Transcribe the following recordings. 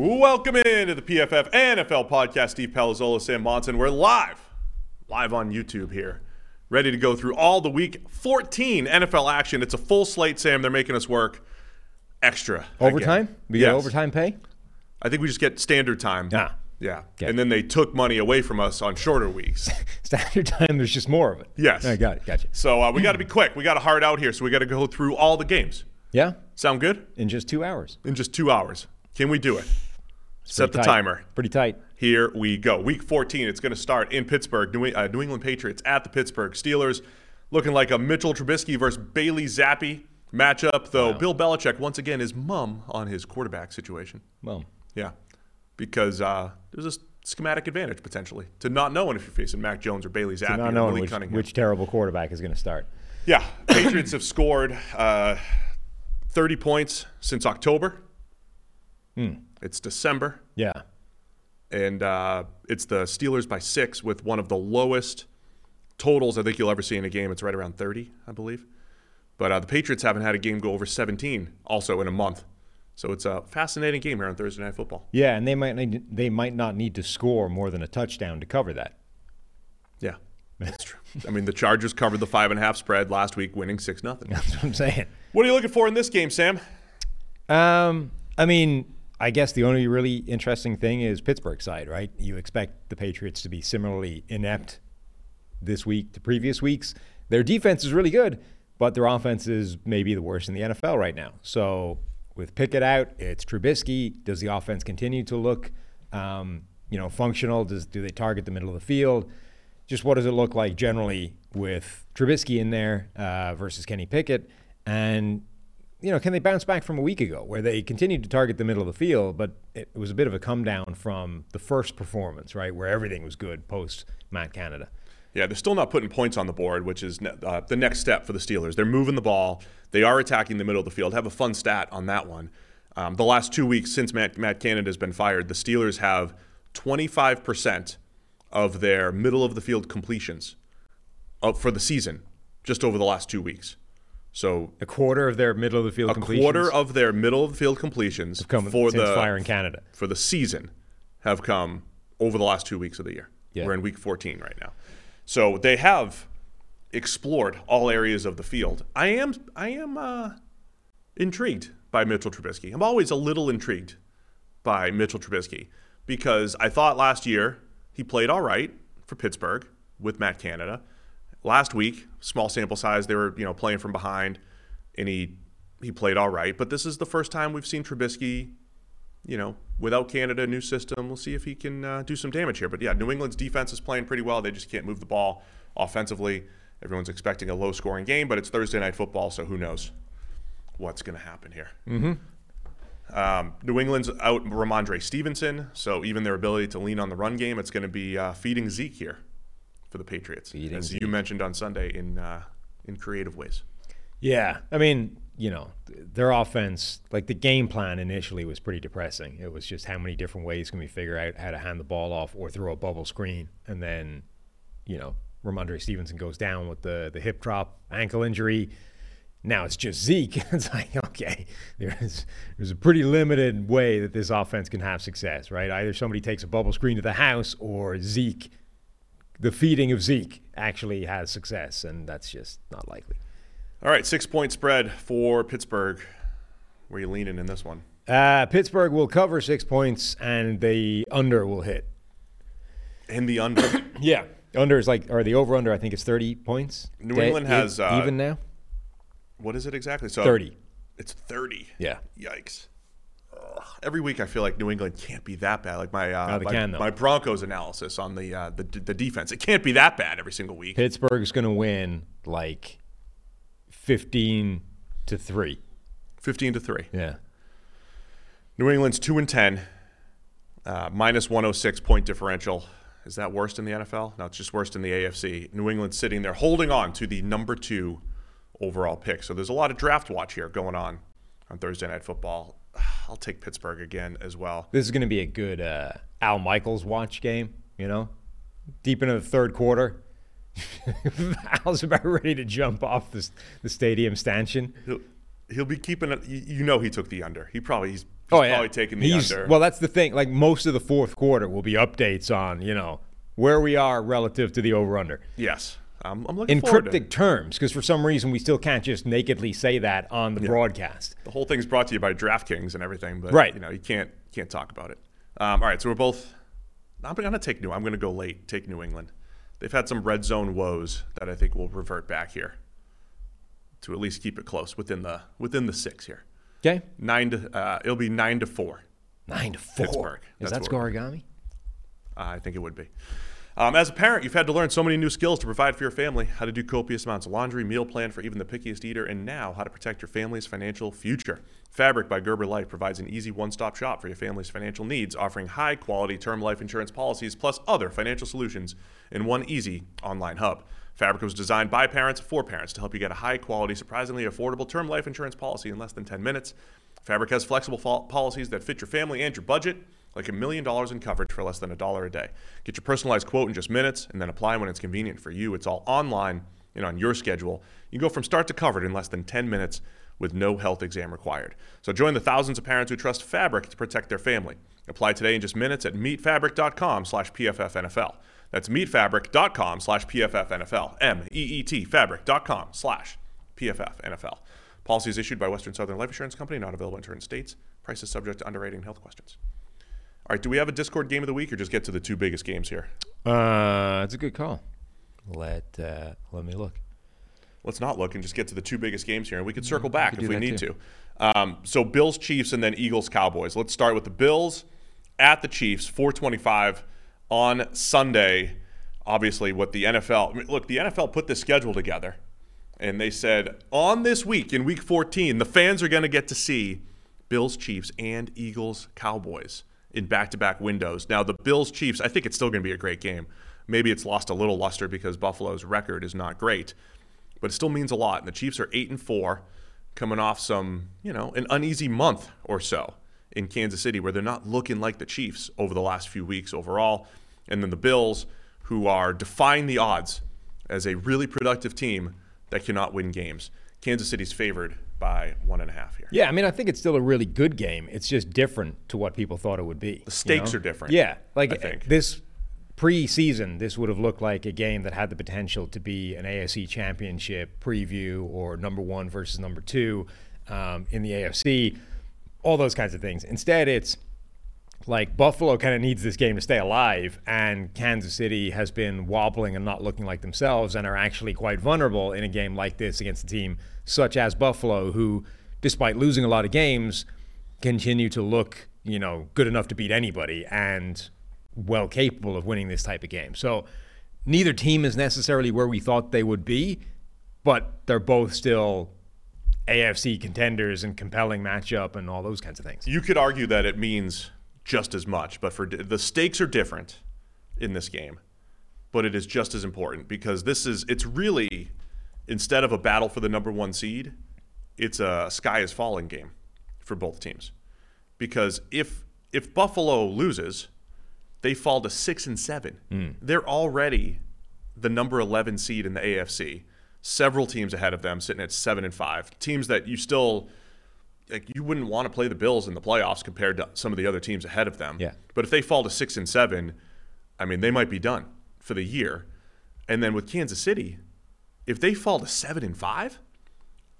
Welcome into the PFF NFL podcast. Steve Palazzolo, Sam Monson. We're live, live on YouTube here, ready to go through all the week 14 NFL action. It's a full slate, Sam. They're making us work extra. again. Overtime? We get Yes. overtime pay? I think we just get standard time. Ah. Yeah. Okay. And then they took money away from us on shorter weeks. Standard time, there's just more of it. Yes. I got it. Gotcha. so uh, we got to be quick. We got to hard out here, so we got to go through all the games. Yeah? Sound good? In just two hours. In just two hours. Can we do it? Set the tight. timer. Pretty tight. Here we go. Week 14, it's going to start in Pittsburgh. New, uh, New England Patriots at the Pittsburgh Steelers, looking like a Mitchell Trubisky versus Bailey Zappe matchup, though Bill Belichick, once again, is mum on his quarterback situation. Mum. Yeah, because uh, there's a schematic advantage potentially to not knowing if you're facing Mac Jones or Bailey Zappe not or knowing which, Cunningham. which terrible quarterback is going to start. Yeah, Patriots have scored uh, 30 points since October. Hmm. It's December. Yeah. and uh, it's the Steelers by six with one of the lowest totals I think you'll ever see in a game. It's right around 30, I believe. But uh, the Patriots haven't had a game go over 17 also in a month. So it's a fascinating game here on Thursday Night Football. Yeah, and they might need, they might not need to score more than a touchdown to cover that. Yeah, that's true. I mean, the Chargers covered the five and a half spread last week, winning 6 nothing. That's what I'm saying. What are you looking for in this game, Sam? Um, I mean, I guess the only really interesting thing is Pittsburgh side, right? You expect the Patriots to be similarly inept this week to previous weeks. Their defense is really good, but their offense is maybe the worst in the NFL right now. So with Pickett out, it's Trubisky. Does the offense continue to look, um, you know, functional? Does do they target the middle of the field? Just what does it look like generally with Trubisky in there uh, versus Kenny Pickett? And you know, can they bounce back from a week ago where they continued to target the middle of the field, but it was a bit of a come down from the first performance, right, where everything was good post Matt Canada. Yeah, they're still not putting points on the board, which is uh, the next step for the Steelers. They're moving the ball. They are attacking the middle of the field. Have a fun stat on that one. Um, the last two weeks since Matt, Matt Canada has been fired, the Steelers have 25% of their middle of the field completions uh, for the season, just over the last two weeks. So A quarter of their middle of the field a completions quarter of their middle of the field completions come for since the firing Canada. for the season have come over the last two weeks of the year. Yeah. We're in week 14 right now. So they have explored all areas of the field. I am I am uh, intrigued by Mitchell Trubisky. I'm always a little intrigued by Mitchell Trubisky because I thought last year he played all right for Pittsburgh with Matt Canada. Last week, small sample size, they were you know playing from behind, and he he played all right. But this is the first time we've seen Trubisky you know, without Canada, new system, we'll see if he can uh, do some damage here. But yeah, New England's defense is playing pretty well. They just can't move the ball offensively. Everyone's expecting a low scoring game, but it's Thursday night football, so who knows what's going to happen here. Mm-hmm. Um, New England's out Rhamondre Stevenson, so even their ability to lean on the run game, it's going to be uh, feeding Zeke here for the Patriots, Feeding as you mentioned on Sunday in uh, in creative ways. Yeah, I mean, you know, their offense, like the game plan initially was pretty depressing. It was just how many different ways can we figure out how to hand the ball off or throw a bubble screen, and then, you know, Rhamondre Stevenson goes down with the the hip drop ankle injury. Now it's just Zeke. It's like okay, there's there's a pretty limited way that this offense can have success, right? Either somebody takes a bubble screen to the house, or Zeke, the feeding of Zeke, actually has success, and that's just not likely. All right, six point spread for Pittsburgh. Where you leaning in this one? Uh, Pittsburgh will cover six points, and the under will hit. And the under. Yeah, under is like, or the over under. I think is thirty points. New Da- England has, uh, even now what is it exactly? So thirty. It's 30. Yeah. Yikes. Every week I feel like New England can't be that bad. Like my uh, my, can, my Broncos analysis on the, uh, the the defense. It can't be that bad every single week. Pittsburgh's going to win like 15 to three. 15 to 3. Yeah. New England's 2 and 10, uh, minus 106 point differential. Is that worst in the NFL? No, it's just worst in the AFC. New England sitting there holding on to the number two overall pick. So there's a lot of draft watch here going on on Thursday Night Football. I'll take Pittsburgh again as well. This is going to be a good uh, Al Michaels watch game, you know? Deep into the third quarter. Al's about ready to jump off the, the stadium stanchion. He'll, he'll be keeping it. You, know he took the under. He probably he's, he's Oh yeah, probably taking the He's- under. Well, that's the thing. Like most of the fourth quarter will be updates on you know where we are relative to the over/under yes, I'm, I'm looking in forward to cryptic it. terms because for some reason we still can't just nakedly say that on the broadcast. The whole thing's brought to you by DraftKings and everything, but Right. you know you can't can't talk about it. Um, all right, so we're both. I'm gonna take New. I'm gonna go late. Take New England. They've had some red zone woes that I think will revert back here to at least keep it close within the within the six here. Okay, Nine to uh, it'll be nine to four. nine to four. Pittsburgh. Is That's that what- scorigami? Uh, I think it would be. Um, as a parent, you've had to learn so many new skills to provide for your family how to do copious amounts of laundry, meal plan for even the pickiest eater, and now how to protect your family's financial future. Fabric by Gerber Life provides an easy one stop shop for your family's financial needs, offering high quality term life insurance policies plus other financial solutions in one easy online hub. Fabric was designed by parents for parents to help you get a high quality, surprisingly affordable term life insurance policy in less than 10 minutes. Fabric has flexible fol- policies that fit your family and your budget, like a million dollars in coverage for less than a dollar a day. Get your personalized quote in just minutes and then apply when it's convenient for you. It's all online and on your schedule. You can go from start to covered in less than 10 minutes with no health exam required. So join the thousands of parents who trust Fabric to protect their family. Apply today in just minutes at meetfabric.com slash PFFNFL. That's meetfabric.com slash PFFNFL. M-E-E-T fabric.com slash PFFNFL. Policies issued by Western Southern Life Insurance Company, not available in certain states. Prices subject to underwriting and health questions. All right, do we have a Discord game of the week or just get to the two biggest games here? Uh, it's a good call. Let uh, let me look. Let's not look and just get to the two biggest games here, and we could circle back could if we need too. to. Um, so Bills, Chiefs, and then Eagles, Cowboys. Let's start with the Bills at the Chiefs, 425 on Sunday. Obviously, what the NFL I mean, look, the NFL put this schedule together, and they said on this week in Week 14, the fans are going to get to see Bills, Chiefs, and Eagles, Cowboys in back-to-back windows. Now, the Bills, Chiefs, I think it's still going to be a great game. Maybe it's lost a little luster because Buffalo's record is not great but it still means a lot. And the Chiefs are eight and four, coming off some, you know, an uneasy month or so in Kansas City, where they're not looking like the Chiefs over the last few weeks overall. And then the Bills, who are defying the odds as a really productive team that cannot win games. Kansas City's favored by one and a half here. Yeah, I mean, I think it's still a really good game. It's just different to what people thought it would be. The stakes are different, Yeah, like I think. this pre-season, this would have looked like a game that had the potential to be an AFC Championship preview or number one versus number two um, in the AFC, all those kinds of things. Instead, it's like Buffalo kind of needs this game to stay alive, and Kansas City has been wobbling and not looking like themselves, and are actually quite vulnerable in a game like this against a team such as Buffalo, who, despite losing a lot of games, continue to look, you know, good enough to beat anybody and well capable of winning this type of game. So neither team is necessarily where we thought they would be, but they're both still AFC contenders and compelling matchup and all those kinds of things. You could argue that it means just as much, but for the stakes are different in this game, but it is just as important because this is it's really instead of a battle for the number one seed, it's a sky is falling game for both teams. Because if if Buffalo loses, they fall to six and seven. Hmm. They're already the number eleven seed in the AFC. Several teams ahead of them, sitting at seven and five. Teams that you still like you wouldn't want to play the Bills in the playoffs compared to some of the other teams ahead of them. Yeah. But if they fall to six and seven, I mean they might be done for the year. And then with Kansas City, if they fall to seven and five,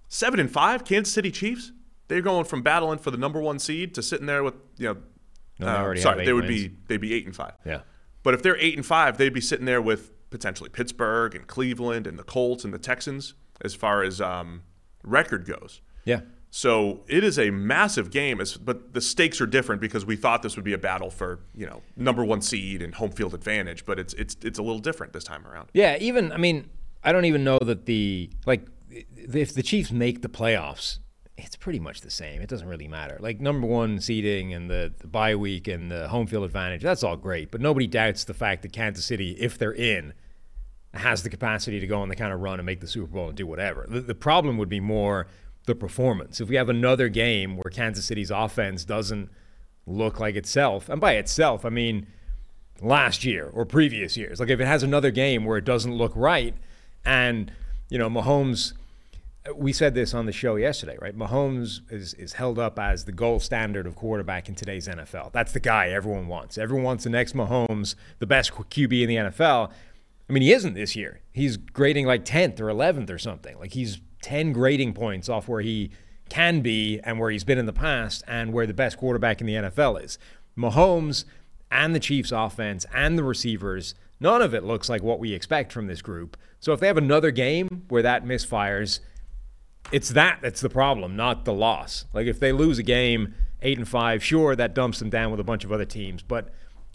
seven and five, Kansas City Chiefs, they're going from battling for the number one seed to sitting there with you know. No, they uh, already sorry, have they eight would wins. be they'd be eight and five. Yeah. But if they're eight and five, they'd be sitting there with potentially Pittsburgh and Cleveland and the Colts and the Texans as far as um, record goes. Yeah. So it is a massive game, as- but the stakes are different because we thought this would be a battle for you know number one seed and home field advantage, but it's it's it's a little different this time around. Yeah, even I mean, I don't even know that the like if the Chiefs make the playoffs, it's pretty much the same. It doesn't really matter. Like number one seeding and the, the bye week and the home field advantage, that's all great. But nobody doubts the fact that Kansas City, if they're in, has the capacity to go on the kind of run and make the Super Bowl and do whatever. The, the problem would be more the performance. If we have another game where Kansas City's offense doesn't look like itself, and by itself, I mean last year or previous years. Like if it has another game where it doesn't look right, and you know Mahomes, we said this on the show yesterday, right? Mahomes is is held up as the gold standard of quarterback in today's NFL. That's the guy everyone wants. Everyone wants the next Mahomes, the best QB in the NFL. I mean, he isn't this year. He's grading like 10th or 11th or something. Like he's 10 grading points off where he can be and where he's been in the past and where the best quarterback in the NFL is. Mahomes and the Chiefs offense and the receivers, none of it looks like what we expect from this group. So if they have another game where that misfires, it's that that's the problem, not the loss. Like if they lose a game, 8 and 5, sure that dumps them down with a bunch of other teams, but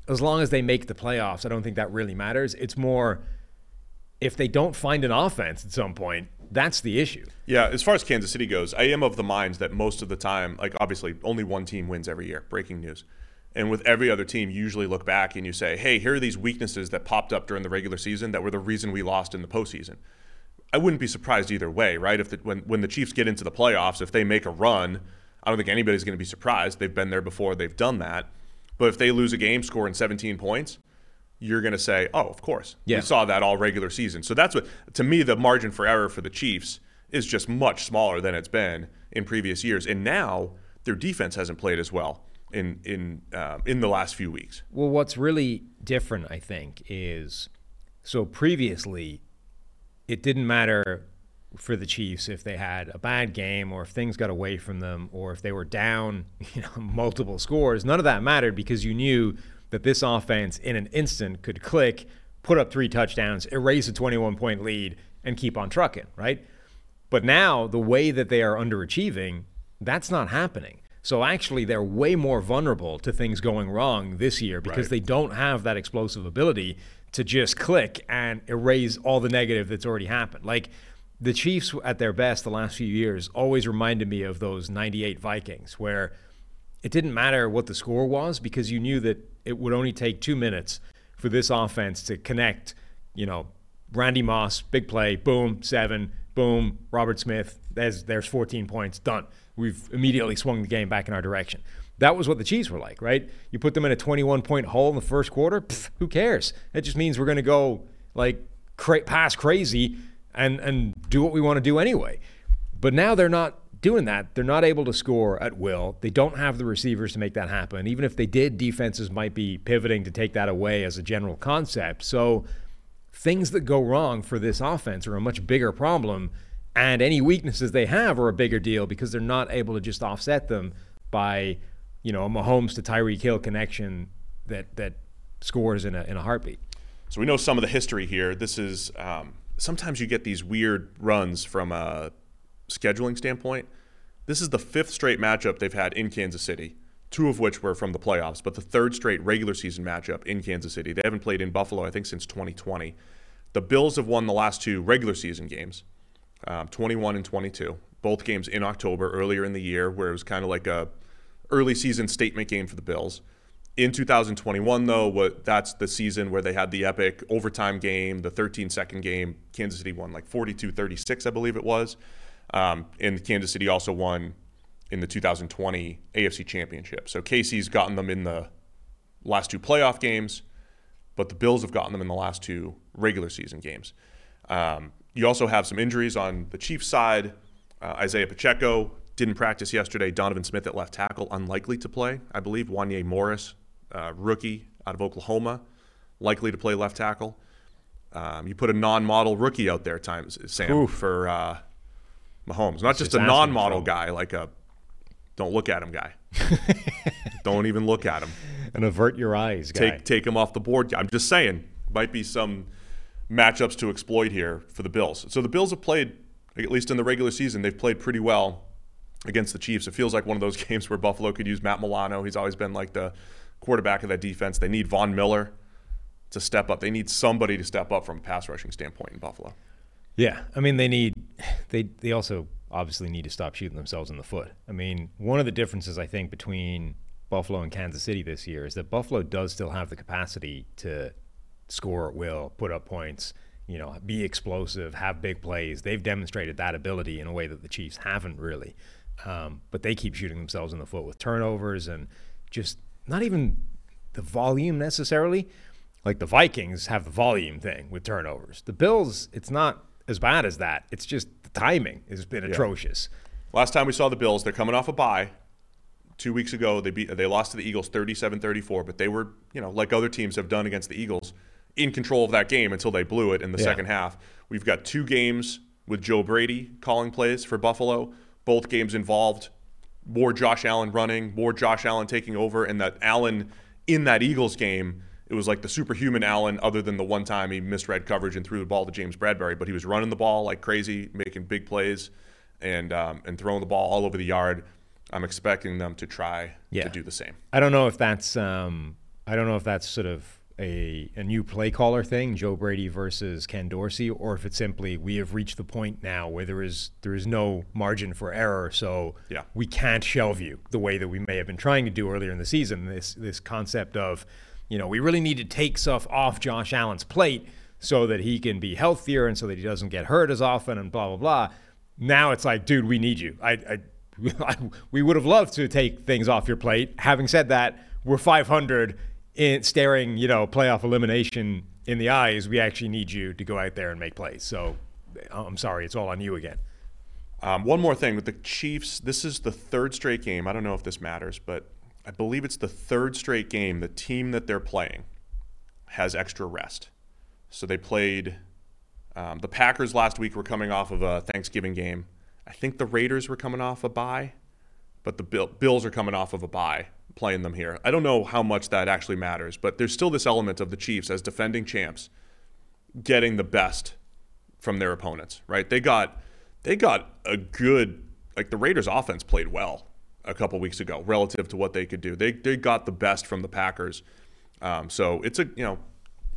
as long as they make the playoffs, I don't think that really matters. It's more if they don't find an offense at some point, that's the issue. Yeah, as far as Kansas City goes, I am of the minds that most of the time, like obviously only one team wins every year, breaking news. And with every other team, you usually look back and you say, hey, here are these weaknesses that popped up during the regular season that were the reason we lost in the postseason. I wouldn't be surprised either way, right? If the, when, when the Chiefs get into the playoffs, if they make a run, I don't think anybody's going to be surprised. They've been there before, they've done that. But if they lose a game scoring 17 points, you're going to say, oh, of course. Yeah. We saw that all regular season. So that's what, to me, the margin for error for the Chiefs is just much smaller than it's been in previous years. And now their defense hasn't played as well in in uh, in the last few weeks. Well, what's really different, I think, is so previously it didn't matter for the Chiefs if they had a bad game or if things got away from them or if they were down, you know, multiple scores. None of that mattered because you knew that this offense in an instant could click, put up three touchdowns, erase a 21 point lead, and keep on trucking, right? But now the way that they are underachieving, that's not happening. So actually, they're way more vulnerable to things going wrong this year because Right. they don't have that explosive ability to just click and erase all the negative that's already happened. Like the Chiefs at their best the last few years always reminded me of those 98 Vikings where it didn't matter what the score was because you knew that it would only take two minutes for this offense to connect, you know, Randy Moss, big play, boom, seven, boom, Robert Smith, there's there's 14 points, done. We've immediately swung the game back in our direction. That was what the Chiefs were like, right? You put them in a 21 point hole in the first quarter, pff, who cares? It just means we're going to go like cra- past crazy and and do what we want to do anyway. But now they're not doing that. They're not able to score at will. They don't have the receivers to make that happen. Even if they did, defenses might be pivoting to take that away as a general concept. So things that go wrong for this offense are a much bigger problem. And any weaknesses they have are a bigger deal because they're not able to just offset them by, you know, a Mahomes to Tyreek Hill connection that that scores in a in a heartbeat. So we know some of the history here. This is um, sometimes you get these weird runs from a scheduling standpoint. This is the fifth straight matchup they've had in Kansas City, two of which were from the playoffs, but the third straight regular season matchup in Kansas City. They haven't played in Buffalo, I think, since 2020. The Bills have won the last two regular season games, um, 21 and 22. Both games in October, earlier in the year, where it was kind of like a early season statement game for the Bills. In 2021, though, what that's the season where they had the epic overtime game, the 13 second game. Kansas City won like 42 36, I believe it was. Um, and Kansas City also won in the 2020 AFC Championship. So Casey's gotten them in the last two playoff games, but the Bills have gotten them in the last two regular season games. Um, you also have some injuries on the Chiefs side. Uh, Isaiah Pacheco didn't practice yesterday. Donovan Smith at left tackle, unlikely to play, I believe. Wanya Morris, uh, rookie out of Oklahoma, likely to play left tackle. Um, you put a non-model rookie out there, times Sam, for uh, Mahomes. Not just, just a non-model guy, like a don't look at him guy. don't even look at him And avert your eyes, guy. take take him off the board. I'm just saying, might be some matchups to exploit here for the Bills. So the Bills have played, at least in the regular season, they've played pretty well against the Chiefs. It feels like one of those games where Buffalo could use Matt Milano. He's always been like the quarterback of that defense. They need Von Miller to step up. They need somebody to step up from a pass rushing standpoint in Buffalo. Yeah, I mean they need they they also obviously need to stop shooting themselves in the foot. I mean, one of the differences I think between Buffalo and Kansas City this year is that Buffalo does still have the capacity to score at will, put up points, you know, be explosive, have big plays. They've demonstrated that ability in a way that the Chiefs haven't really. Um, but they keep shooting themselves in the foot with turnovers and just not even the volume necessarily. Like the Vikings have the volume thing with turnovers. The Bills, it's not as bad as that. It's just the timing has been atrocious. Last time we saw the Bills, they're coming off a bye. Two weeks ago, they beat they lost to the Eagles 37-34, but they were, you know, like other teams have done against the Eagles, in control of that game until they blew it in the Yeah. second half. We've got two games with Joe Brady calling plays for Buffalo. Both games involved more Josh Allen running, more Josh Allen taking over, and that Allen in that Eagles game, it was like the superhuman Allen, other than the one time he misread coverage and threw the ball to James Bradberry, but he was running the ball like crazy, making big plays, and um, and throwing the ball all over the yard. I'm expecting them to try Yeah. to do the same. I don't know if that's um, I don't know if that's sort of a, a new play caller thing, Joe Brady versus Ken Dorsey, or if it's simply we have reached the point now where there is there is no margin for error, so Yeah. we can't shelve you the way that we may have been trying to do earlier in the season. This this concept of you know we really need to take stuff off Josh Allen's plate so that he can be healthier and so that he doesn't get hurt as often and blah blah blah. Now it's like, dude, we need you. I, I we would have loved to take things off your plate. Having said that, we're 500 in staring, you know, playoff elimination in the eyes. We actually need you to go out there and make plays. So I'm sorry, it's all on you again. Um, one more thing with the Chiefs. This is the third straight game. I don't know if this matters, but I believe it's the third straight game. The team that they're playing has extra rest. So they played um, the Packers last week. Were coming off of a Thanksgiving game. I think the Raiders were coming off a bye, but the Bill, Bills are coming off of a bye, playing them here. I don't know how much that actually matters, but there's still this element of the Chiefs as defending champs getting the best from their opponents, right? They got they got a good like the Raiders offense played well a couple weeks ago relative to what they could do. They they got the best from the Packers. Um, so it's a you know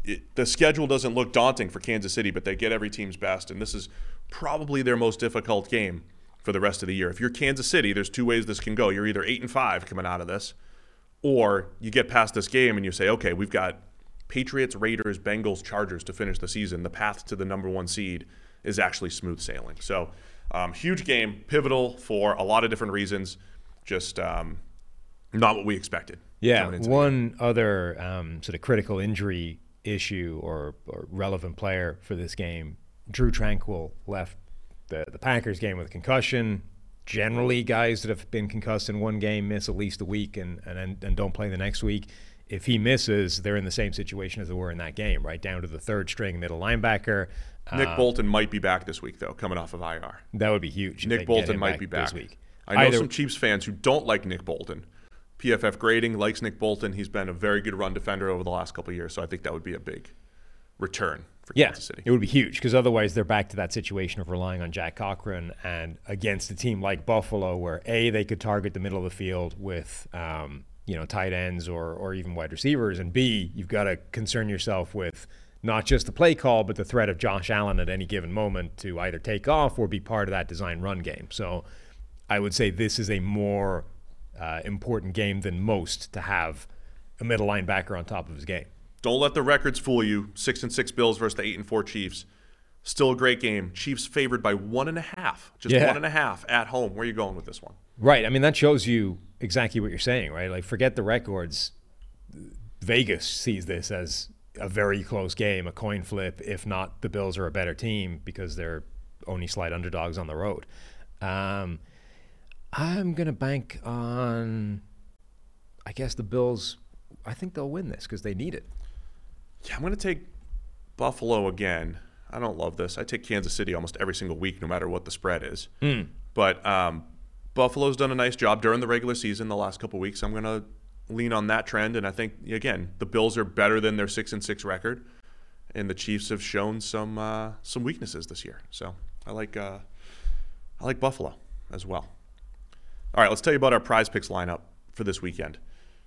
it, the schedule doesn't look daunting for Kansas City, but they get every team's best, and this is probably their most difficult game for the rest of the year. If you're Kansas City, there's two ways this can go. You're either eight and five coming out of this, or you get past this game and you say, okay, we've got Patriots, Raiders, Bengals, Chargers to finish the season. The path to the number one seed is actually smooth sailing. So, um, huge game, pivotal for a lot of different reasons. Just um, not what we expected. Yeah, coming into the one other um, sort of critical injury issue or, or relevant player for this game, Drue Tranquill left the, the Packers game with a concussion. Generally, guys that have been concussed in one game miss at least a week and, and, and don't play the next week. If he misses, they're in the same situation as they were in that game, right down to the third string middle linebacker. Nick Um, Bolton might be back this week, though, coming off of IR. that would be huge. Nick Bolton might be back. this week. I know Either- some Chiefs fans who don't like Nick Bolton. PFF grading likes Nick Bolton. He's been a very good run defender over the last couple of years, so I think that would be a big return for Yeah, Kansas City. it would be huge because otherwise they're back to that situation of relying on Jack Cochrane and against a team like Buffalo, where a they could target the middle of the field with um, you know tight ends or or even wide receivers, and b you've got to concern yourself with not just the play call but the threat of Josh Allen at any given moment to either take off or be part of that design run game. So I would say this is a more uh, important game than most to have a middle linebacker on top of his game. Don't let the records fool you. Six and six Bills versus the eight and four Chiefs. Still a great game. Chiefs favored by one and a half. Just Yeah. one and a half at home. Where are you going with this one? Right. I mean, that shows you exactly what you're saying, right? Like, forget the records. Vegas sees this as a very close game, a coin flip. If not, the Bills are a better team because they're only slight underdogs on the road. Um, I'm going to bank on, I guess, the Bills. I think they'll win this because they need it. Yeah, I'm going to take Buffalo again. I don't love this. I take Kansas City almost every single week, no matter what the spread is. But um, Buffalo's done a nice job during the regular season the last couple weeks. I'm going to lean on that trend, and I think again the Bills are better than their six and six record, and the Chiefs have shown some uh, some weaknesses this year. So I like uh, I like Buffalo as well. All right, let's tell you about our Prize Picks lineup for this weekend.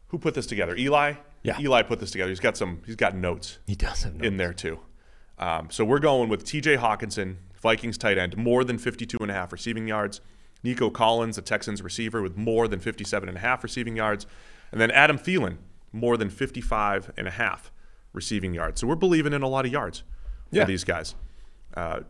Who put this together? Eli. Yeah. Eli put this together. He's got some. He's got notes He does have notes. in there too. Um, so we're going with T.J. Hockenson, Vikings tight end, more than 52 and a half receiving yards. Nico Collins, the Texans receiver, with more than 57 and a half receiving yards. And then Adam Thielen, more than 55 and a half receiving yards. So we're believing in a lot of yards for Yeah. these guys. Uh,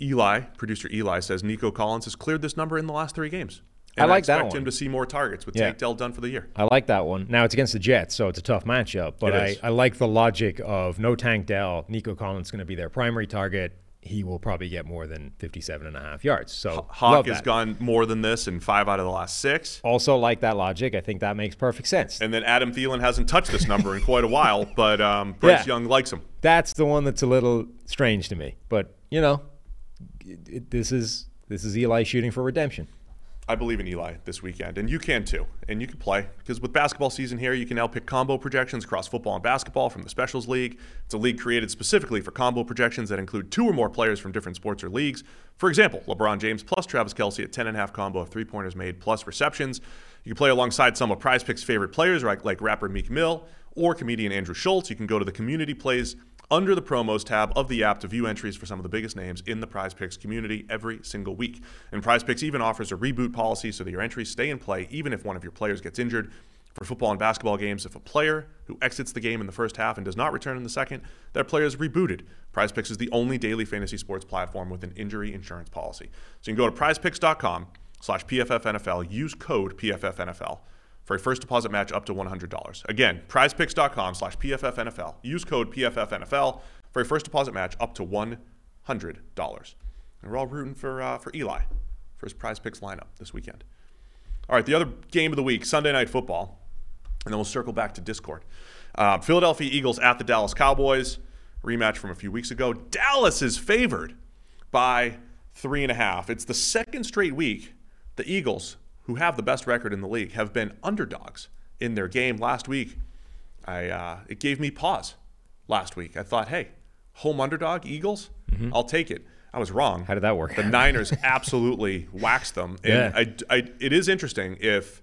Eli, producer Eli, says Nico Collins has cleared this number in the last three games. I like that expect one. him to see more targets with Yeah. Tank Dell done for the year. I like that one. Now it's against the Jets, so it's a tough matchup. But I. I like the logic of no Tank Dell. Nico Collins going to be their primary target. He will probably get more than 57 and a half yards. So Hawk has gone more than this in five out of the last six. Also like that logic. I think that makes perfect sense. And then Adam Thielen hasn't touched this number in quite a while, but um, Bryce Yeah. Young likes him. That's the one that's a little strange to me. But you know, it, it- this is this is Eli shooting for redemption. I believe in Eli this weekend, and you can too. And you can play because with basketball season here, you can now pick combo projections across football and basketball from the Specials League. It's a league created specifically for combo projections that include two or more players from different sports or leagues. For example, LeBron James plus Travis Kelce at 10.5 combo of three pointers made plus receptions. You can play alongside some of Prize Picks' favorite players, like, like rapper Meek Mill or comedian Andrew Schulz. You can go to the community plays under the promos tab of the app to view entries for some of the biggest names in the Prize Picks community every single week. And Prize Picks even offers a reboot policy so that your entries stay in play even if one of your players gets injured. For football and basketball games, if a player who exits the game in the first half and does not return in the second, that player is rebooted. Prize Picks is the only daily fantasy sports platform with an injury insurance policy. So you can go to prizepicks.com slash PFFNFL, use code PFFNFL for a first deposit match up to $100. Again, prizepicks.com slash PFFNFL. Use code PFFNFL for a first deposit match up to $100. And we're all rooting for, uh, for Eli for his prize picks lineup this weekend. All right, the other game of the week, Sunday Night Football, and then we'll circle back to Discord. Uh, Philadelphia Eagles at the Dallas Cowboys, rematch from a few weeks ago. Dallas is favored by three and a half. It's the second straight week the Eagles, who have the best record in the league, have been underdogs in their game. Last week, I uh, it gave me pause. Last week, I thought, hey, home underdog Eagles, I'll take it. I was wrong. Mm-hmm. How did that work The? Niners absolutely waxed them, and Yeah. I, I, it is interesting if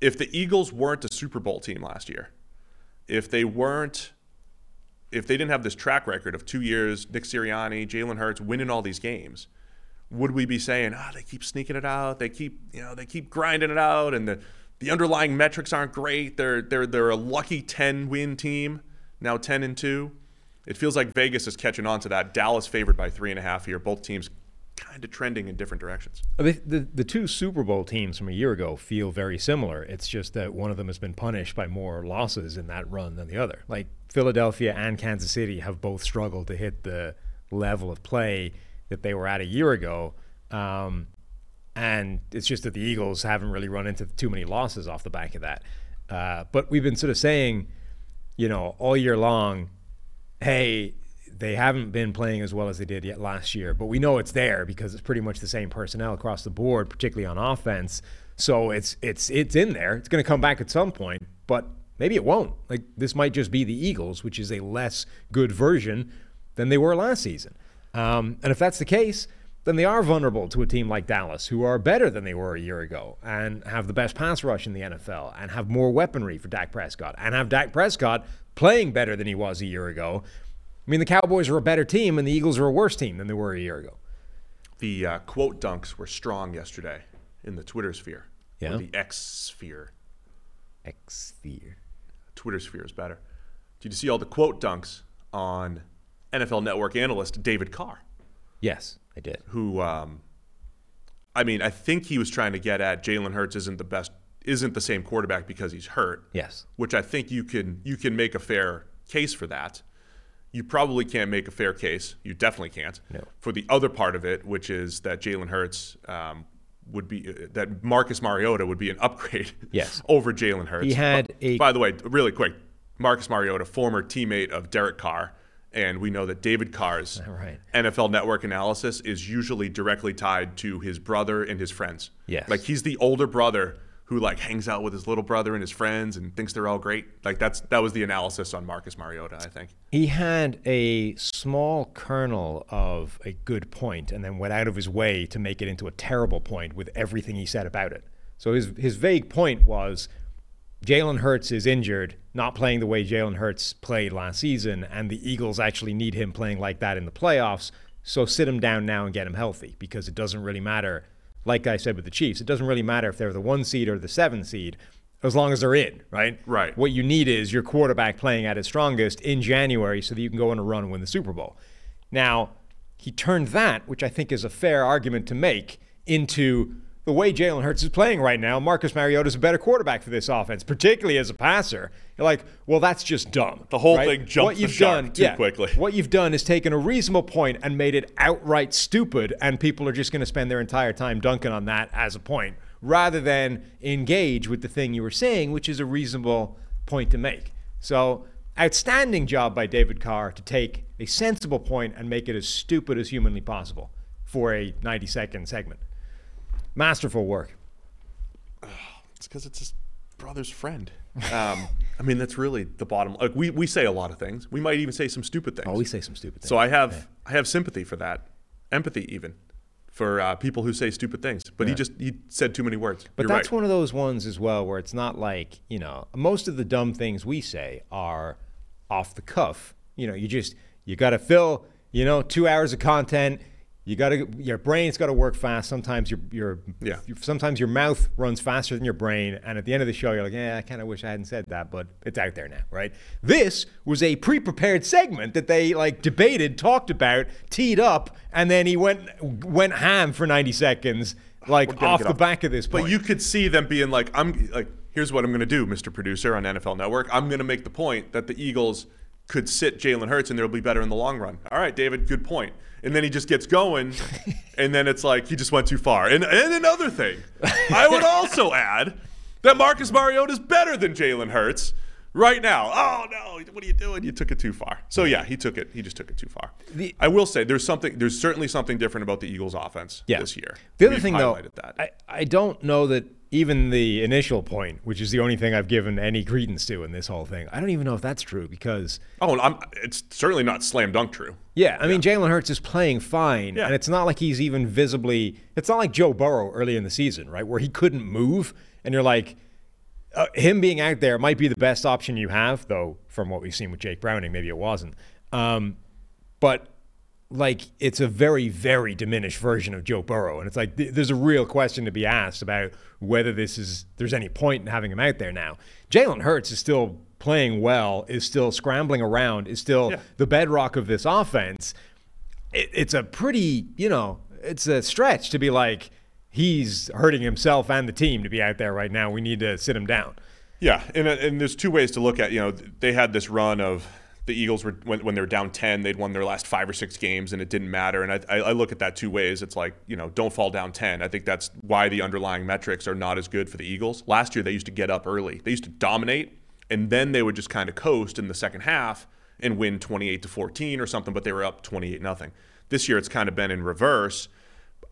if the Eagles weren't a Super Bowl team last year, if they weren't, if they didn't have this track record of two years, Nick Sirianni, Jalen Hurts winning all these games, would we be saying, ah, they keep sneaking it out, they keep, you know, they keep grinding it out, and the the underlying metrics aren't great. They're they're they're a lucky ten win team now, ten and two. It feels like Vegas is catching on to that. Dallas favored by three and a half here. Both teams kind of trending in different directions. The, the, the two Super Bowl teams from a year ago feel very similar. It's just that one of them has been punished by more losses in that run than the other. Like Philadelphia and Kansas City have both struggled to hit the level of play that they were at a year ago. Um, and it's just that the Eagles haven't really run into too many losses off the back of that. Uh, but we've been sort of saying, you know, all year long, hey, they haven't been playing as well as they did yet last year, but we know it's there because it's pretty much the same personnel across the board, particularly on offense. So it's it's it's in there. It's going to come back at some point, but maybe it won't. Like this might just be the Eagles, which is a less good version than they were last season. Um, and if that's the case, then they are vulnerable to a team like Dallas, who are better than they were a year ago and have the best pass rush in the NFL and have more weaponry for Dak Prescott and have Dak Prescott playing better than he was a year ago. I mean, the Cowboys are a better team and the Eagles are a worse team than they were a year ago. The uh, quote dunks were strong yesterday in the Twitter sphere. Yeah. The X sphere. X Sphere. Twitter sphere is better. Did you see all the quote dunks on NFL Network analyst David Carr? Yes, I did. who um, I mean, I think he was trying to get at Jalen Hurts isn't the best isn't the same quarterback because he's hurt. Yes. Which I think you can you can make a fair case for that. You probably can't make a fair case. You definitely can't. No. For the other part of it, which is that Jalen Hurts um, would be uh, that Marcus Mariota would be an upgrade. Yes. over Jalen Hurts. He had a- By the way, really quick, Marcus Mariota, former teammate of Derek Carr, and we know that David Carr's Right. NFL Network analysis is usually directly tied to his brother and his friends. Yes. Like he's the older brother who like hangs out with his little brother and his friends and thinks they're all great. Like that's that was the analysis on Marcus Mariota, I think. He had a small kernel of a good point and then went out of his way to make it into a terrible point with everything he said about it. So his, his vague point was Jalen Hurts is injured, not playing the way Jalen Hurts played last season, and the Eagles actually need him playing like that in the playoffs So sit him down now and get him healthy because it doesn't really matter. Like I said with the Chiefs, it doesn't really matter if they're the one seed or the seven seed as long as they're in, right? Right. What you need is your quarterback playing at his strongest in January so that you can go on a run and win the Super Bowl. Now, he turned that, which I think is a fair argument to make, into the way Jalen Hurts is playing right now. Marcus Mariota is a better quarterback for this offense, particularly as a passer. You're like, well, that's just dumb. The whole right? thing jumped what you've shark done, too yeah, quickly. What you've done is taken a reasonable point and made it outright stupid, and people are just going to spend their entire time dunking on that as a point, rather than engage with the thing you were saying, which is a reasonable point to make. So, outstanding job by David Carr to take a sensible point and make it as stupid as humanly possible for a 90 second segment. Masterful work. It's because it's his brother's friend. Um, I mean, that's really the bottom. Like we, we say a lot of things. We might even say some stupid things. Oh, we say some stupid things. So I have I have sympathy for that, empathy even, for uh, people who say stupid things. But he just he said too many words. But You're that's right. one of those ones as well where it's not like, you know, most of the dumb things we say are off the cuff. You know, you just, you got to fill, you know, two hours of content. You got to, your brain's got to work fast. Sometimes your, your, Yeah. sometimes your mouth runs faster than your brain. And at the end of the show, you're like, yeah, I kind of wish I hadn't said that, but it's out there now, right? This was a pre prepared segment that they like debated, talked about, teed up, and then he went, went ham for 90 seconds, like off the off. back of this point. But you could see them being like, I'm like, here's what I'm going to do, Mr. Producer on NFL Network. I'm going to make the point that the Eagles could sit Jalen Hurts and they'll be better in the long run. All right, David, good point. And then he just gets going, and then it's like he just went too far. And, and another thing, I would also add that Marcus Mariota is better than Jalen Hurts right now. Oh no, what are you doing? You took it too far. So yeah, he took it. He just took it too far. The- I will say there's something. There's certainly something different about the Eagles' offense yeah. this year. The other We've thing, though. I, I don't know that even the initial point, which is the only thing I've given any credence to in this whole thing, I don't even know if that's true because, Oh, I'm, it's certainly not slam dunk true. yeah, I mean, Jalen Hurts is playing fine, Yeah. and it's not like he's even visibly, it's not like Joe Burrow early in the season, right, where he couldn't move, and you're like, uh, him being out there might be the best option you have, though, from what we've seen with Jake Browning, maybe it wasn't. Um, but like it's a very very diminished version of Joe Burrow and it's like th- there's a real question to be asked about whether this is there's any point in having him out there now. Jalen Hurts is still playing well, is still scrambling around, is still Yeah. the bedrock of this offense. It, it's a pretty, you know, it's a stretch to be like he's hurting himself and the team to be out there right now. We need to sit him down. Yeah, and and there's two ways to look at. You know, they had this run of the Eagles were when, when they were down ten, they'd won their last five or six games, and it didn't matter. And I, I, look at that two ways. It's like you know, don't fall down ten. I think that's why the underlying metrics are not as good for the Eagles. Last year, they used to get up early. They used to dominate, and then they would just kind of coast in the second half and win 28 to 14 or something. But they were up 28 nothing. This year, it's kind of been in reverse.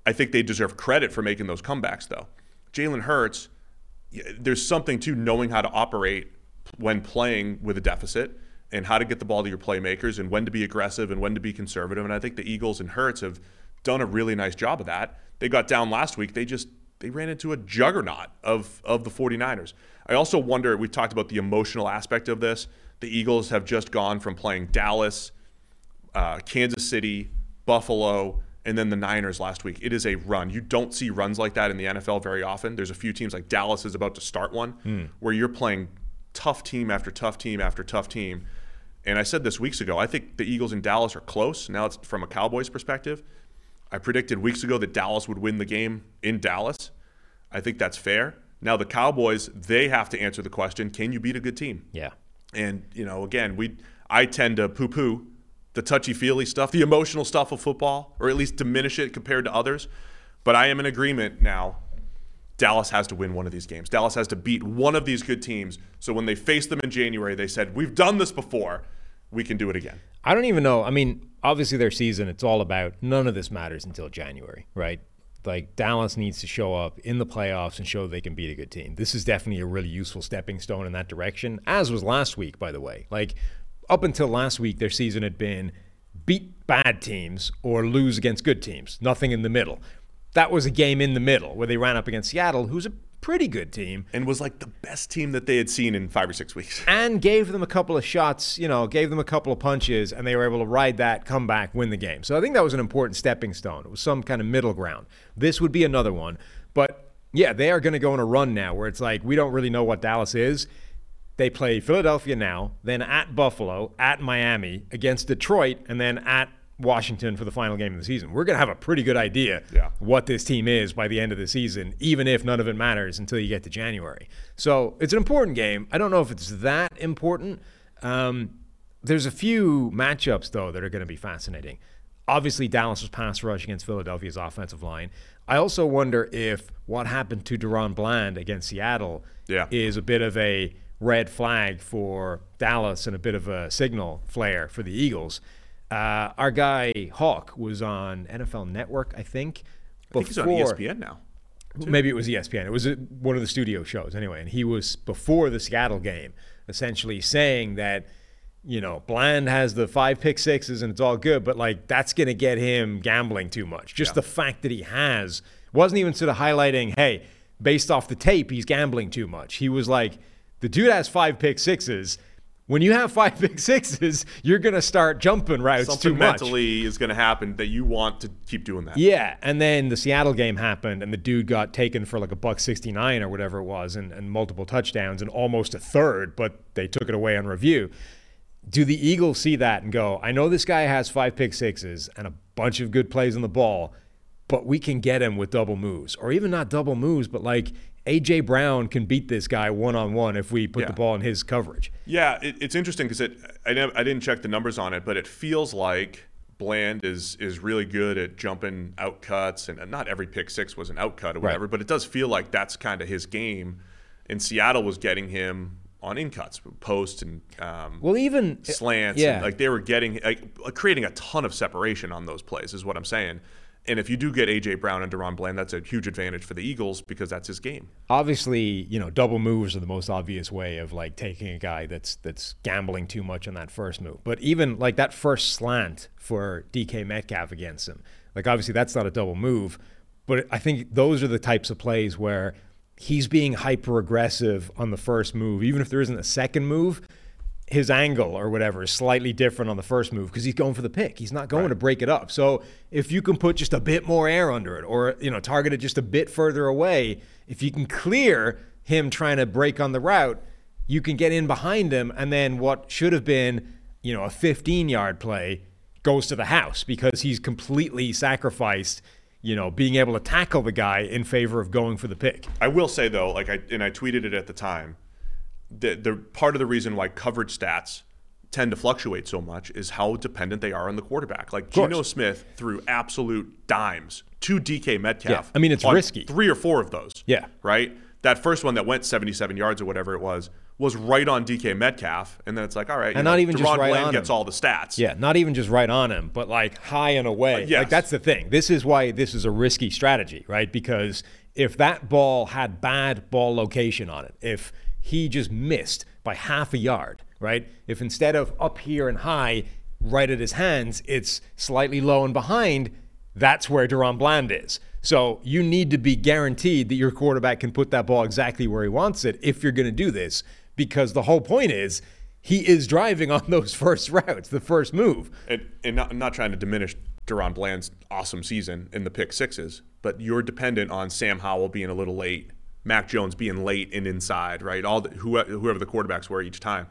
I think they deserve credit for making those comebacks, though. Jalen Hurts there's something to knowing how to operate when playing with a deficit and how to get the ball to your playmakers and when to be aggressive and when to be conservative. And I think the Eagles and Hurts have done a really nice job of that. They got down last week. They just they ran into a juggernaut of of the 49ers. I also wonder, we talked about the emotional aspect of this. The Eagles have just gone from playing Dallas, uh, Kansas City, Buffalo, and then the Niners last week. It is a run. You don't see runs like that in the NFL very often. There's a few teams like Dallas is about to start one where you're playing tough team after tough team after tough team. And I said this weeks ago. I think the Eagles and Dallas are close. Now it's from a Cowboys perspective. I predicted weeks ago that Dallas would win the game in Dallas. I think that's fair. Now the Cowboys, they have to answer the question, can you beat a good team? Yeah. And you know, again, we I tend to poo-poo the touchy-feely stuff, the emotional stuff of football, or at least diminish it compared to others. But I am in agreement now. Dallas has to win one of these games. Dallas has to beat one of these good teams. So when they faced them in January, they said, "We've done this before. We can do it again." I don't even know. I mean, obviously their season, it's all about none of this matters until January, right? Like Dallas needs to show up in the playoffs and show they can beat a good team. This is definitely a really useful stepping stone in that direction, as was last week, by the way. Like up until last week, their season had been beat bad teams or lose against good teams, nothing in the middle. That was a game in the middle where they ran up against Seattle, who's a pretty good team and was like the best team that they had seen in five or six weeks. and gave them a couple of shots, you know, gave them a couple of punches, and they were able to ride that, come back, win the game. So I think that was an important stepping stone. It was some kind of middle ground. This would be another one. But yeah, they are going to go on a run now where it's like we don't really know what Dallas is. They play Philadelphia now, then at Buffalo, at Miami, against Detroit, and then at Washington for the final game of the season. We're going to have a pretty good idea Yeah. what this team is by the end of the season, even if none of it matters until you get to January. So it's an important game. I don't know if it's that important. Um, there's a few matchups, though, that are going to be fascinating. Obviously, Dallas's pass rush against Philadelphia's offensive line. I also wonder if what happened to DaRon Bland against Seattle Yeah. is a bit of a red flag for Dallas and a bit of a signal flare for the Eagles. Uh, our guy Hawk was on NFL Network, I think. I think he's on ESPN now. Maybe it was ESPN. It was one of the studio shows anyway. And he was before the Seattle game, essentially saying that, you know, Bland has the five pick sixes and it's all good, but like that's going to get him gambling too much. Just the fact that he has wasn't even sort of highlighting, hey, based off the tape, he's gambling too much. He was like, the dude has five pick sixes. When you have five pick sixes, you're going to start jumping routes Something too much. mentally is going to happen that you want to keep doing that. Yeah, and then the Seattle game happened, and the dude got taken for like a buck sixty nine or whatever it was, and, and multiple touchdowns and almost a third, but they took it away on review. Do the Eagles see that and go, I know this guy has five pick sixes and a bunch of good plays on the ball, but we can get him with double moves, or even not double moves, but like AJ Brown can beat this guy one on one if we put Yeah. the ball in his coverage. Yeah, it, it's interesting because it. I, I didn't check the numbers on it, but it feels like Bland is is really good at jumping out cuts, and not every pick six was an outcut or whatever, but it does feel like that's kind of his game. And Seattle was getting him on in cuts, post and um, Well, even slants. yeah, and, like they were getting like creating a ton of separation on those plays is what I'm saying. And if you do get AJ Brown and DaRon Bland, that's a huge advantage for the Eagles because that's his game. obviously, you know, double moves are the most obvious way of like taking a guy that's that's gambling too much on that first move. But even like that first slant for DK Metcalf against him, like obviously that's not a double move, but I think those are the types of plays where he's being hyper aggressive on the first move, even if there isn't a second move. His angle or whatever is slightly different on the first move because he's going for the pick. He's not going to break it up. So if you can put just a bit more air under it, or you know, target it just a bit further away, if you can clear him trying to break on the route, you can get in behind him, and then what should have been, you know, a 15-yard play goes to the house because he's completely sacrificed, you know, being able to tackle the guy in favor of going for the pick. I will say though, like I and I tweeted it at the time, the the part of the reason why coverage stats tend to fluctuate so much is how dependent they are on the quarterback. Like. Geno Smith threw absolute dimes to DK Metcalf. Yeah, I mean, it's risky. Three or four of those. Yeah. Right? That first one that went 77 yards or whatever it was was right on DK Metcalf, and then it's like, all right, And know, not even just right Bland on gets him. all the stats. Yeah, not even just right on him, but like high and away. yes. Like that's the thing. This is why this is a risky strategy, right? Because if that ball had bad ball location on it, if he just missed by half a yard, right? If instead of up here and high, right at his hands, it's slightly low and behind, that's where DaRon Bland is. So you need to be guaranteed that your quarterback can put that ball exactly where he wants it if you're going to do this, because the whole point is he is driving on those first routes, the first move. and, and not, I'm not trying to diminish DaRon Bland's awesome season in the pick sixes, but you're dependent on Sam Howell being a little late, Mac Jones being late and inside, right? All the, whoever, the quarterbacks were each time,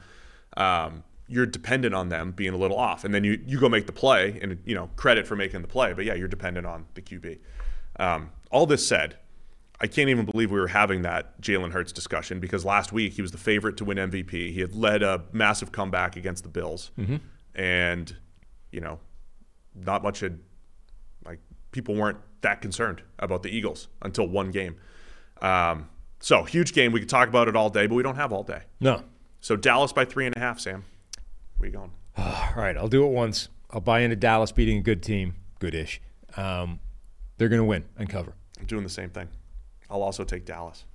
um, you're dependent on them being a little off, and then you you go make the play, and you know credit for making the play, but yeah, you're dependent on the QB. Um, all this said, I can't even believe we were having that Jalen Hurts discussion because last week he was the favorite to win MVP. He had led a massive comeback against the Bills, and you know, not much had like people weren't that concerned about the Eagles until one game. Um, so huge game. We could talk about it all day, but we don't have all day. No. So Dallas by three and a half. Sam, where you going? All right, I'll do it once. I'll buy into Dallas beating a good team, goodish. Um, they're going to win and cover. I'm doing the same thing. I'll also take Dallas.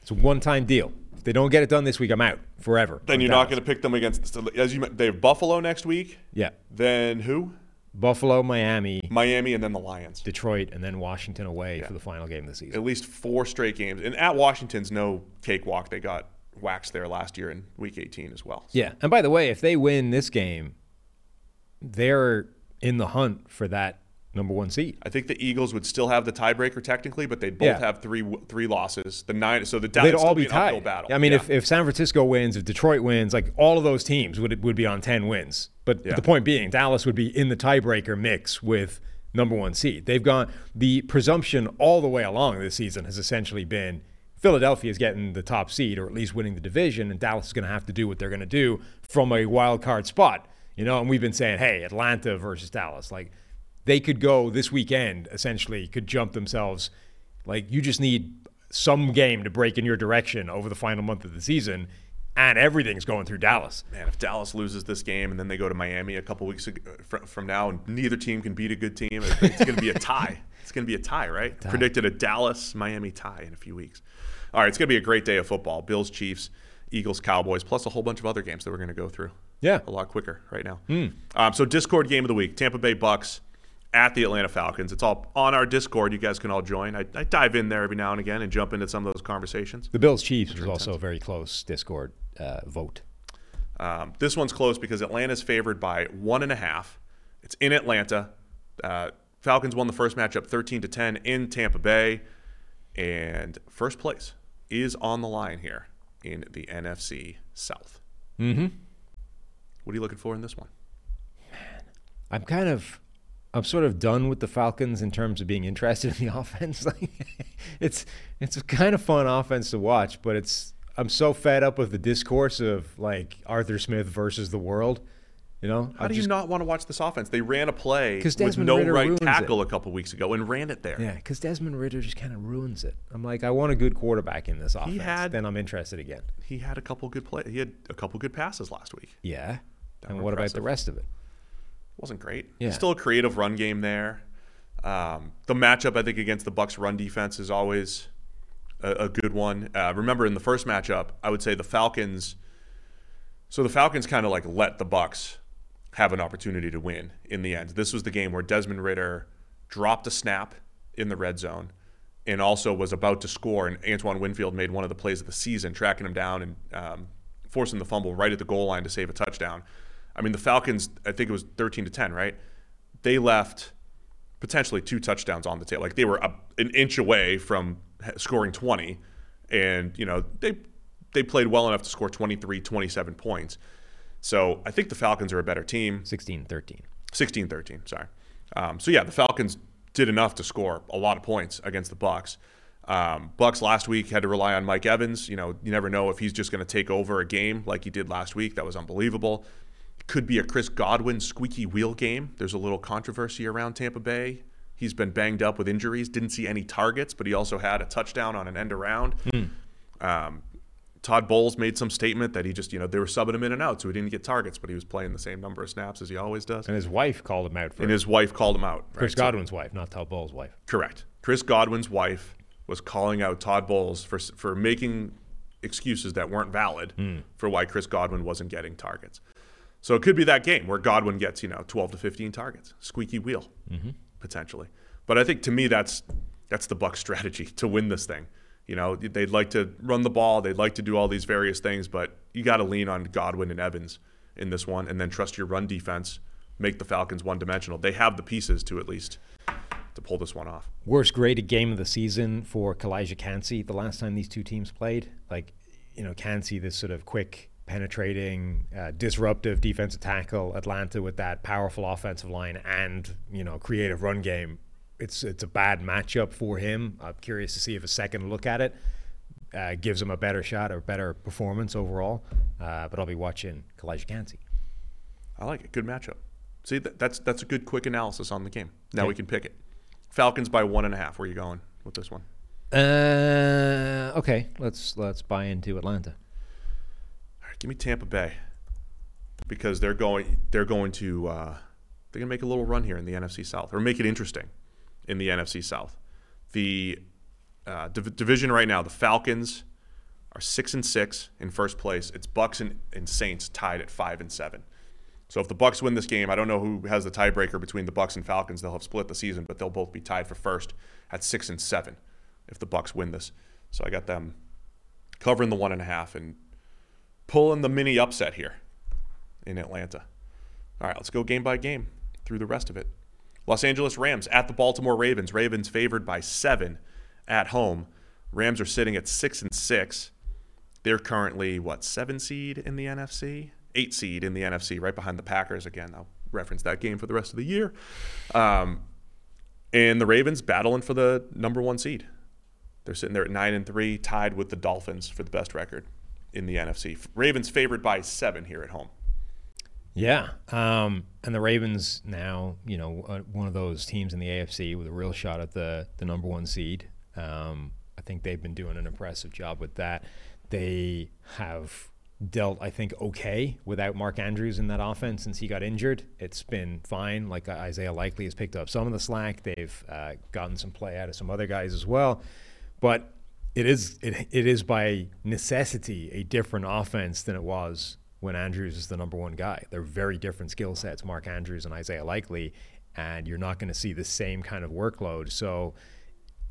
It's a one-time deal. If they don't get it done this week, I'm out forever. Then you're not going to pick them against as you. They have Buffalo next week. Yeah. Then who? Buffalo, Miami, Miami, and then the Lions. Detroit, and then Washington away Yeah. for the final game of the season. At least four straight games. And at Washington's no cakewalk. They got waxed there last year in Week 18 as well. Yeah. And by the way, if they win this game, they're in the hunt for that number one seed. I think the Eagles would still have the tiebreaker technically, but they'd both Yeah. have three three losses. The nine, so the They'd all be uphill tied. battle. I mean, Yeah. if, if San Francisco wins, if Detroit wins, like all of those teams would would be on ten wins. But Yeah. the point being, Dallas would be in the tiebreaker mix with number one seed. They've gone the presumption all the way along this season has essentially been Philadelphia is getting the top seed or at least winning the division, and Dallas is going to have to do what they're going to do from a wild card spot. You know, and we've been saying, hey, Atlanta versus Dallas, like they could go this weekend essentially could jump themselves like you just need some game to break in your direction over the final month of the season and everything's going through Dallas. man, if Dallas loses this game and then they go to Miami a couple weeks ago, from now, and neither team can beat a good team, it's going to be a tie. It's going to be a tie, right? Predicted a Dallas Miami tie in a few weeks. All right, it's going to be a great day of football. Bills, Chiefs, Eagles, Cowboys, plus a whole bunch of other games that we're going to go through. Yeah. a lot quicker right now. Um, so Discord game of the week: Tampa Bay Bucks at the Atlanta Falcons. It's all on our Discord. You guys can all join. I, I dive in there every now and again and jump into some of those conversations. The Bills Chiefs was also a very close Discord uh, vote. Um, this one's close because Atlanta's favored by one and a half. It's in Atlanta. Uh, Falcons won the first matchup 13 to 10 in Tampa Bay, and first place is on the line here in the NFC South. Mm-hmm. What are you looking for in this one? Man, I'm kind of I'm sort of done with the Falcons in terms of being interested in the offense. Like it's it's a kind of fun offense to watch, but it's I'm so fed up with the discourse of like Arthur Smith versus the world. You know, How do you not want to watch this offense? They ran a play with no Ridder right tackle it. a couple weeks ago and ran it there. Yeah, because Desmond Ridder just kind of ruins it. I'm like, I want a good quarterback in this offense. He had- then I'm interested again. He had a couple good play. He had a couple good passes last week. Yeah. That and what about the rest of it? Wasn't great. Yeah. Still a creative run game there. Um, the matchup, I think, against the Bucks' run defense is always a, a good one. Uh, remember, in the first matchup, I would say the Falcons. So the Falcons kind of like let the Bucks have an opportunity to win in the end. This was the game where Desmond Ridder dropped a snap in the red zone and also was about to score. And Antoine Winfield made one of the plays of the season, tracking him down and um, forcing the fumble right at the goal line to save a touchdown. I mean, the Falcons, I think it was 13 to 10, right? They left potentially two touchdowns on the table. Like they were up an inch away from scoring 20 and, you know, they they played well enough to score 23, 27 points. So, I think the Falcons are a better team. 16 13. 16 13 sorry um, so yeah the falcons did enough to score a lot of points against the bucks um, bucks last week had to rely on mike evans you know you never know if he's just going to take over a game like he did last week that was unbelievable could be a chris godwin squeaky wheel game there's a little controversy around tampa bay he's been banged up with injuries didn't see any targets but he also had a touchdown on an end around um, Todd Bowles made some statement that he just, you know, they were subbing him in and out, so he didn't get targets, but he was playing the same number of snaps as he always does. And his wife called him out for And it. his wife called him out. Chris right? So- Godwin's wife, not Todd Bowles' wife. correct. Chris Godwin's wife was calling out Todd Bowles for for making excuses that weren't valid for why Chris Godwin wasn't getting targets. So it could be that game where Godwin gets, you know, 12 to 15 targets, squeaky wheel, mm-hmm. potentially. But I think to me that's that's the Buck strategy to win this thing. You know, they'd like to run the ball, they'd like to do all these various things, but you got to lean on Godwin and Evans in this one, and then trust your run defense, make the Falcons one-dimensional. They have the pieces to at least to pull this one off. Worst graded game of the season for Calijah Kancey the last time these two teams played. Like, you know, Kancey, this sort of quick, penetrating, uh, disruptive defensive tackle, Atlanta with that powerful offensive line and, you know, creative run game. It's, it's a bad matchup for him. I'm curious to see if a second look at it uh, gives him a better shot or better performance overall. Uh, but I'll be watching Calijah Kancey. I like it. Good matchup. See, that, that's that's a good quick analysis on the game. Now Okay. we can pick it. Falcons by one and a half. Where are you going with this one? Uh, okay, let's let's buy into Atlanta. Give me Tampa Bay because they're going they're going to uh, they're gonna make a little run here in the NFC South or make it interesting in the NFC South. The uh, div- division right now, the Falcons are six and six in first place. It's Bucks and, and Saints tied at five and seven. So if the Bucks win this game, I don't know who has the tiebreaker between the Bucks and Falcons. They'll have split the season, but they'll both be tied for first at six and seven if the Bucks win this. So I got them covering the one and a half and pulling the mini upset here in Atlanta. All right, let's go game by game through the rest of it. Los Angeles Rams at the Baltimore Ravens. Ravens favored by seven at home. Rams are sitting at six and six. They're currently what seven seed in the NFC, eight seed in the NFC, right behind the Packers. Again, I'll reference that game for the rest of the year. Um, and the Ravens battling for the number one seed. They're sitting there at nine and three, tied with the Dolphins for the best record in the NFC. Ravens favored by seven here at home. Yeah, um, and the Ravens now, you know, uh, one of those teams in the AFC with a real shot at the the number one seed. Um, I think they've been doing an impressive job with that. They have dealt, I think, okay without Mark Andrews in that offense since he got injured. It's been fine. Like uh, Isaiah Likely has picked up some of the slack. They've uh, gotten some play out of some other guys as well, but it is it, it is by necessity a different offense than it was when Andrews is the number one guy. They're very different skill sets, Mark Andrews and Isaiah Likely, and you're not going to see the same kind of workload. So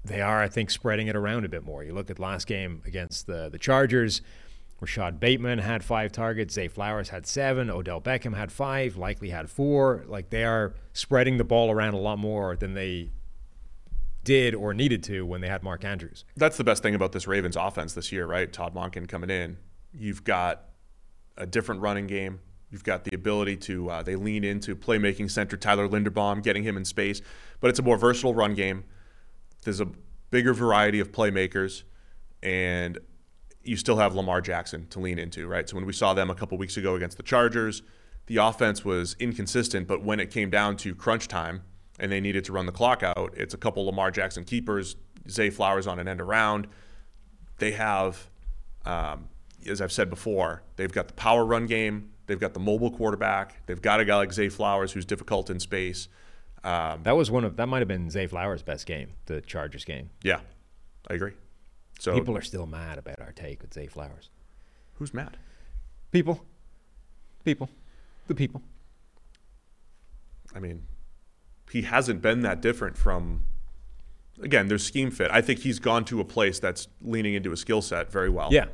they are, I think, spreading it around a bit more. You look at last game against the the Chargers. Rashod Bateman had five targets. Zay Flowers had seven. Odell Beckham had five. Likely had four. Like they are spreading the ball around a lot more than they did or needed to when they had Mark Andrews. That's the best thing about this Ravens offense this year, right? Todd Monken coming in. You've got a different running game. You've got the ability to uh, they lean into playmaking center Tyler Linderbaum, getting him in space, but it's a more versatile run game. There's a bigger variety of playmakers, and you still have Lamar Jackson to lean into, right? So when we saw them a couple weeks ago against the Chargers, the offense was inconsistent, but when it came down to crunch time and they needed to run the clock out, it's a couple Lamar Jackson keepers, Zay Flowers on an end around. They have, um, as I've said before, they've got the power run game, they've got the mobile quarterback, they've got a guy like Zay Flowers who's difficult in space. Um, That was one of that might have been Zay Flowers' best game, the Chargers game. yeah, I agree. So People are still mad about our take with Zay Flowers. who's mad? People, people, the people. I mean, he hasn't been that different from. Again, there's scheme fit. I think he's gone to a place that's leaning into his skill set very well. Yeah,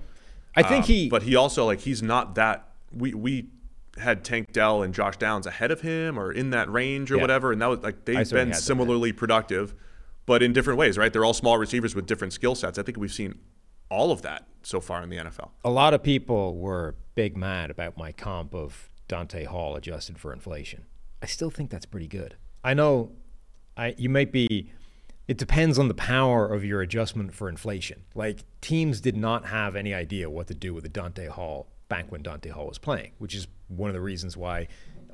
I think Um, he. But he also like he's not that. We we had Tank Dell and Josh Downs ahead of him or in that range or Yeah. whatever, and that was like they've been similarly productive, but in different ways, right? They're all small receivers with different skill sets. I think we've seen all of that so far in the NFL. a lot of people were big mad about my comp of Dante Hall adjusted for inflation. I still think that's pretty good. I know I you might be it depends on the power of your adjustment for inflation. Like teams did not have any idea what to do with the Dante Hall back when Dante Hall was playing, which is one of the reasons why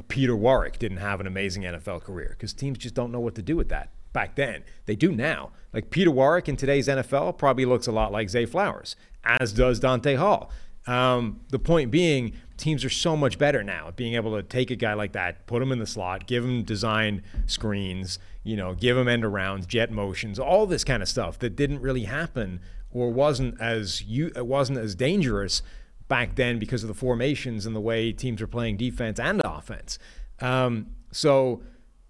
Peter Warrick didn't have an amazing NFL career because teams just don't know what to do with that back then. They do now. Like Peter Warrick in today's NFL probably looks a lot like Zay Flowers, as does Dante Hall. Um, the point being, teams are so much better now at being able to take a guy like that, put him in the slot, give him design screens, you know, give him end arounds, jet motions, all this kind of stuff that didn't really happen or wasn't as you it wasn't as dangerous back then because of the formations and the way teams were playing defense and offense. Um, so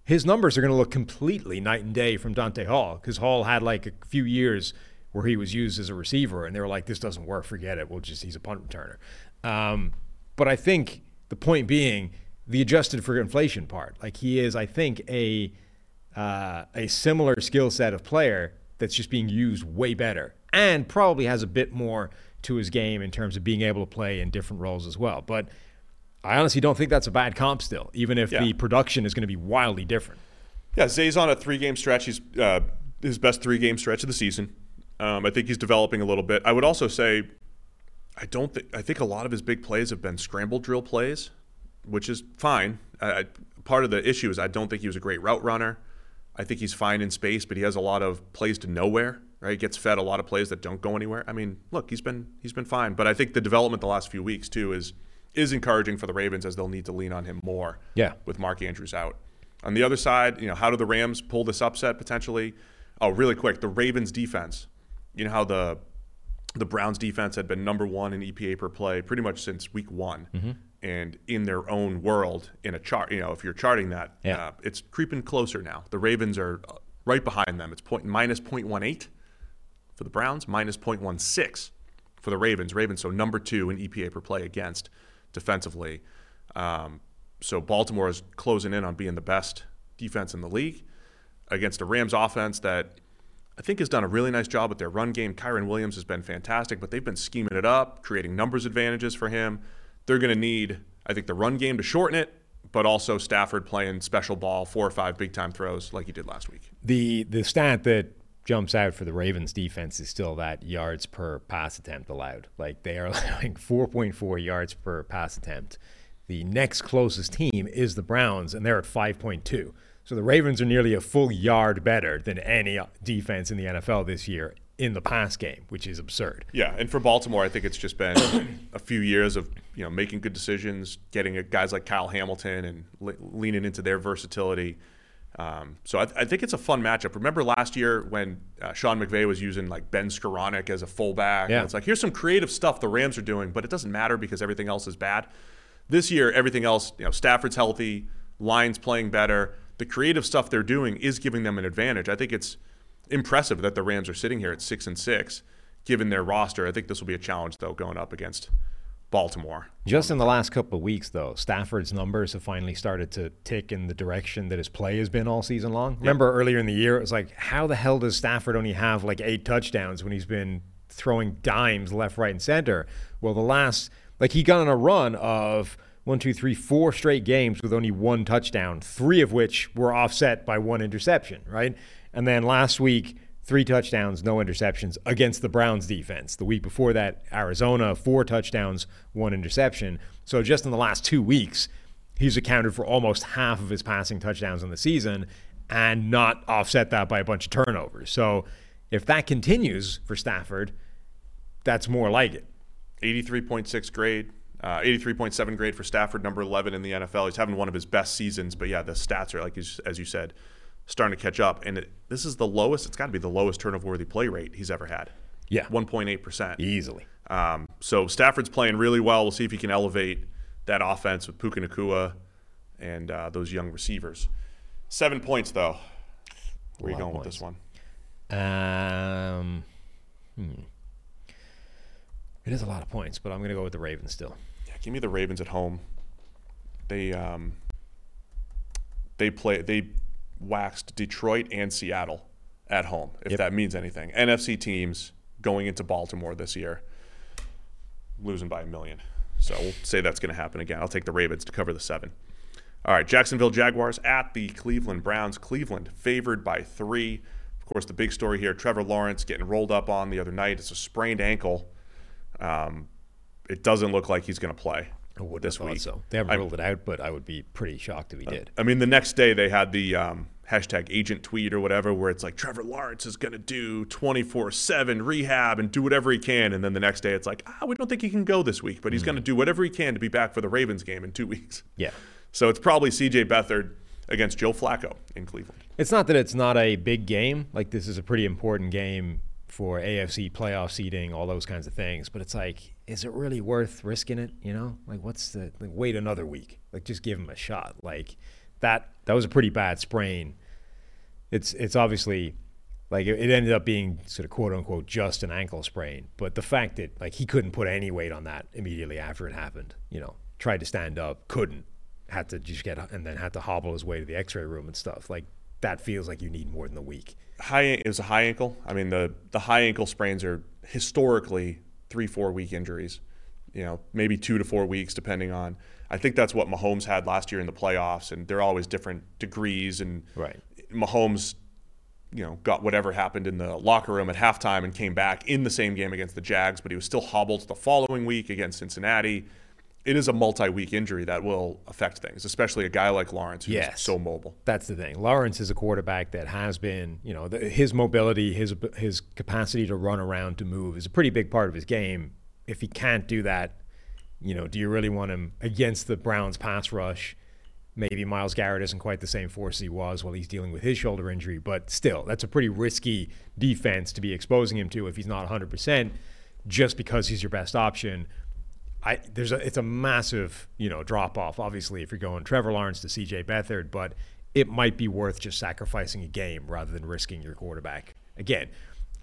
his numbers are going to look completely night and day from Dante Hall because Hall had like a few years where he was used as a receiver, and they were like, "This doesn't work. Forget it. We'll just he's a punt returner." Um, but I think the point being the adjusted for inflation part. Like he is, I think a uh, a similar skill set of player that's just being used way better, and probably has a bit more to his game in terms of being able to play in different roles as well. But I honestly don't think that's a bad comp still, even if Yeah. the production is going to be wildly different. Yeah, Zay's on a three-game stretch. He's uh, his best three-game stretch of the season. Um, I think he's developing a little bit. I would also say, I don't think I think a lot of his big plays have been scramble drill plays, which is fine. I, I, part of the issue is I don't think he was a great route runner. I think he's fine in space, but he has a lot of plays to nowhere. Right, gets fed a lot of plays that don't go anywhere. I mean, look, he's been he's been fine, but I think the development the last few weeks too is is encouraging for the Ravens as they'll need to lean on him more. Yeah. with Mark Andrews out. On the other side, you know, how do the Rams pull this upset potentially? Oh, really quick, the Ravens defense. You know how the the Browns defense had been number one in EPA per play pretty much since week one. and in their own world in a chart. You know, if you're charting that, Yeah. uh, it's creeping closer now. The Ravens are uh, right behind them. It's point minus 0.18 for the Browns, minus 0.16 for the Ravens. Ravens, so number two in EPA per play against defensively. Um, so Baltimore is closing in on being the best defense in the league against a Rams offense that I think has done a really nice job with their run game. Kyren Williams has been fantastic, but they've been scheming it up, creating numbers advantages for him. They're going to need, I think, the run game to shorten it, but also Stafford playing special ball, four or five big time throws like he did last week. The the stat that jumps out for the Ravens defense is still that yards per pass attempt allowed. Like they are allowing 4.4 yards per pass attempt. The next closest team is the Browns, and they're at 5.2. So the Ravens are nearly a full yard better than any defense in the NFL this year in the pass game, which is absurd. Yeah, and for Baltimore, I think it's just been a few years of you know making good decisions, getting guys like Kyle Hamilton and le- leaning into their versatility. Um, so I, I think it's a fun matchup. Remember last year when uh, Sean McVay was using like Ben Skowronek as a fullback? Yeah. And it's like here's some creative stuff the Rams are doing, but it doesn't matter because everything else is bad. This year, everything else, you know, Stafford's healthy, lines playing better. The creative stuff they're doing is giving them an advantage. I think it's impressive that the Rams are sitting here at six and six, given their roster. I think this will be a challenge though going up against Baltimore. Just in the last couple of weeks, though, Stafford's numbers have finally started to tick in the direction that his play has been all season long. Remember earlier in the year, it was like, how the hell does Stafford only have like eight touchdowns when he's been throwing dimes left, right, and center? Well, the last, like, he got on a run of one, two, three, four straight games with only one touchdown, three of which were offset by one interception, right? And then last week, three touchdowns, no interceptions against the Browns defense. The week before that, Arizona, four touchdowns, one interception. So just in the last two weeks, he's accounted for almost half of his passing touchdowns in the season and not offset that by a bunch of turnovers. So if that continues for Stafford, that's more like it. 83.6 grade, uh, 83.7 grade for Stafford, number 11 in the NFL. He's having one of his best seasons, but yeah, the stats are like as as you said, starting to catch up. And it, this is the lowest. It's got to be the lowest turnover-worthy play rate he's ever had. Yeah. 1.8 percent. Easily. Um, so Stafford's playing really well. We'll see if he can elevate that offense with Puka Nacua and uh, those young receivers. Seven points though. Where are you going with this one? Um, hmm. It is a lot of points, but I'm going to go with the Ravens still. Give me the Ravens at home. They um, they play they waxed Detroit and Seattle at home, if Yep. that means anything. NFC teams going into Baltimore this year, losing by a million. So we'll say that's going to happen again. I'll take the Ravens to cover the seven. All right, Jacksonville Jaguars at the Cleveland Browns. Cleveland favored by three. Of course, the big story here: Trevor Lawrence getting rolled up on the other night. It's a sprained ankle. Um, it doesn't look like he's going to play I would this week. so. They haven't I- ruled it out, but I would be pretty shocked if he did. I mean, the next day they had the um, hashtag agent tweet or whatever where it's like Trevor Lawrence is going to do 24 7 rehab and do whatever he can. And then the next day it's like, ah, we don't think he can go this week, but he's going to do whatever he can to be back for the Ravens game in two weeks. Yeah. So it's probably CJ Beathard against Joe Flacco in Cleveland. It's not that it's not a big game. Like this is a pretty important game for AFC playoff seeding, all those kinds of things. But it's like, is it really worth risking it? You know, like what's the like, wait another week? Like just give him a shot. Like that that was a pretty bad sprain. It's it's obviously like it, it ended up being sort of quote unquote just an ankle sprain. But the fact that like he couldn't put any weight on that immediately after it happened, you know, tried to stand up, couldn't, had to just get and then had to hobble his way to the X-ray room and stuff. Like that feels like you need more than a week. High it was a high ankle. I mean the the high ankle sprains are historically three four week injuries. You know, maybe two to four weeks depending on. I think that's what Mahomes had last year in the playoffs, and they're always different degrees. And Right. Mahomes, you know, got whatever happened in the locker room at halftime and came back in the same game against the Jags, but he was still hobbled the following week against Cincinnati. It is a multi-week injury that will affect things, especially a guy like Lawrence who's Yes. so mobile. That's the thing. Lawrence is a quarterback that has been, you know, the, his mobility, his his capacity to run around, to move is a pretty big part of his game. If he can't do that, you know, do you really want him against the Browns pass rush? Maybe Myles Garrett isn't quite the same force he was while he's dealing with his shoulder injury, but still, that's a pretty risky defense to be exposing him to if he's not 100%, just because he's your best option. I there's a it's a massive you know drop off. Obviously, if you're going Trevor Lawrence to C.J. Beathard, but it might be worth just sacrificing a game rather than risking your quarterback. Again,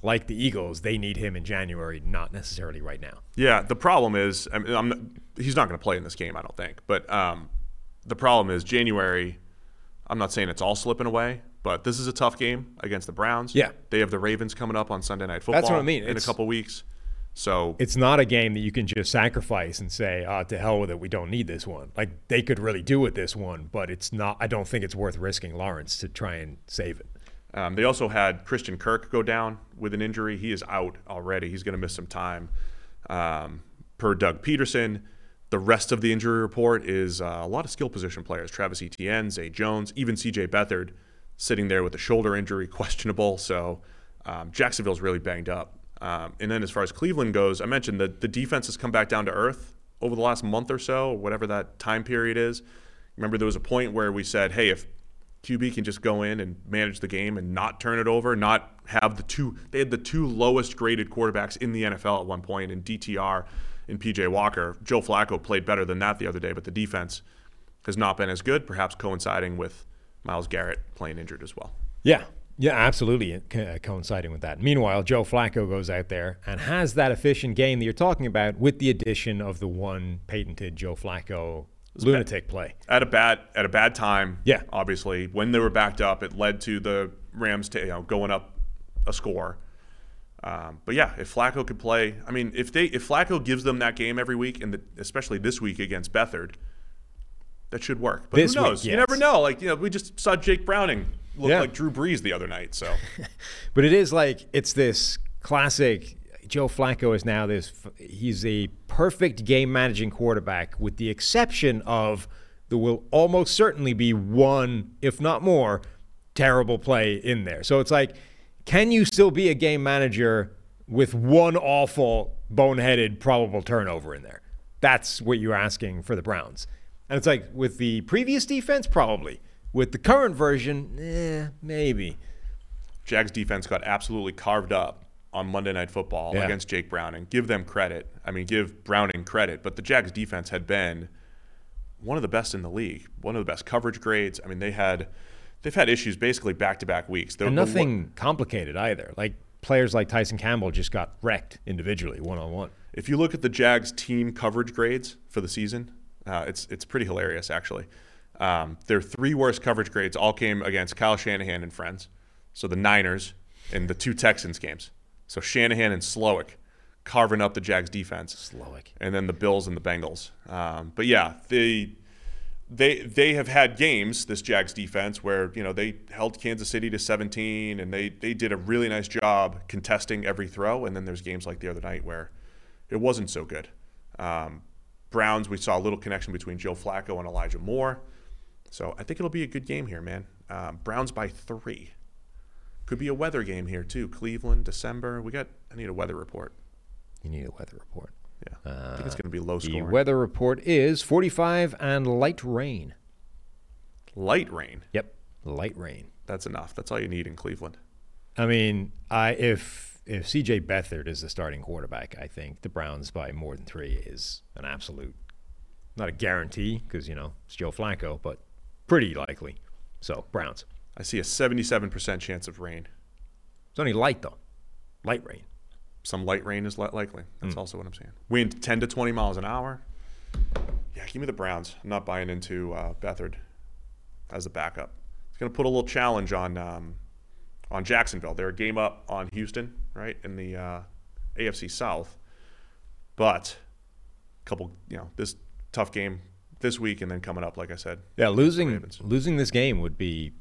like the Eagles, they need him in January, not necessarily right now. Yeah, the problem is, I mean, I'm not, he's not going to play in this game, I don't think. But um, the problem is January. I'm not saying it's all slipping away, but this is a tough game against the Browns. Yeah. they have the Ravens coming up on Sunday Night Football. That's what I mean. In a couple weeks, so It's not a game that you can just sacrifice and say, "Ah, to hell with it. We don't need this one." Like they could really do with this one, but it's not. I don't think it's worth risking Lawrence to try and save it. Um, they also had Christian Kirk go down with an injury. He is out already. He's going to miss some time. Um, per Doug Pederson, the rest of the injury report is uh, a lot of skill position players: Travis Etienne, Zay Jones, even C.J. Beathard, sitting there with a shoulder injury, questionable. So um, Jacksonville's really banged up. Um, and then as far as Cleveland goes, I mentioned that the defense has come back down to earth over the last month or so, whatever that time period is. Remember, there was a point where we said, "Hey, if QB can just go in and manage the game and not turn it over, not have the two. They had the two lowest graded quarterbacks in the NFL at one point in DTR and PJ Walker. Joe Flacco played better than that the other day, but the defense has not been as good, perhaps coinciding with Myles Garrett playing injured as well. Yeah, yeah, absolutely co- coinciding with that. Meanwhile, Joe Flacco goes out there and has that efficient game that you're talking about, with the addition of the one patented Joe Flacco lunatic play. At a bad at a bad time, Yeah. Obviously, when they were backed up, it led to the Rams, ta- you know, going up a score. Um, but yeah, if Flacco could play, I mean, if they if Flacco gives them that game every week, and the, especially this week against Beathard, that should work. But This who week, knows? You never know. Like you know, we just saw Jake Browning look Yeah. like Drew Brees the other night. So But it is like it's this classic. Joe Flacco is now this. He's a perfect game managing quarterback, with the exception of there will almost certainly be one, if not more, terrible play in there. So it's like, can you still be a game manager with one awful, boneheaded, probable turnover in there? That's what you're asking for the Browns. And it's like with the previous defense, probably. With the current version, eh, maybe. Jags defense got absolutely carved up on Monday Night Football Yeah. against Jake Browning. Give them credit. I mean, give Browning credit. But the Jags defense had been one of the best in the league. One of the best coverage grades. I mean, they had they've had issues basically back to back weeks. The- And the- nothing complicated either. Like players like Tyson Campbell just got wrecked individually, one on one. If you look at the Jags team coverage grades for the season, uh, it's it's pretty hilarious actually. Um, their three worst coverage grades all came against Kyle Shanahan and friends. So the Niners and the two Texans games. So Shanahan and Slowik carving up the Jags defense. Slowik. And then the Bills and the Bengals. Um, but yeah, they they they have had games this Jags defense where you know they held Kansas City to 17 and they they did a really nice job contesting every throw and then there's games like the other night where it wasn't so good. Um, Browns we saw a little connection between Joe Flacco and Elijah Moore, so I think it'll be a good game here, man. Um, Browns by three. Could be a weather game here too. Cleveland, December. We got. I need a weather report. You need a weather report. Yeah, I think it's going to be low score. The weather report is 45 and light rain. Light rain. Yep, light rain. That's enough. That's all you need in Cleveland. I mean, I if if CJ Beathard is the starting quarterback, I think the Browns by more than three is an absolute, not a guarantee because you know it's Joe Flacco, but pretty likely. So Browns. I see a 77% chance of rain. It's only light though, light rain. Some light rain is li- likely. That's Hmm. also what I'm saying. Wind 10 to 20 miles an hour. Yeah, give me the Browns. I'm not buying into uh, Beathard as a backup. It's going to put a little challenge on um, on Jacksonville. They're a game up on Houston, right in the uh, AFC South. But a couple, you know, this tough game this week, and then coming up, like I said, Yeah, losing losing this game would be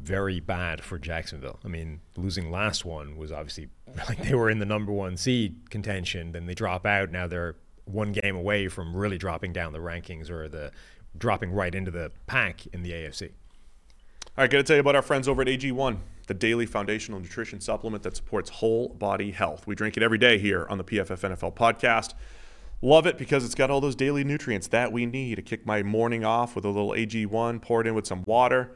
very bad for Jacksonville. I mean, losing last one was obviously like they were in the number one seed contention, then they drop out. Now they're one game away from really dropping down the rankings or the dropping right into the pack in the AFC. All right, got to tell you about our friends over at AG1, the daily foundational nutrition supplement that supports whole body health. We drink it every day here on the PFF NFL podcast. Love it because it's got all those daily nutrients that we need to kick my morning off with a little AG1, pour it in with some water,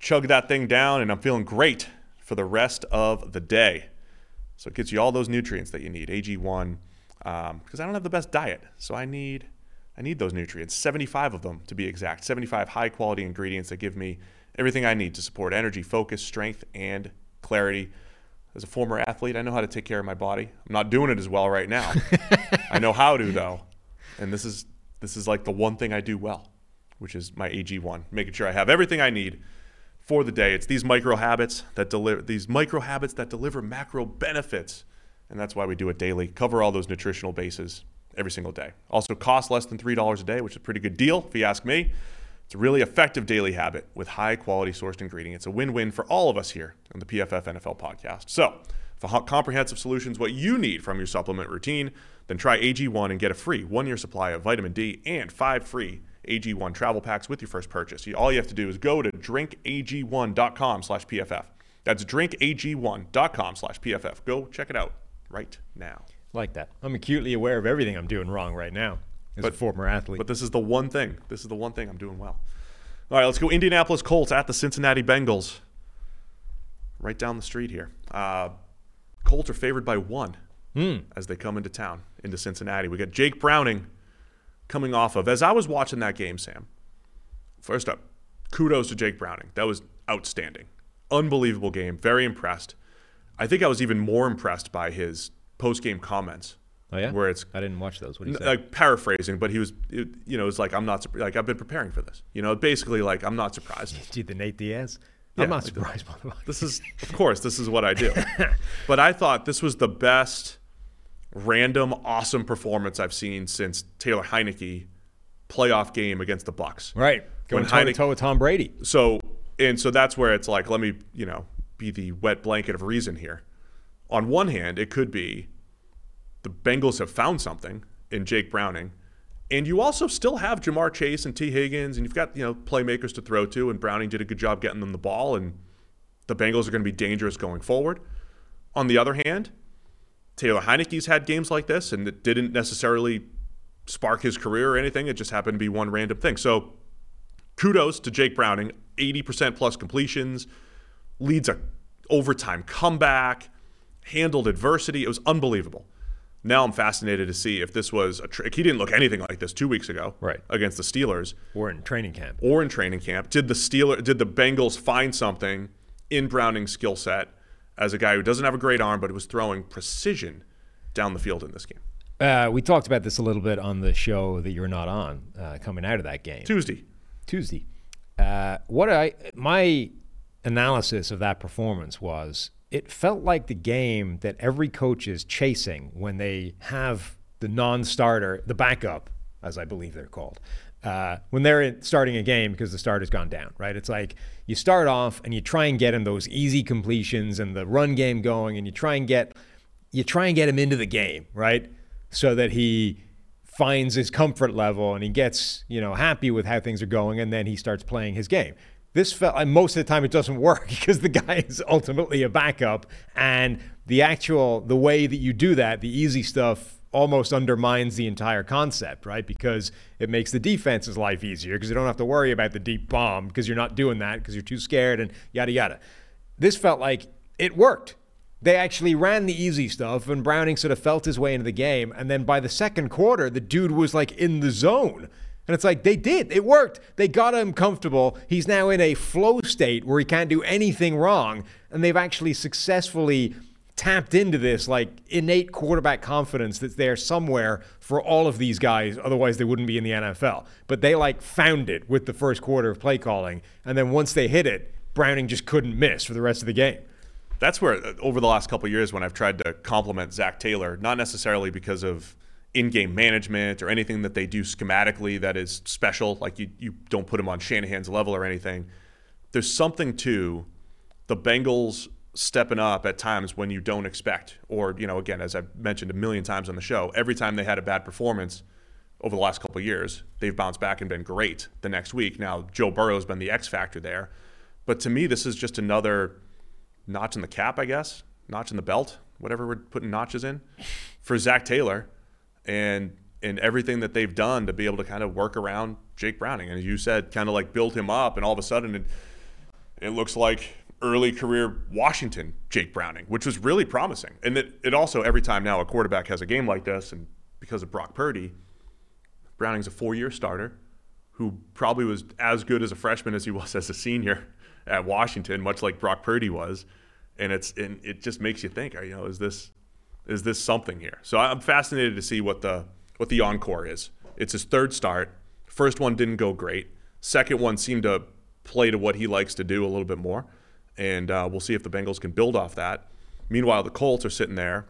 chug that thing down, and I'm feeling great for the rest of the day. So it gets you all those nutrients that you need. AG1 because um, I don't have the best diet. So I need I need those nutrients, 75 of them to be exact, 75 high quality ingredients that give me everything I need to support energy, focus, strength, and clarity. As a former athlete, I know how to take care of my body. I'm not doing it as well right now. I know how to though, and this is this is like the one thing I do well, which is my AG1, making sure I have everything I need for the day. It's these micro habits that deliver these micro habits that deliver macro benefits, and that's why we do it daily. Cover all those nutritional bases every single day. Also, costs less than three dollars a day, which is a pretty good deal if you ask me. It's a really effective daily habit with high quality sourced ingredients. A win win for all of us here on the PFF NFL podcast. So, for comprehensive solutions, what you need from your supplement routine, then try AG1 and get a free one year supply of vitamin D and five free AG1 travel packs with your first purchase. All you have to do is go to drinkag1.com slash PFF. That's drinkag1.com slash PFF. Go check it out right now. Like that. I'm acutely aware of everything I'm doing wrong right now as a former athlete. But this is the one thing. This is the one thing I'm doing well. All right, let's go. Indianapolis Colts at the Cincinnati Bengals. Right down the street here. Uh, Colts are favored by one as they come into town, into Cincinnati. We got Jake Browning coming off of. As I was watching that game, Sam, first up, kudos to Jake Browning. That was outstanding. Unbelievable game. Very impressed. I think I was even more impressed by his post game comments. Oh yeah, Where it's I didn't watch those. What do you say? like paraphrasing, but he was, it, you know, it's like I'm not like I've been preparing for this. You know, basically like I'm not surprised. Did the Nate Diaz? Yeah, I'm not surprised by the This is, of course, this is what I do. but I thought this was the best random awesome performance I've seen since Taylor Heinicke playoff game against the Bucks. right. Going toe to toe with Tom Brady. So and so that's where it's like, let me, you know, be the wet blanket of reason here. On one hand, it could be the Bengals have found something in Jake Browning, and you also still have Ja'Marr Chase and Tee Higgins, and you've got, you know, playmakers to throw to, and Browning did a good job getting them the ball, and the Bengals are going to be dangerous going forward. On the other hand, Taylor Heinicke's had games like this, and it didn't necessarily spark his career or anything. It just happened to be one random thing. So kudos to Jake Browning, 80% plus completions, leads a overtime comeback, handled adversity. It was unbelievable. Now I'm fascinated to see if this was a trick. He didn't look anything like this two weeks ago, Right. against the Steelers We're in training camp. or in training camp. Did the Steeler, did the Bengals find something in Browning's skill set as a guy who doesn't have a great arm, but was throwing precision down the field in this game? Uh, we talked about this a little bit on the show that you're not on uh, coming out of that game. Tuesday. Tuesday. Uh, what I my analysis of that performance was it felt like the game that every coach is chasing when they have the non-starter, the backup, as I believe they're called, uh, when they're starting a game because the starter's gone down. Right? It's like you start off and you try and get him those easy completions and the run game going, and you try and get you try and get him into the game, right? So that he finds his comfort level and he gets, you know, happy with how things are going and then he starts playing his game. This felt like uh, most of the time it doesn't work because the guy is ultimately a backup and the actual the way that you do that, the easy stuff almost undermines the entire concept, right? Because it makes the defense's life easier because you don't have to worry about the deep bomb because you're not doing that because you're too scared and yada yada. This felt like it worked they actually ran the easy stuff and Browning sort of felt his way into the game. And then by the second quarter, the dude was like in the zone. And it's like they did. It worked. They got him comfortable. He's now in a flow state where he can't do anything wrong. And they've actually successfully tapped into this like innate quarterback confidence that's there somewhere for all of these guys. Otherwise, they wouldn't be in the NFL. But they like found it with the first quarter of play calling. And then once they hit it, Browning just couldn't miss for the rest of the game. that's where over the last couple years when I've tried to compliment Zac Taylor, not necessarily because of in-game management or anything that they do schematically that is special, like you you don't put them on Shanahan's level or anything. There's something to the Bengals stepping up at times when you don't expect, or you know, again, as I've mentioned a million times on the show, every time they had a bad performance over the last couple years, they've bounced back and been great the next week. Now Joe Burrow's been the X factor there, but to me, this is just another notch in the cap, I guess, notch in the belt, whatever we're putting notches in, for Zac Taylor, and and everything that they've done to be able to kind of work around Jake Browning, and as you said, kind of like build him up, and all of a sudden it, it looks like early career Washington Jake Browning, which was really promising. And it, it also, every time now a quarterback has a game like this, and because of Brock Purdy, Browning's a four year starter who probably was as good as a freshman as he was as a senior at Washington, much like Brock Purdy was. And it's and it just makes you think, you know, is this is this something here? So I'm fascinated to see what the what the encore is. It's his third start. First one didn't go great. Second one seemed to play to what he likes to do a little bit more, and uh, we'll see if the Bengals can build off that. Meanwhile, the Colts are sitting there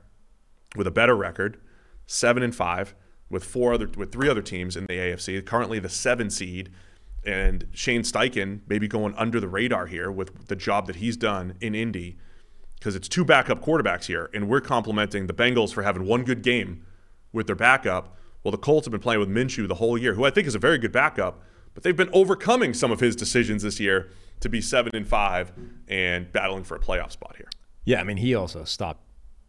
with a better record, seven and five, with four other with three other teams in the AFC. Currently, the seven seed, and Shane Steichen maybe going under the radar here with the job that he's done in Indy, because it's two backup quarterbacks here, and we're complimenting the Bengals for having one good game with their backup. Well, the Colts have been playing with Minshew the whole year, who I think is a very good backup, but they've been overcoming some of his decisions this year to be seven and five and battling for a playoff spot here. Yeah, I mean, he also stopped,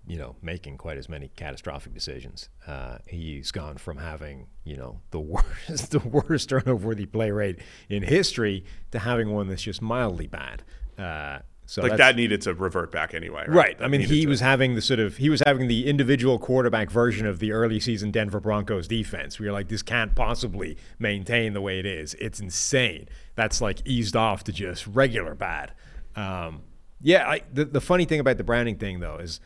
you know, making quite as many catastrophic decisions. Uh, he's gone from having, you know, the worst, the worst turnover-worthy play rate in history to having one that's just mildly bad. Uh, so like that needed to revert back anyway, right? Right. I mean, he to- was having the sort of he was having the individual quarterback version of the early season Denver Broncos defense. We are like, this can't possibly maintain the way it is. It's insane. That's like eased off to just regular bad. Um, yeah. I, the the funny thing about the Browning thing though is,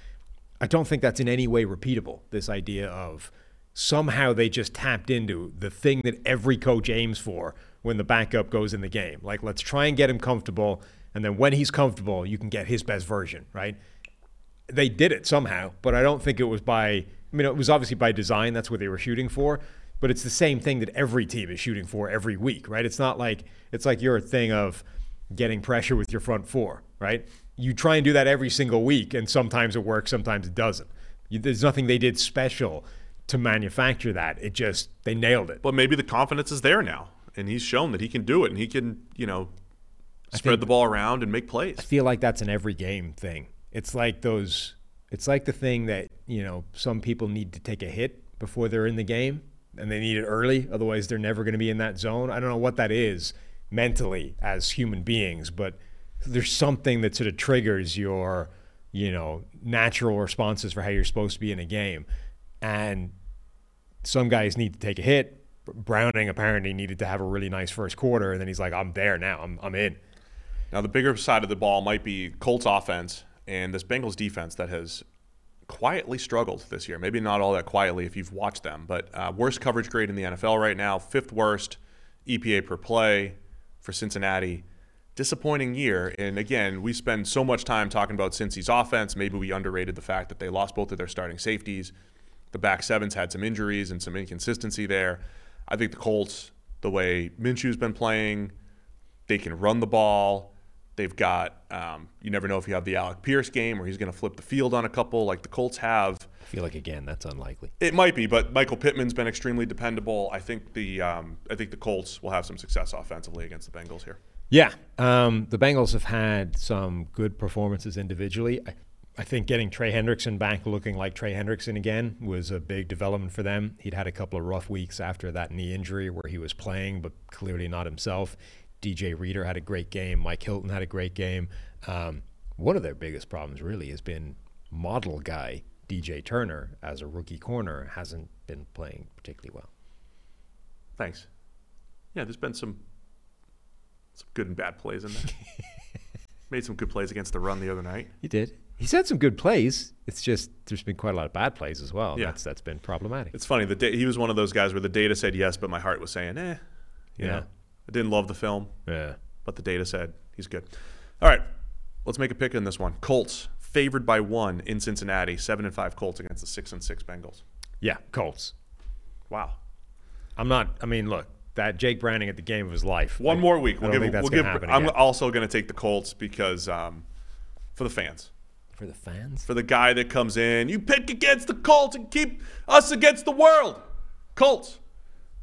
I don't think that's in any way repeatable. This idea of somehow they just tapped into the thing that every coach aims for when the backup goes in the game. Like, let's try and get him comfortable. And then when he's comfortable, you can get his best version, right? They did it somehow, but I don't think it was by, I mean, it was obviously by design. That's what they were shooting for. But it's the same thing that every team is shooting for every week, right? It's not like, it's like your thing of getting pressure with your front four, right? You try and do that every single week, and sometimes it works, sometimes it doesn't. You, there's nothing they did special to manufacture that. It just, they nailed it. But maybe the confidence is there now, and he's shown that he can do it, and he can, you know, spread the ball around and make plays. I feel like that's an every game thing. It's like those. It's like the thing that you know some people need to take a hit before they're in the game, and they need it early. Otherwise, they're never going to be in that zone. I don't know what that is mentally as human beings, but there's something that sort of triggers your, you know, natural responses for how you're supposed to be in a game, and some guys need to take a hit. Browning apparently needed to have a really nice first quarter, and then he's like, "I'm there now. I'm I'm in." Now, the bigger side of the ball might be Colts offense and this Bengals defense that has quietly struggled this year. Maybe not all that quietly if you've watched them, but uh, worst coverage grade in the NFL right now, fifth worst EPA per play for Cincinnati. Disappointing year. And again, we spend so much time talking about Cincy's offense. Maybe we underrated the fact that they lost both of their starting safeties. The back sevens had some injuries and some inconsistency there. I think the Colts, the way Minshew's been playing, they can run the ball. They've got, um, you never know if you have the Alec Pierce game where he's going to flip the field on a couple like the Colts have. I feel like again that's unlikely. It might be, but Michael Pittman's been extremely dependable. I think the um, I think the Colts will have some success offensively against the Bengals here. Yeah, um, the Bengals have had some good performances individually. I, I think getting Trey Hendrickson back looking like Trey Hendrickson again was a big development for them. He'd had a couple of rough weeks after that knee injury where he was playing, but clearly not himself. DJ Reader had a great game. Mike Hilton had a great game. Um, one of their biggest problems really has been model guy DJ Turner as a rookie corner hasn't been playing particularly well. Thanks. Yeah, there's been some some good and bad plays in there. Made some good plays against the run the other night. He did. He's had some good plays. It's just there's been quite a lot of bad plays as well. Yeah. That's that's been problematic. It's funny. The da- he was one of those guys where the data said yes, but my heart was saying eh. You Yeah. know, I didn't love the film, yeah. but the data said he's good. All right, let's make a pick in this one. Colts favored by one in Cincinnati. Seven and five Colts against the six and six Bengals. Yeah, Colts. Wow. I'm not. I mean, look, that Jake Browning at the game of his life. One like, more week. I We'll don't give. think that's We'll gonna give. happen I'm again. also going to take the Colts because um, for the fans, for the fans. for the guy that comes in, you pick against the Colts and keep us against the world. Colts.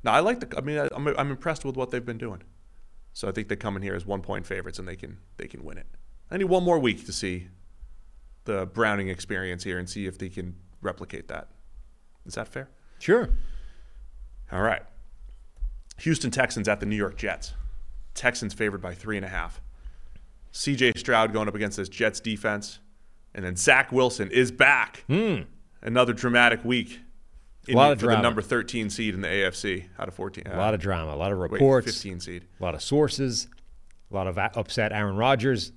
Now I like the. I mean, I, I'm, I'm impressed with what they've been doing. So I think they come in here as one point favorites and they can they can win it. I need one more week to see the Browning experience here and see if they can replicate that. Is that fair? Sure. All right. Houston Texans at the New York Jets. Texans favored by three and a half. C.J. Stroud going up against this Jets defense, and then Zach Wilson is back. Hmm. Another dramatic week. In Hmm. Lot the- of for the drama. number 13 seed in the AFC out of 14. A lot of drama, a lot of wait, reports, 15 seed. a lot of sources, a lot of upset Aaron Rodgers,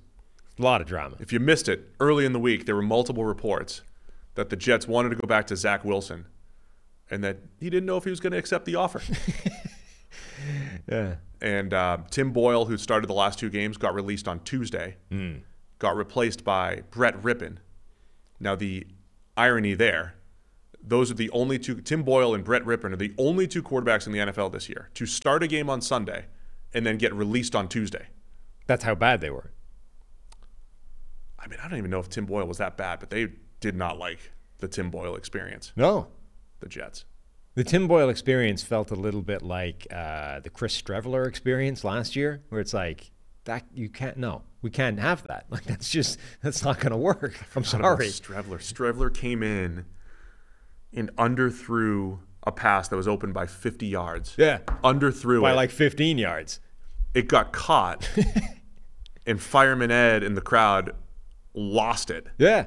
a lot of drama. If you missed it early in the week, there were multiple reports that the Jets wanted to go back to Zach Wilson, and that he didn't know if he was going to accept the offer. Yeah. and uh, Tim Boyle, who started the last two games, got released on Tuesday. Got replaced by Brett Rypien. Now the irony there, those are the only two. Tim Boyle and Brett Rypien are the only two quarterbacks in the NFL this year to start a game on Sunday and then get released on Tuesday. That's how bad they were. I mean, I don't even know if Tim Boyle was that bad, but they did not like the Tim Boyle experience. No. The Jets. The Tim Boyle experience felt a little bit like uh, the Chris Streveler experience last year, where it's like that you can't. No, we can't have that. Like that's just that's not going to work. I'm sorry. Streveler. Streveler came in and under underthrew a pass that was open by 50 yards. Yeah, Underthrew it. by it. like 15 yards. it got caught, and Fireman Ed in the crowd lost it. Yeah,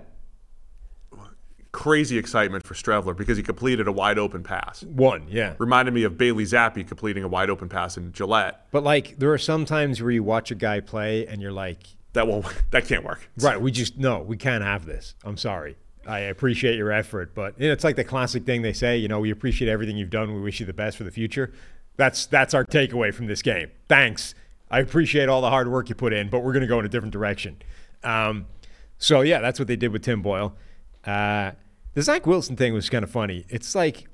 Crazy excitement for Streveler because he completed a wide open pass. one. Yeah, Reminded me of Bailey Zappe completing a wide open pass in Gillette. but like there are some times where you watch a guy play and you're like, That won't. that can't work. right, we just no, we can't have this. I'm sorry. I appreciate your effort, but it's like the classic thing they say. You know, we appreciate everything you've done. We wish you the best for the future. That's that's our takeaway from this game. Thanks. I appreciate all the hard work you put in, but we're going to go in a different direction. Um, so yeah, that's what they did with Tim Boyle. Uh, the Zach Wilson thing was kind of funny. It's like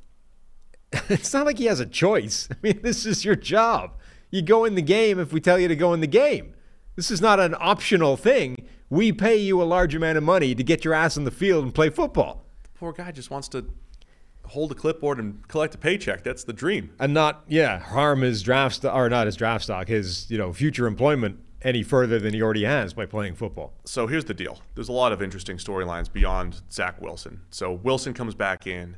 it's not like he has a choice. I mean, this is your job. You go in the game if we tell you to go in the game. This is not an optional thing. We pay you a large amount of money to get your ass on the field and play football. The Poor guy just wants to hold a clipboard and collect a paycheck. That's the dream. And not, yeah, harm his draft stock, or not his draft stock, his, you know, future employment any further than he already has by playing football. So here's the deal. There's a lot of interesting storylines beyond Zach Wilson. So Wilson comes back in.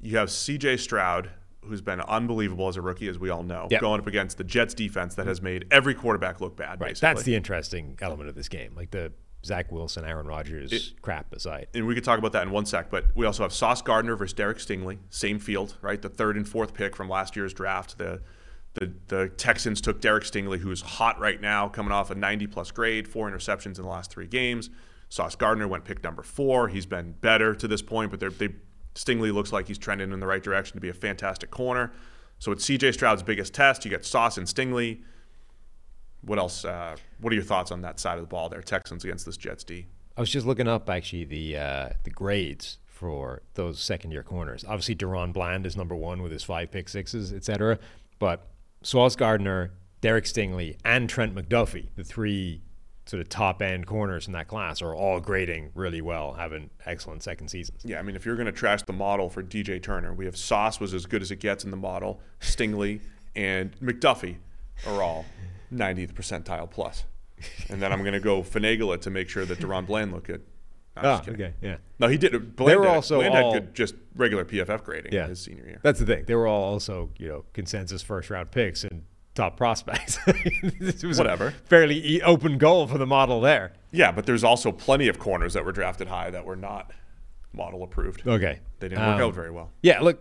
You have C.J. Stroud, who's been unbelievable as a rookie, as we all know, Yep. going up against the Jets defense that has made every quarterback look bad. Right. Basically. That's the interesting element of this game. Like the Zach Wilson, Aaron Rodgers crap aside. and we could talk about that in one sec, but we also have Sauce Gardner versus Derek Stingley, same field, right? The third and fourth pick from last year's draft. The the, the Texans took Derek Stingley, who's hot right now, coming off a 90 plus grade, four interceptions in the last three games. Sauce Gardner went pick number four. He's been better to this point, but they're, they Stingley looks like he's trending in the right direction to be a fantastic corner. So it's CJ Stroud's biggest test. You got Sauce and Stingley. What else? Uh, what are your thoughts on that side of the ball there? Texans against this Jets D. I was just looking up actually the uh, the grades for those second year corners. Obviously, DaRon Bland is number one with his five pick sixes, et cetera. But Sauce Gardner, Derek Stingley, and Trent McDuffie, the three sort of top end corners in that class, are all grading really well, having excellent second seasons. Yeah, I mean, if you're going to trash the model for DJ Turner, we have Sauce was as good as it gets in the model. Stingley and McDuffie are all 90th percentile plus. And then I'm going to go finagle it to make sure that DaRon Bland looked good. No, Ah, okay, yeah. No, he did. Bland were did also Bland all- had good, just regular PFF grading Yeah, his senior year. That's the thing. They were all also, you know, consensus first round picks and top prospects. it was Whatever. a fairly open goal for the model there. yeah, but there's also plenty of corners that were drafted high that were not model approved. Okay, They didn't work Um, out very well. Yeah, look,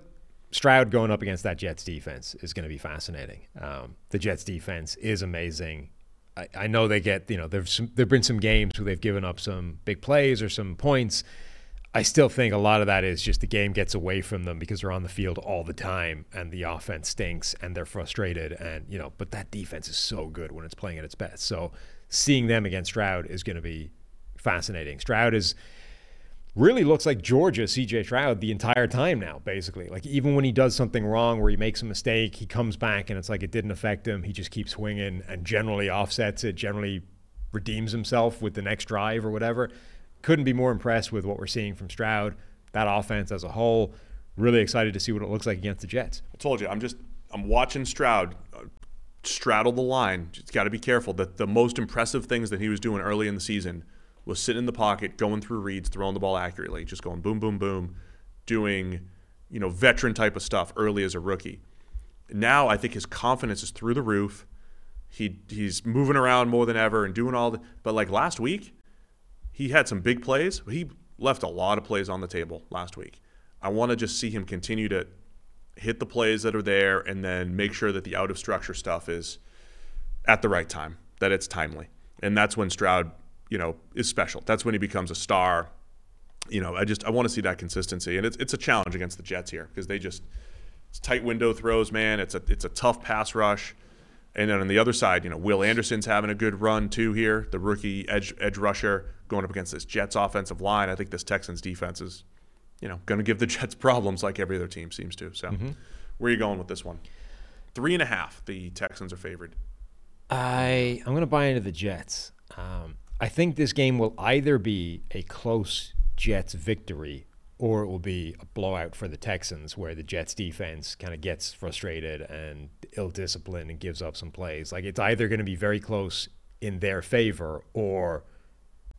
Stroud going up against that Jets defense is going to be fascinating. Um, the Jets defense is amazing. I, I know they get, you know, there's some, there've been some games where they've given up some big plays or some points. I still think a lot of that is just the game gets away from them because they're on the field all the time and the offense stinks and they're frustrated and you know, but that defense is so good when it's playing at its best. So seeing them against Stroud is going to be fascinating. Stroud is really looks like Georgia CJ Stroud the entire time now, basically. Like even when he does something wrong where he makes a mistake, he comes back and it's like it didn't affect him. He just keeps swinging and generally offsets it, generally redeems himself with the next drive or whatever. Couldn't be more impressed with what we're seeing from Stroud, that offense as a whole. Really excited to see what it looks like against the Jets. I told you, I'm just I'm watching Stroud uh, straddle the line. Just got to be careful. That the most impressive things that he was doing early in the season was sitting in the pocket, going through reads, throwing the ball accurately, just going boom, boom, boom, doing you know veteran type of stuff early as a rookie. Now I think his confidence is through the roof. He he's moving around more than ever and doing all the. But like last week, he had some big plays. He left a lot of plays on the table last week. I want to just see him continue to hit the plays that are there and then make sure that the out of structure stuff is at the right time, that it's timely. And that's when Stroud, you know, is special. That's when he becomes a star. You know, I just I want to see that consistency. And it's it's a challenge against the Jets here because they just it's tight window throws, man. It's a it's a tough pass rush. And then on the other side, you know, Will Anderson's having a good run too here, the rookie edge edge rusher going up against this Jets offensive line. I think this Texans defense is, you know, going to give the Jets problems like every other team seems to. So, where are you going with this one? Three and a half. The Texans are favored. I I'm going to buy into the Jets. Um, I think this game will either be a close Jets victory or it will be a blowout for the Texans, where the Jets defense kind of gets frustrated and ill-disciplined and gives up some plays. Like it's either going to be very close in their favor or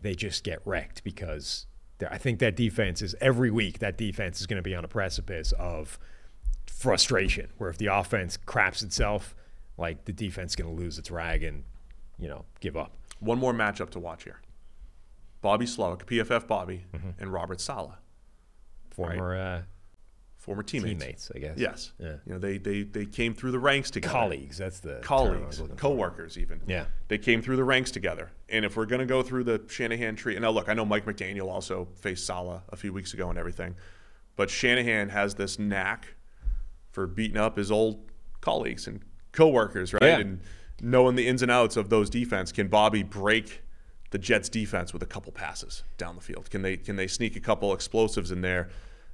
they just get wrecked because I think that defense is every week that defense is going to be on a precipice of frustration where if the offense craps itself like the defense is going to lose its rag and you know give up One more matchup to watch here. Bobby Slowik, PFF Bobby, Mm-hmm. and Robert Saleh, former uh, former teammates. teammates i guess Yes. yeah You know, they, they they came through the ranks together. colleagues that's the term I was colleagues, looking for. co-workers even. Yeah. They came through the ranks together. And if we're going to go through the Shanahan tree, and now look, I know Mike McDaniel also faced Saleh a few weeks ago and everything, but Shanahan has this knack for beating up his old colleagues and co-workers, right? Yeah. And knowing the ins and outs of those defense. Can Bobby break the Jets defense with a couple passes down the field? Can they can they sneak a couple explosives in there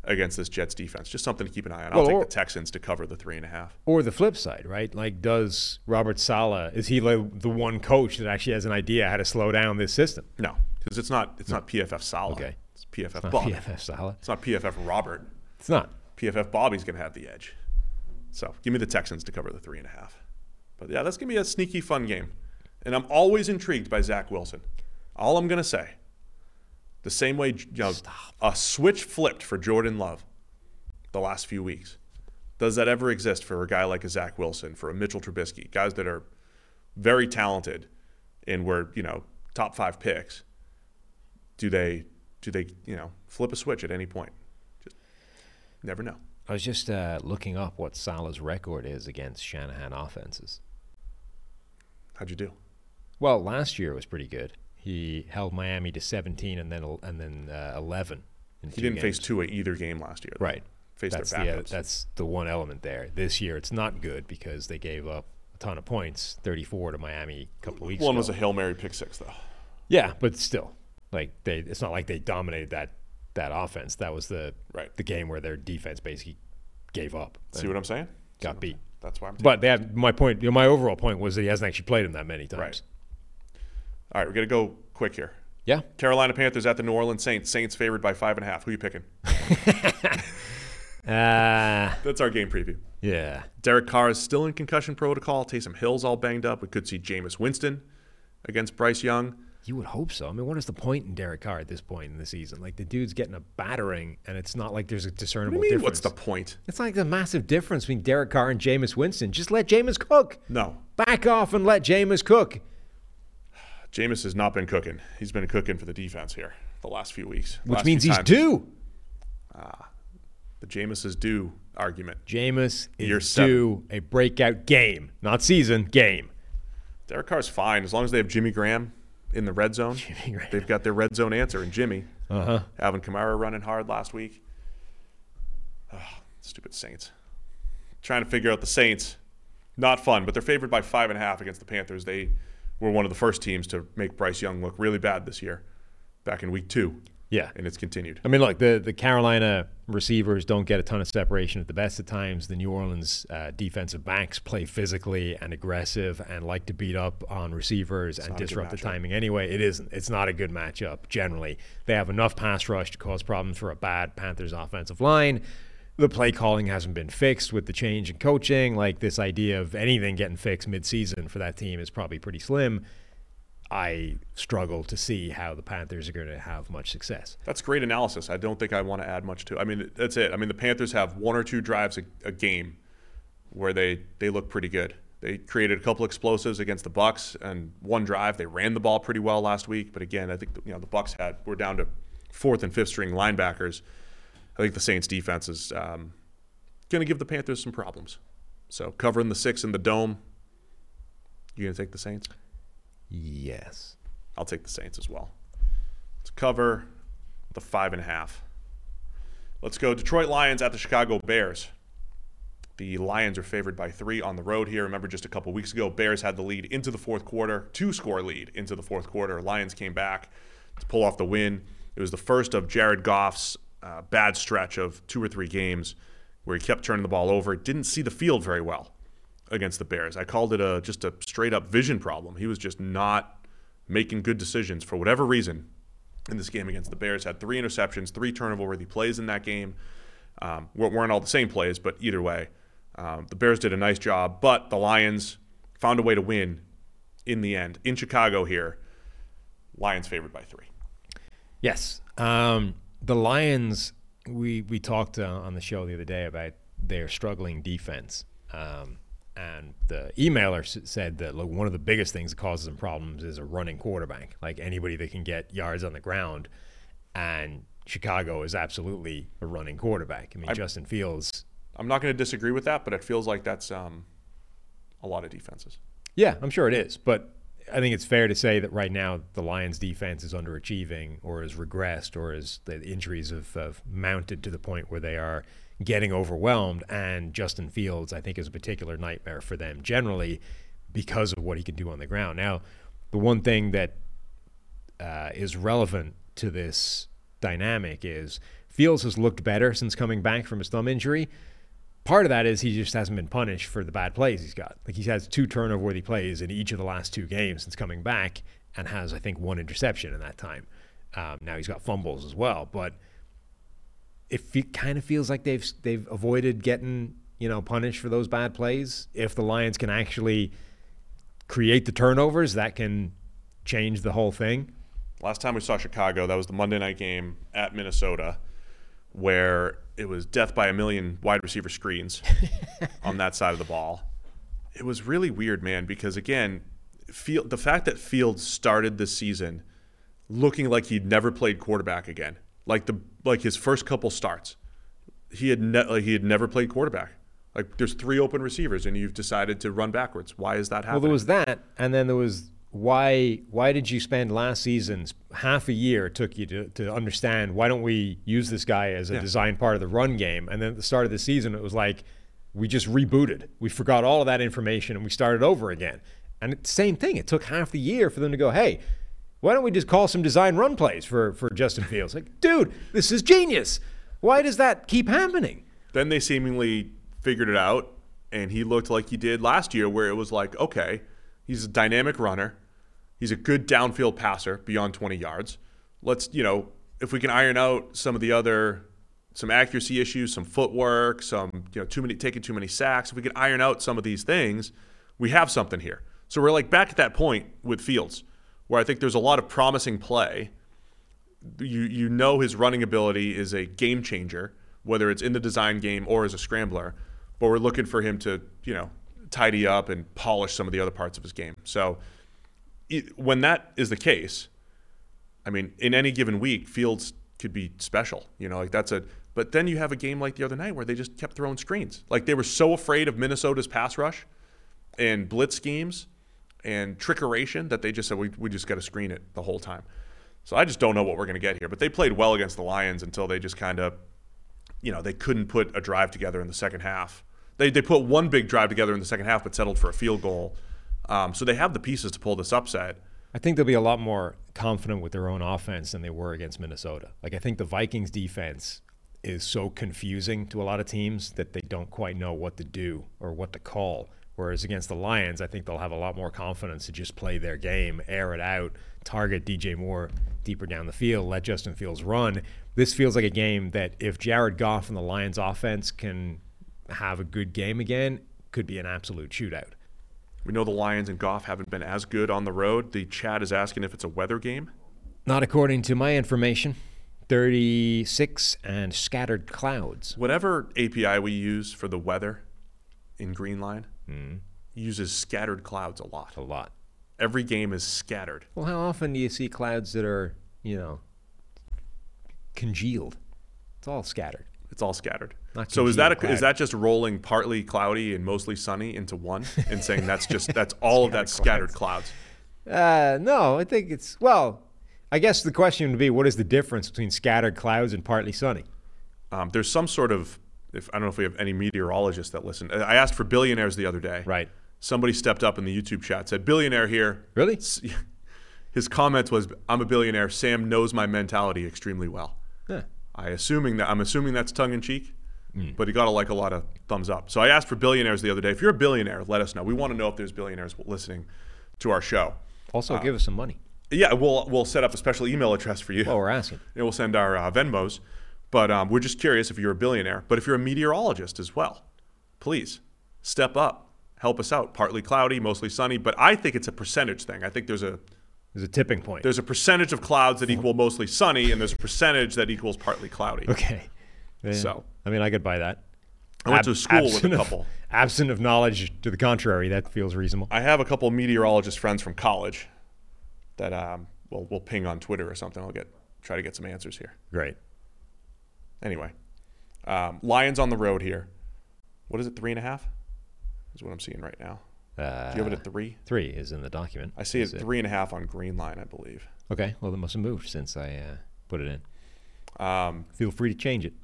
against this Jets defense? Just something to keep an eye on. I'll Well, take or- the Texans to cover the three and a half. or the flip side right like does Robert Saleh is he like the one coach that actually has an idea how to slow down this system No, because it's not it's not PFF Saleh. Okay. It's PFF Bob. pff Saleh It's not PFF Robert. it's not PFF Bobby's going to have the edge. So give me the Texans to cover the three and a half. But yeah, that's going to be a sneaky fun game. And I'm always intrigued by Zach Wilson. All I'm going to say, the same way you know, a switch flipped for Jordan Love the last few weeks. Does that ever exist for a guy like a Zach Wilson, for a Mitchell Trubisky, guys that are very talented and were, you know, top five picks? Do they, do they, you know, flip a switch at any point? Just never know. i was just uh, looking up what Saleh's record is against shanahan offenses How'd you do? well last year was pretty good he held miami to 17 and then and then uh, 11 in He two didn't face games. Tua either game last year. though. Right. Faced that's their the backups. that's the one element there. This year it's not good because they gave up a ton of points, 34 to Miami a couple of weeks One ago. One was a Hail Mary pick six, though. yeah, but still, like they, it's not like they dominated that that offense. That was the Right. the game where their defense basically gave up. See what I'm saying? Got beat. That's why I'm. But they had, my point, you know, my overall point was that he hasn't actually played him that many times. Right. All right, we're gonna go quick here. Yeah. Carolina Panthers at the New Orleans Saints. Saints favored by five and a half. Who are you picking? Uh, That's our game preview. yeah. Derek Carr is still in concussion protocol. Taysom Hill's all banged up. We could see Jameis Winston against Bryce Young. You would hope so. I mean, what is the point in Derek Carr at this point in the season? Like the dude's getting a battering, and it's not like there's a What discernible mean? difference. What's the point? It's like a massive difference between Derek Carr and Jameis Winston. Just let Jameis cook. No, Back off and let Jameis cook. Jameis has not been cooking. He's been cooking for the defense here the last few weeks. Which Last means he's times. due. The Jameis is due argument. Jameis Year is seven. due a breakout game. Not season, game. Derek Carr's fine as long as they have Jimmy Graham in the red zone. Jimmy Graham. They've got their red zone answer and Jimmy. Uh huh. Alvin Kamara running hard last week. Ugh, stupid Saints. Trying to figure out the Saints. Not fun, but they're favored by five and a half against the Panthers. They were one of the first teams to make Bryce Young look really bad this year, back in week two, Yeah. and it's continued. I mean, look, the, the Carolina receivers don't get a ton of separation at the best of times. The New Orleans uh, defensive backs play physically and aggressive and like to beat up on receivers and not a good disrupt the timing anyway. It isn't. It's not a good matchup generally. They have enough pass rush to cause problems for a bad Panthers offensive line. The play calling hasn't been fixed with the change in coaching. Like this idea of anything getting fixed midseason for that team is probably pretty slim. I struggle to see how the Panthers are going to have much success. That's great analysis. I don't think I want to add much to. I mean, that's it. I mean, the Panthers have one or two drives a, a game where they they look pretty good. They created a couple explosives against the Bucks and one drive. They ran the ball pretty well last week, but again, I think you know the Bucks had we're down to fourth and fifth string linebackers. I think the Saints defense is um, going to give the Panthers some problems. So covering the six in the dome, you going to take the Saints? Yes. I'll take the Saints as well. Let's cover the five and a half. Let's go Detroit Lions at the Chicago Bears. The Lions are favored by three on the road here. Remember, just a couple weeks ago, Bears had the lead into the fourth quarter, two score lead into the fourth quarter. Lions came back to pull off the win. It was the first of Jared Goff's uh, bad stretch of two or three games where he kept turning the ball over. Didn't see the field very well against the Bears. I called it a just a straight up vision problem. He was just not making good decisions for whatever reason in this game against the Bears. Had three interceptions, three turnover worthy plays in that game. Um, weren't all the same plays, but either way, um, the Bears did a nice job. But the Lions found a way to win in the end in Chicago here. Lions favored by three. Yes. Um, the Lions, we, we talked uh, on the show the other day about their struggling defense. Um, and the emailer said that look, one of the biggest things that causes them problems is a running quarterback, like anybody that can get yards on the ground. And Chicago is absolutely a running quarterback. I mean, Justin Fields. I'm not going to disagree with that, but it feels like that's um, a lot of defenses. Yeah, I'm sure it is. But I think it's fair to say that right now the Lions defense is underachieving or has regressed or is the injuries have, have mounted to the point where they are getting overwhelmed. And Justin Fields, I think, is a particular nightmare for them generally because of what he can do on the ground. Now, the one thing that uh, is relevant to this dynamic is Fields has looked better since coming back from his thumb injury. Part of that is he just hasn't been punished for the bad plays he's got. Like he has two turnover worthy plays in each of the last two games since coming back, and has I think one interception in that time. Um, now he's got fumbles as well, but it fe- kind of feels like they've they've avoided getting you know punished for those bad plays. If the Lions can actually create the turnovers, that can change the whole thing. Last time we saw Chicago, that was the Monday night game at Minnesota, where it was death by a million wide receiver screens on that side of the ball. It was really weird, man, because again, Field, the fact that Fields started this season looking like he'd never played quarterback again, like the like his first couple starts, he had ne- like he had never played quarterback. Like there's three open receivers and you've decided to run backwards. Why is that happening? Well, there was that, and then there was why why did you spend last season's half a year it took you to, to understand why don't we use this guy as a Yeah. design part of the run game? And then at the start of the season it was like we just rebooted. We forgot all of that information and we started over again. And it's the same thing. It took half the year for them to go hey why don't we just call some design run plays for for Justin Fields? Like dude this is genius. Why does that keep happening? Then they seemingly figured it out, and he looked like he did last year, where it was like, okay, he's a dynamic runner, he's a good downfield passer beyond 20 yards. Let's, you know, if we can iron out some of the other, some accuracy issues, some footwork, some, you know, too many taking too many sacks. If we can iron out some of these things, we have something here. So we're like back at that point with Fields, where I think there's a lot of promising play you you know his running ability is a game changer, whether it's in the design game or as a scrambler. But we're looking for him to you know tidy up and polish some of the other parts of his game. So when that is the case, I mean, in any given week, Fields could be special. You know, like that's a. But then you have a game like the other night where they just kept throwing screens. Like they were so afraid of Minnesota's pass rush and blitz schemes and trickeration that they just said we, we just got to screen it the whole time. So I just don't know what we're going to get here. But they played well against the Lions until they just kind of, you know, they couldn't put a drive together in the second half. They, they put one big drive together in the second half, but settled for a field goal. Um, so they have the pieces to pull this upset. I think they'll be a lot more confident with their own offense than they were against Minnesota. Like I think the Vikings defense is so confusing to a lot of teams that they don't quite know what to do or what to call. Whereas against the Lions, I think they'll have a lot more confidence to just play their game, air it out, target DJ Moore deeper down the field, let Justin Fields run. This feels like a game that if Jared Goff and the Lions offense can have a good game again, could be an absolute shootout. We know the Lions and Goff haven't been as good on the road. The chat is asking if it's a weather game. Not according to my information. 36 and scattered clouds. Whatever API we use for the weather in green Greenline, hmm. uses scattered clouds a lot. A lot. Every game is scattered. Well, how often do you see clouds that are, you know, congealed? It's all scattered. It's all scattered. So is that a, is that just rolling partly cloudy and mostly sunny into one and saying that's just that's all of that scattered clouds? Uh, no, I think it's well. I guess the question would be, what is the difference between scattered clouds and partly sunny? Um, there's some sort of if I don't know if we have any meteorologists that listen. I asked for billionaires the other day. Right. Somebody stepped up in the YouTube chat said billionaire here. Really? His comment was, "I'm a billionaire. Sam knows my mentality extremely well." Huh. I assuming that I'm assuming that's tongue in cheek, Hmm. but he got a, like a lot of thumbs up. So I asked for billionaires the other day. If you're a billionaire, let us know. We want to know if there's billionaires listening to our show. Also, give us some money. Yeah, we'll we'll set up a special email address for you. Well, we're asking. and we'll send our uh, Venmos. But um, we're just curious if you're a billionaire. But if you're a meteorologist as well, please step up, help us out. Partly cloudy, mostly sunny. But I think it's a percentage thing. I think there's a There's a tipping point. there's a percentage of clouds that equal mostly sunny, and there's a percentage that equals partly cloudy. okay. Yeah. So. I mean, I could buy that. I went Ab- to school with a absent of- couple. absent of knowledge to the contrary, that feels reasonable. I have a couple meteorologist friends from college that um, we'll, we'll ping on Twitter or something. I'll get try to get some answers here. Great. Anyway, um, Lions on the road here. What is it? Three and a half is what I'm seeing right now. Uh, Do you have it at three? three is in the document. I see it Is at three and a half on Green Line, I believe. Okay. Well, it must have moved since I uh, put it in. Um, Feel free to change it.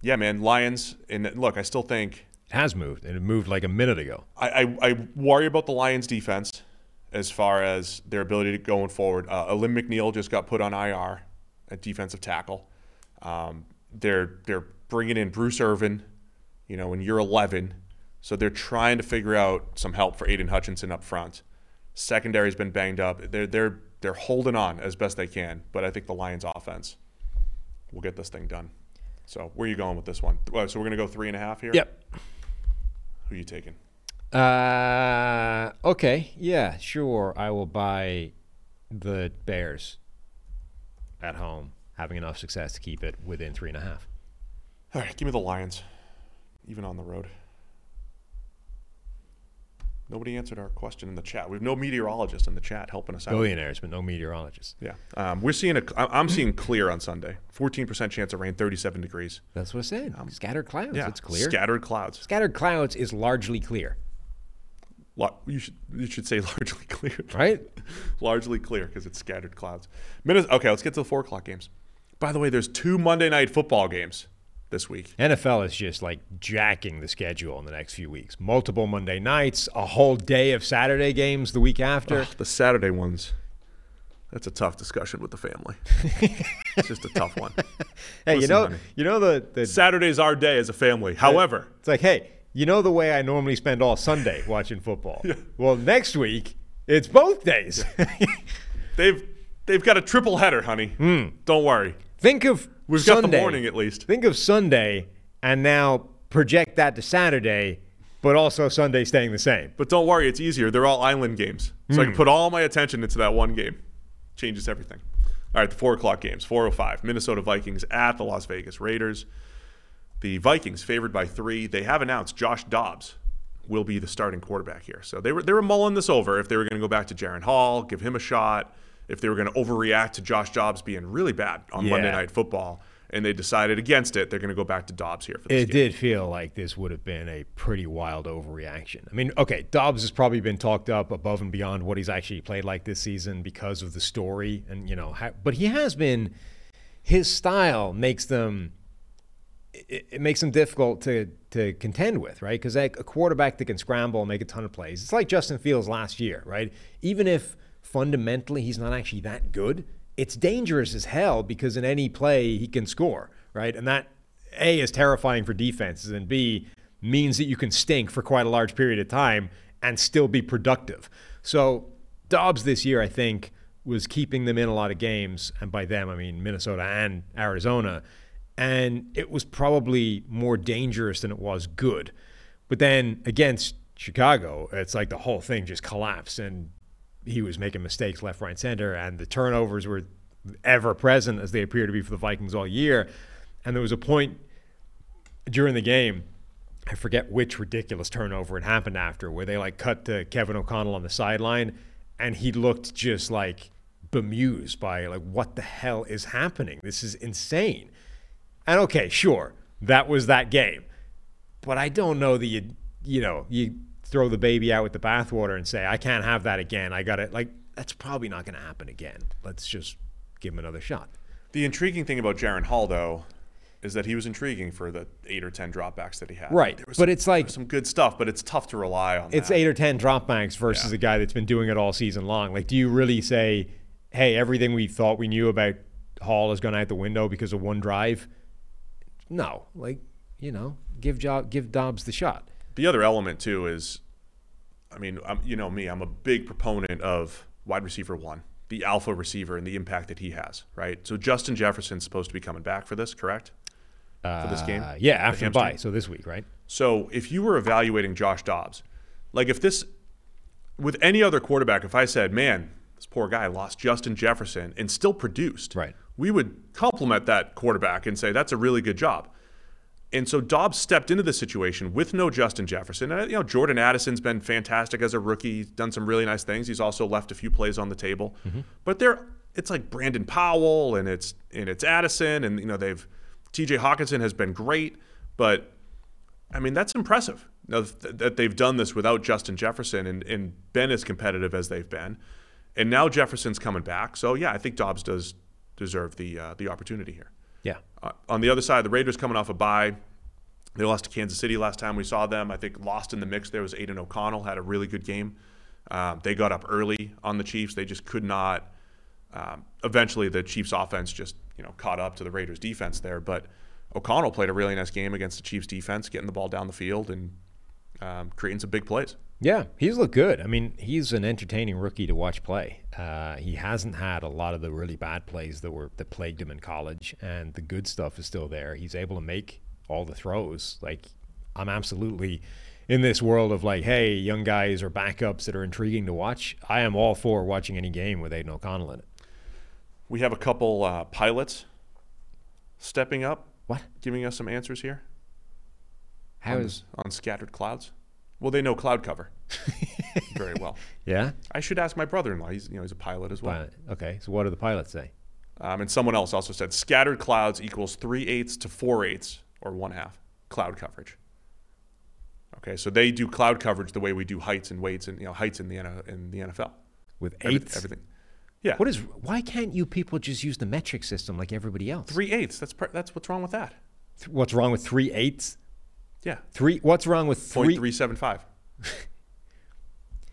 Yeah, man, Lions. And look, I still think It has moved, and it moved like a minute ago. I, I, I worry about the Lions' defense as far as their ability to going forward. Uh, Alim McNeill just got put on IR at defensive tackle. Um, they're they're bringing in Bruce Irvin, you know, in year 11. So they're trying to figure out some help for Aidan Hutchinson up front. Secondary's been banged up. They're they're they're holding on as best they can, but I think the Lions' offense will get this thing done. So where are you going with this one? Uh, So we're gonna go three and a half here. Yep. Who are you taking? Uh, okay. Yeah, sure. I will buy the Bears at home, having enough success to keep it within three and a half. All right, give me the Lions, even on the road. Nobody answered our question in the chat. We have no meteorologist in the chat helping us out. Billionaires, but no meteorologists. Yeah, um, we're seeing a. I'm seeing clear on Sunday. 14% chance of rain, 37 degrees. That's what I said. Scattered clouds. Yeah, It's clear. Scattered clouds. Scattered clouds is largely clear, You should you should say largely clear. right? largely clear because it's scattered clouds. Okay, let's get to the four o'clock games. By the way, there's two Monday night football games this week. NFL is just like jacking the schedule in the next few weeks. Multiple Monday nights, a whole day of Saturday games the week after. Ugh, the Saturday ones. That's a tough discussion with the family. it's just a tough one. hey, you know, honey. you know the, the Saturday's our day as a family. However, It's like, hey, you know the way I normally spend all Sunday watching football. Well, next week it's both days. they've they've got a triple header, honey. Hmm. Don't worry. think of We've got the morning at least. Think of Sunday and now project that to Saturday, but also Sunday staying the same. But don't worry, it's easier. They're all island games. So I can hmm. put all my attention into that one game. Changes everything. All right, the four o'clock games. 405. Minnesota Vikings at the Las Vegas Raiders. The Vikings favored by three. They have announced Josh Dobbs will be the starting quarterback here. So they were they were mulling this over if they were going to go back to Jaren Hall, give him a shot, if they were going to overreact to Josh Dobbs being really bad on Monday Night Football, and they decided against it. They're going to go back to Dobbs here for this It game. did feel like this would have been a pretty wild overreaction. I mean, okay, Dobbs has probably been talked up above and beyond what he's actually played like this season because of the story, and you know, but he has been. His style makes them. It, it makes them difficult to to contend with, right? Because like a quarterback that can scramble and make a ton of plays, it's like Justin Fields last year, right? Even if fundamentally he's not actually that good, it's dangerous as hell because in any play he can score, right? And that a is terrifying for defenses, and B means that you can stink for quite a large period of time and still be productive. So Dobbs this year, I think, was keeping them in a lot of games, and by them I mean Minnesota and Arizona, and it was probably more dangerous than it was good. But then against Chicago, it's like the whole thing just collapsed, and he was making mistakes left, right, center, and the turnovers were ever present as they appear to be for the Vikings all year. And there was a point during the game I forget which ridiculous turnover it happened after, where they like cut to Kevin O'Connell on the sideline, and he looked just like bemused by like what the hell is happening? This is insane. And okay, sure, that was that game, but I don't know that you you know you throw the baby out with the bathwater and say I can't have that again. I got it. Like that's probably not going to happen again. Let's just give him another shot. The intriguing thing about Jaren Hall, though, is that he was intriguing for the eight or ten dropbacks that he had. Right, but some- it's like- some good stuff, but it's tough to rely on. It's that. eight or ten dropbacks versus Yeah. a guy that's been doing it all season long. Like, do you really say, "Hey, everything we thought we knew about Hall has gone out the window because of one drive"? No, like you know, give Job, give Dobbs the shot. The other element too is, I mean, I'm, you know me, I'm a big proponent of wide receiver one, the alpha receiver, and the impact that he has. Right. So Justin Jefferson's supposed to be coming back for this, correct? for this game. Uh, yeah, after the bye, so this week, right? So if you were evaluating Josh Dobbs, like if this, with any other quarterback, if I said, man, this poor guy lost Justin Jefferson and still produced, Right. we would compliment that quarterback and say that's a really good job. And so Dobbs stepped into the situation with no Justin Jefferson. And, you know, Jordan Addison's been fantastic as a rookie. He's done some really nice things. He's also left a few plays on the table. But they're it's like Brandon Powell and it's and it's Addison and you know they've T.J. Hockenson has been great, but I mean, that's impressive that they've done this without Justin Jefferson and, and been as competitive as they've been. And now Jefferson's coming back. So, yeah, I think Dobbs does deserve the, uh, the opportunity here. Yeah. Uh, on the other side, the Raiders coming off a bye. They lost to Kansas City last time we saw them. I think lost in the mix there was Aidan O'Connell, had a really good game. Um, they got up early on the Chiefs. They just could not. Um, eventually, the Chiefs' offense just you know caught up to the Raiders' defense there. But O'Connell played a really nice game against the Chiefs' defense, getting the ball down the field and um, creating some big plays. Yeah, he's looked good. I mean, he's an entertaining rookie to watch play. Uh, he hasn't had a lot of the really bad plays that were that plagued him in college, and the good stuff is still there. He's able to make all the throws. Like, I'm absolutely in this world of like, hey, young guys or backups that are intriguing to watch. I am all for watching any game with Aidan O'Connell in it. We have a couple uh, pilots stepping up, What? giving us some answers here How on, is? on scattered clouds. Well, they know cloud cover very well. Yeah. I should ask my brother-in-law. He's you know he's a pilot as well. Pilot. Okay. So what do the pilots say? Um, and someone else also said scattered clouds equals three eighths to four eighths or one half cloud coverage. Okay, so they do cloud coverage the way we do heights and weights and you know heights in the in the NFL. With Every- eighths? everything. Yeah. What is? Why can't you people just use the metric system like everybody else? three eighths? That's that's what's wrong with that. Th- What's wrong with three eighths? Yeah, Three. What's wrong with point three? three seven five.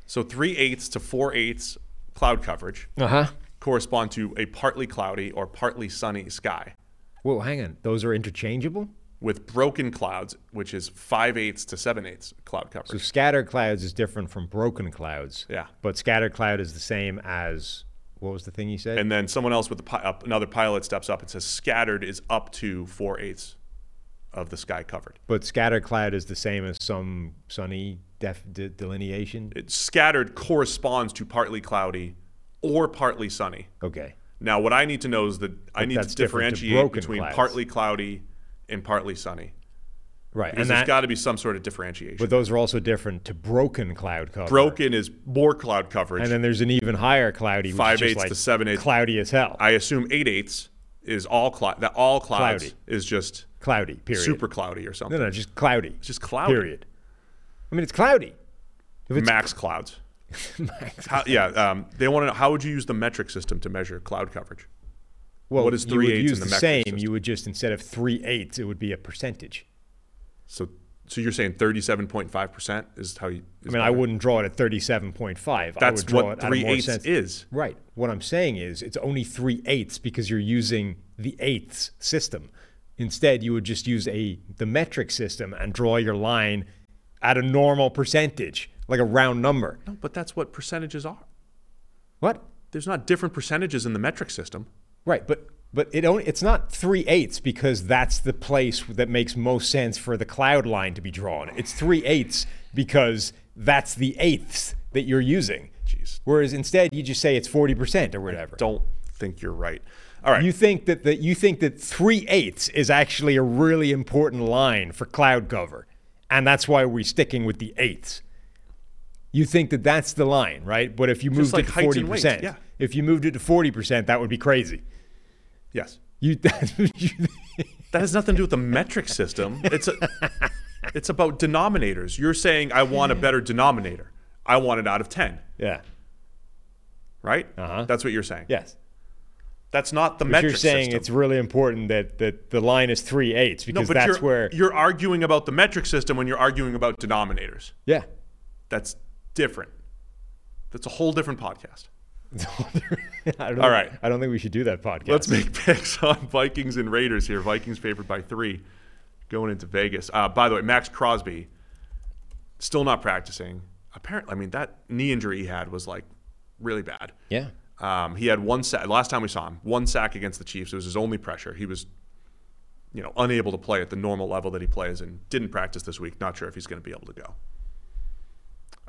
so three eighths to four eighths cloud coverage Uh huh. correspond to a partly cloudy or partly sunny sky. Whoa, hang on. Those are interchangeable. with broken clouds, which is five eighths to seven eighths cloud coverage. So scattered clouds is different from broken clouds. Yeah. But scattered cloud is the same as what was the thing you said? and then someone else with the pi- up, another pilot steps up and says scattered is up to four eighths of the sky covered. but scattered cloud is the same as some sunny def- de- delineation. It, scattered corresponds to partly cloudy or partly sunny. Okay. Now, what I need to know is that I need to that's different to differentiate between clouds. partly cloudy and partly sunny. Right. Because and there's got to be some sort of differentiation. but those are also different to broken cloud cover. Broken is more cloud coverage. And then there's an even higher cloudy, which Five is eighths like to seven eighths. cloudy as hell. I assume eight eighths is all cloud. That all clouds Cloudy. is just cloudy. Period. super cloudy or something. No, no, just cloudy. It's just cloudy. Period. I mean, it's cloudy. If it's Max clouds. max, How, yeah, um, they want to know how would you use the metric system to measure cloud coverage? well, what is you would 3/8 in the the same. system? You would just instead of three eighths, it would be a percentage. So, so you're saying 37.5 percent is how you? I is mean, I wouldn't draw it at thirty-seven point five. I That's would draw what it at a more three eighths sens- is. Right. What I'm saying is, it's only three eighths because you're using the eighths system. Instead, you would just use a the metric system and draw your line at a normal percentage, like a round number. No, but that's what percentages are. What? There's not different percentages in the metric system. Right, but but it only it's not three eighths because that's the place that makes most sense for the cloud line to be drawn. It's three eighths because that's the eighths that you're using. Jeez. Whereas instead you just say it's forty percent or whatever. I Don't think you're right. All right. You think that that you think that three eighths is actually a really important line for cloud cover, and that's why we're sticking with the eighths. You think that that's the line, right? But if you moved like it to forty percent, yeah. if you moved it to forty percent, that would be crazy. Yes. You, you That has nothing to do with the metric system. It's a, it's about denominators. You're saying I want a better denominator. I want it out of 10, yeah, right? Uh-huh. That's what you're saying. yes. That's not the But metric you're saying system. it's really important that, that the line is three eighths no, because but that's you're, where you're arguing about the metric system when you're arguing about denominators. yeah. That's different. That's a whole different podcast. I don't All right. I don't think we should do that podcast. Let's make picks on Vikings and Raiders here. Vikings favored by three going into Vegas. Uh, by the way, Maxx Crosby still not practicing. Apparently, I mean, that knee injury he had was like really bad. yeah. Um, he had one sack. Last time we saw him, one sack against the Chiefs. It was his only pressure. He was, you know, unable to play at the normal level that he plays, and didn't practice this week. Not sure if he's going to be able to go.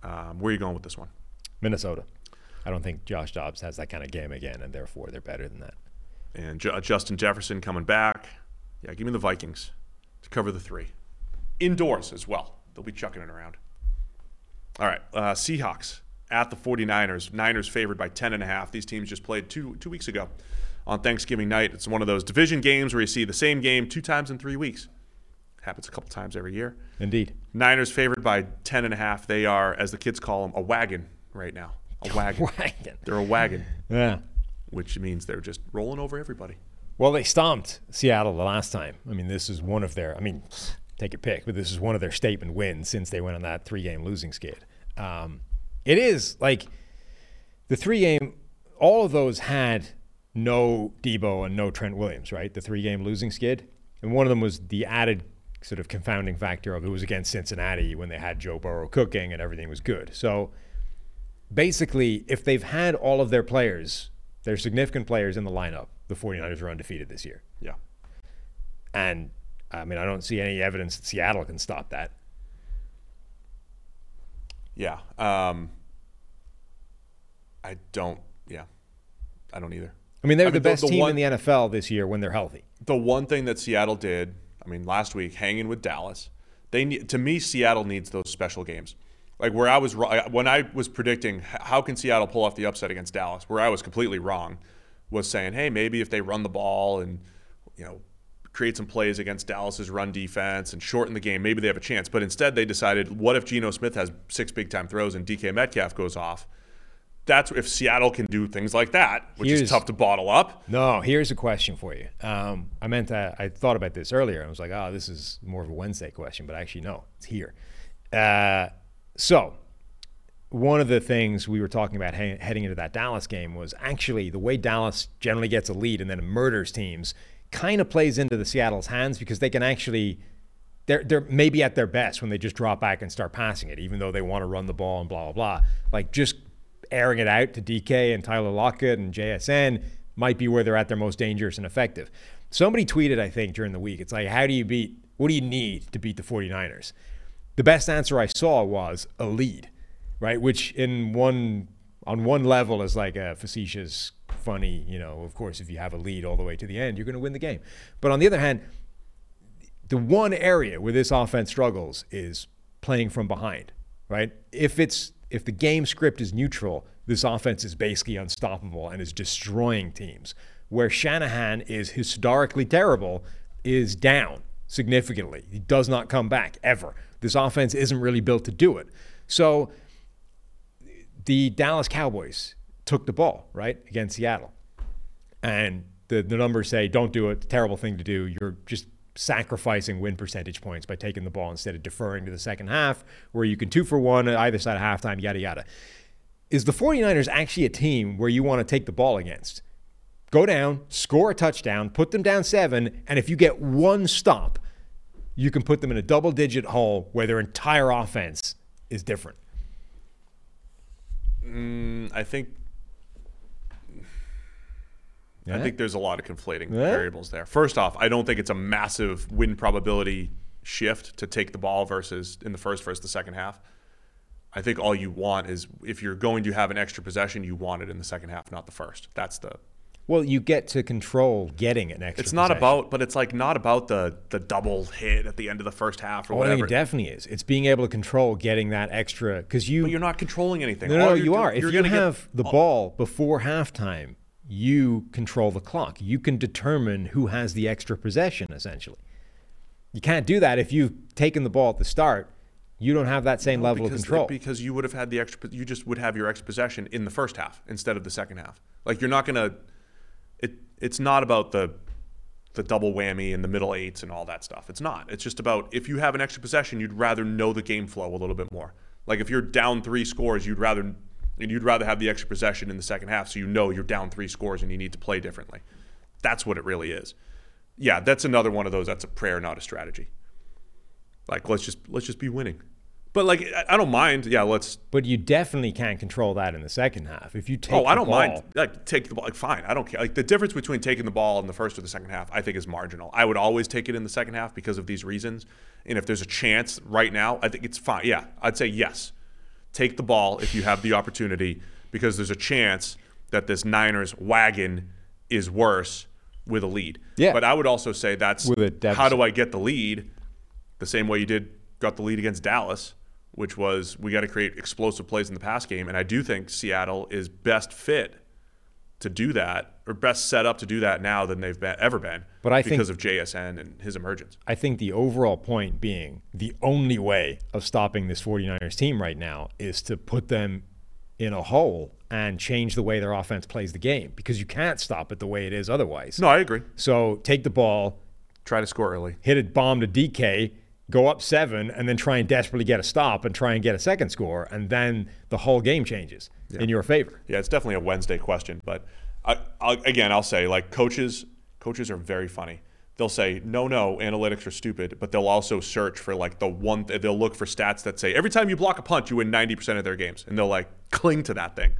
Um, where are you going with this one? Minnesota. I don't think Josh Dobbs has that kind of game again, and therefore they're better than that. And Ju- Justin Jefferson coming back. Yeah, give me the Vikings to cover the three. Indoors as well. They'll be chucking it around. All right, uh, Seahawks at the 49ers. Niners favored by 10.5. These teams just played two, two weeks ago on Thanksgiving night. It's one of those division games where you see the same game two times in three weeks. Happens a couple times every year. Indeed. Niners favored by 10.5. They are, as the kids call them, a wagon right now. A wagon. Wagon. They're a wagon, Yeah. which means they're just rolling over everybody. Well, they stomped Seattle the last time. I mean, this is one of their, I mean, take your pick, but this is one of their statement wins since they went on that three game losing skid. Um, it is like the three game, all of those had no Deebo and no Trent Williams, right? The three game losing skid. And one of them was the added sort of confounding factor of it was against Cincinnati when they had Joe Burrow cooking and everything was good. So basically, if they've had all of their players, their significant players in the lineup, the 49ers are undefeated this year. Yeah. And I mean, I don't see any evidence that Seattle can stop that. Yeah. Um, I don't. Yeah. I don't either. I mean, they're I the mean, the- best the team one- in the NFL this year when they're healthy. The one thing that Seattle did, I mean, last week, hanging with Dallas, they need, to me, Seattle needs those special games. Like where I was when I was predicting how can Seattle pull off the upset against Dallas, where I was completely wrong, was saying, hey, maybe if they run the ball and you know create some plays against Dallas's run defense and shorten the game, maybe they have a chance. But instead, they decided, what if Geno Smith has six big time throws and DK Metcalf goes off? That's if Seattle can do things like that, which Here's- is tough to bottle up. No, here's a question for you. Um, I meant to, I thought about this earlier. I was like, oh, this is more of a Wednesday question, but actually, no, it's here. Uh, so, one of the things we were talking about he- heading into that Dallas game was actually the way Dallas generally gets a lead and then murders teams kind of plays into the Seattle's hands because they can actually they're they're maybe at their best when they just drop back and start passing it, even though they want to run the ball and blah blah blah. Like just airing it out to DK and Tyler Lockett and JSN might be where they're at their most dangerous and effective. Somebody tweeted, I think, during the week, it's like, how do you beat what do you need to beat the 49ers? The best answer I saw was a lead, right? Which in one on one level is like a facetious, funny, you know, of course, if you have a lead all the way to the end, you're going to win the game. But on the other hand, the one area where this offense struggles is playing from behind, right? If it's if the game script is neutral, this offense is basically unstoppable and is destroying teams. Where Shanahan is historically terrible is down significantly. He does not come back ever. This offense isn't really built to do it. So the Dallas Cowboys took the ball, right, against Seattle. And the, the numbers say, don't do it. Terrible thing to do. You're just sacrificing win percentage points by taking the ball instead of deferring to the second half, where you can two for one either side of halftime, yada, yada. Is the 49ers actually a team where you want to take the ball against? Go down, score a touchdown, put them down seven, and if you get one stop, you can put them in a double digit hole where their entire offense is different. Mm, I think I think there's a lot of conflating Yeah? variables there. First off, I don't think it's a massive win probability shift to take the ball versus in the first versus the second half. I think all you want is if you're going to have an extra possession, you want it in the second half, not the first. That's the Well, you get to control getting an extra. It's not possession. about, but it's like not about the the double hit at the end of the first half or whatever. Oh, I think it definitely is. It's being able to control getting that extra because you. but you're not controlling anything. no, no, no, you're you do- If you're you gonna get- have the ball before halftime, you control the clock. You can determine who has the extra possession. Essentially, you can't do that if you've taken the ball at the start. You don't have that same level of control. because you would have had the extra. You just would have your extra possession in the first half instead of the second half. Like you're not gonna. It it's not about the the double whammy and the middle eights and all that stuff. It's not. It's just about if you have an extra possession, you'd rather know the game flow a little bit more. Like if you're down three scores, you'd rather and you'd rather have the extra possession in the second half, so you know you're down three scores and you need to play differently. That's what it really is. Yeah, that's another one of those. That's a prayer, not a strategy. Like let's just let's just be winning. But like I- don't mind. Yeah, let's. but you definitely can't control that in the second half. If you take Oh, I don't ball, mind. Like take the ball. Like fine, I don't care. Like the difference between taking the ball in the first or the second half, I think is marginal. I would always take it in the second half because of these reasons. And if there's a chance right now, I think it's fine. Yeah, I'd say yes. Take the ball if you have the opportunity because there's a chance that this Niners wagon is worse with a lead. Yeah. But I would also say that's With a how do I get the lead? The same way you did got the lead against Dallas, which was we got to create explosive plays in the pass game. And I do think Seattle is best fit to do that or best set up to do that now than they've been, ever been. But I think- because of JSN and his emergence. I think the overall point being the only way of stopping this 49ers team right now is to put them in a hole and change the way their offense plays the game because you can't stop it the way it is otherwise. No, I agree. So take the ball, Try to score early. hit a bomb to DK, go up seven, and then try and desperately get a stop and try and get a second score, and then the whole game changes in your favor. Yeah, it's definitely a Wednesday question, but I, I'll, again, I'll say like coaches, coaches are very funny. They'll say no, no, analytics are stupid, but they'll also search for like the one. They'll look for stats that say every time you block a punt, you win ninety percent of their games, and they'll like cling to that thing.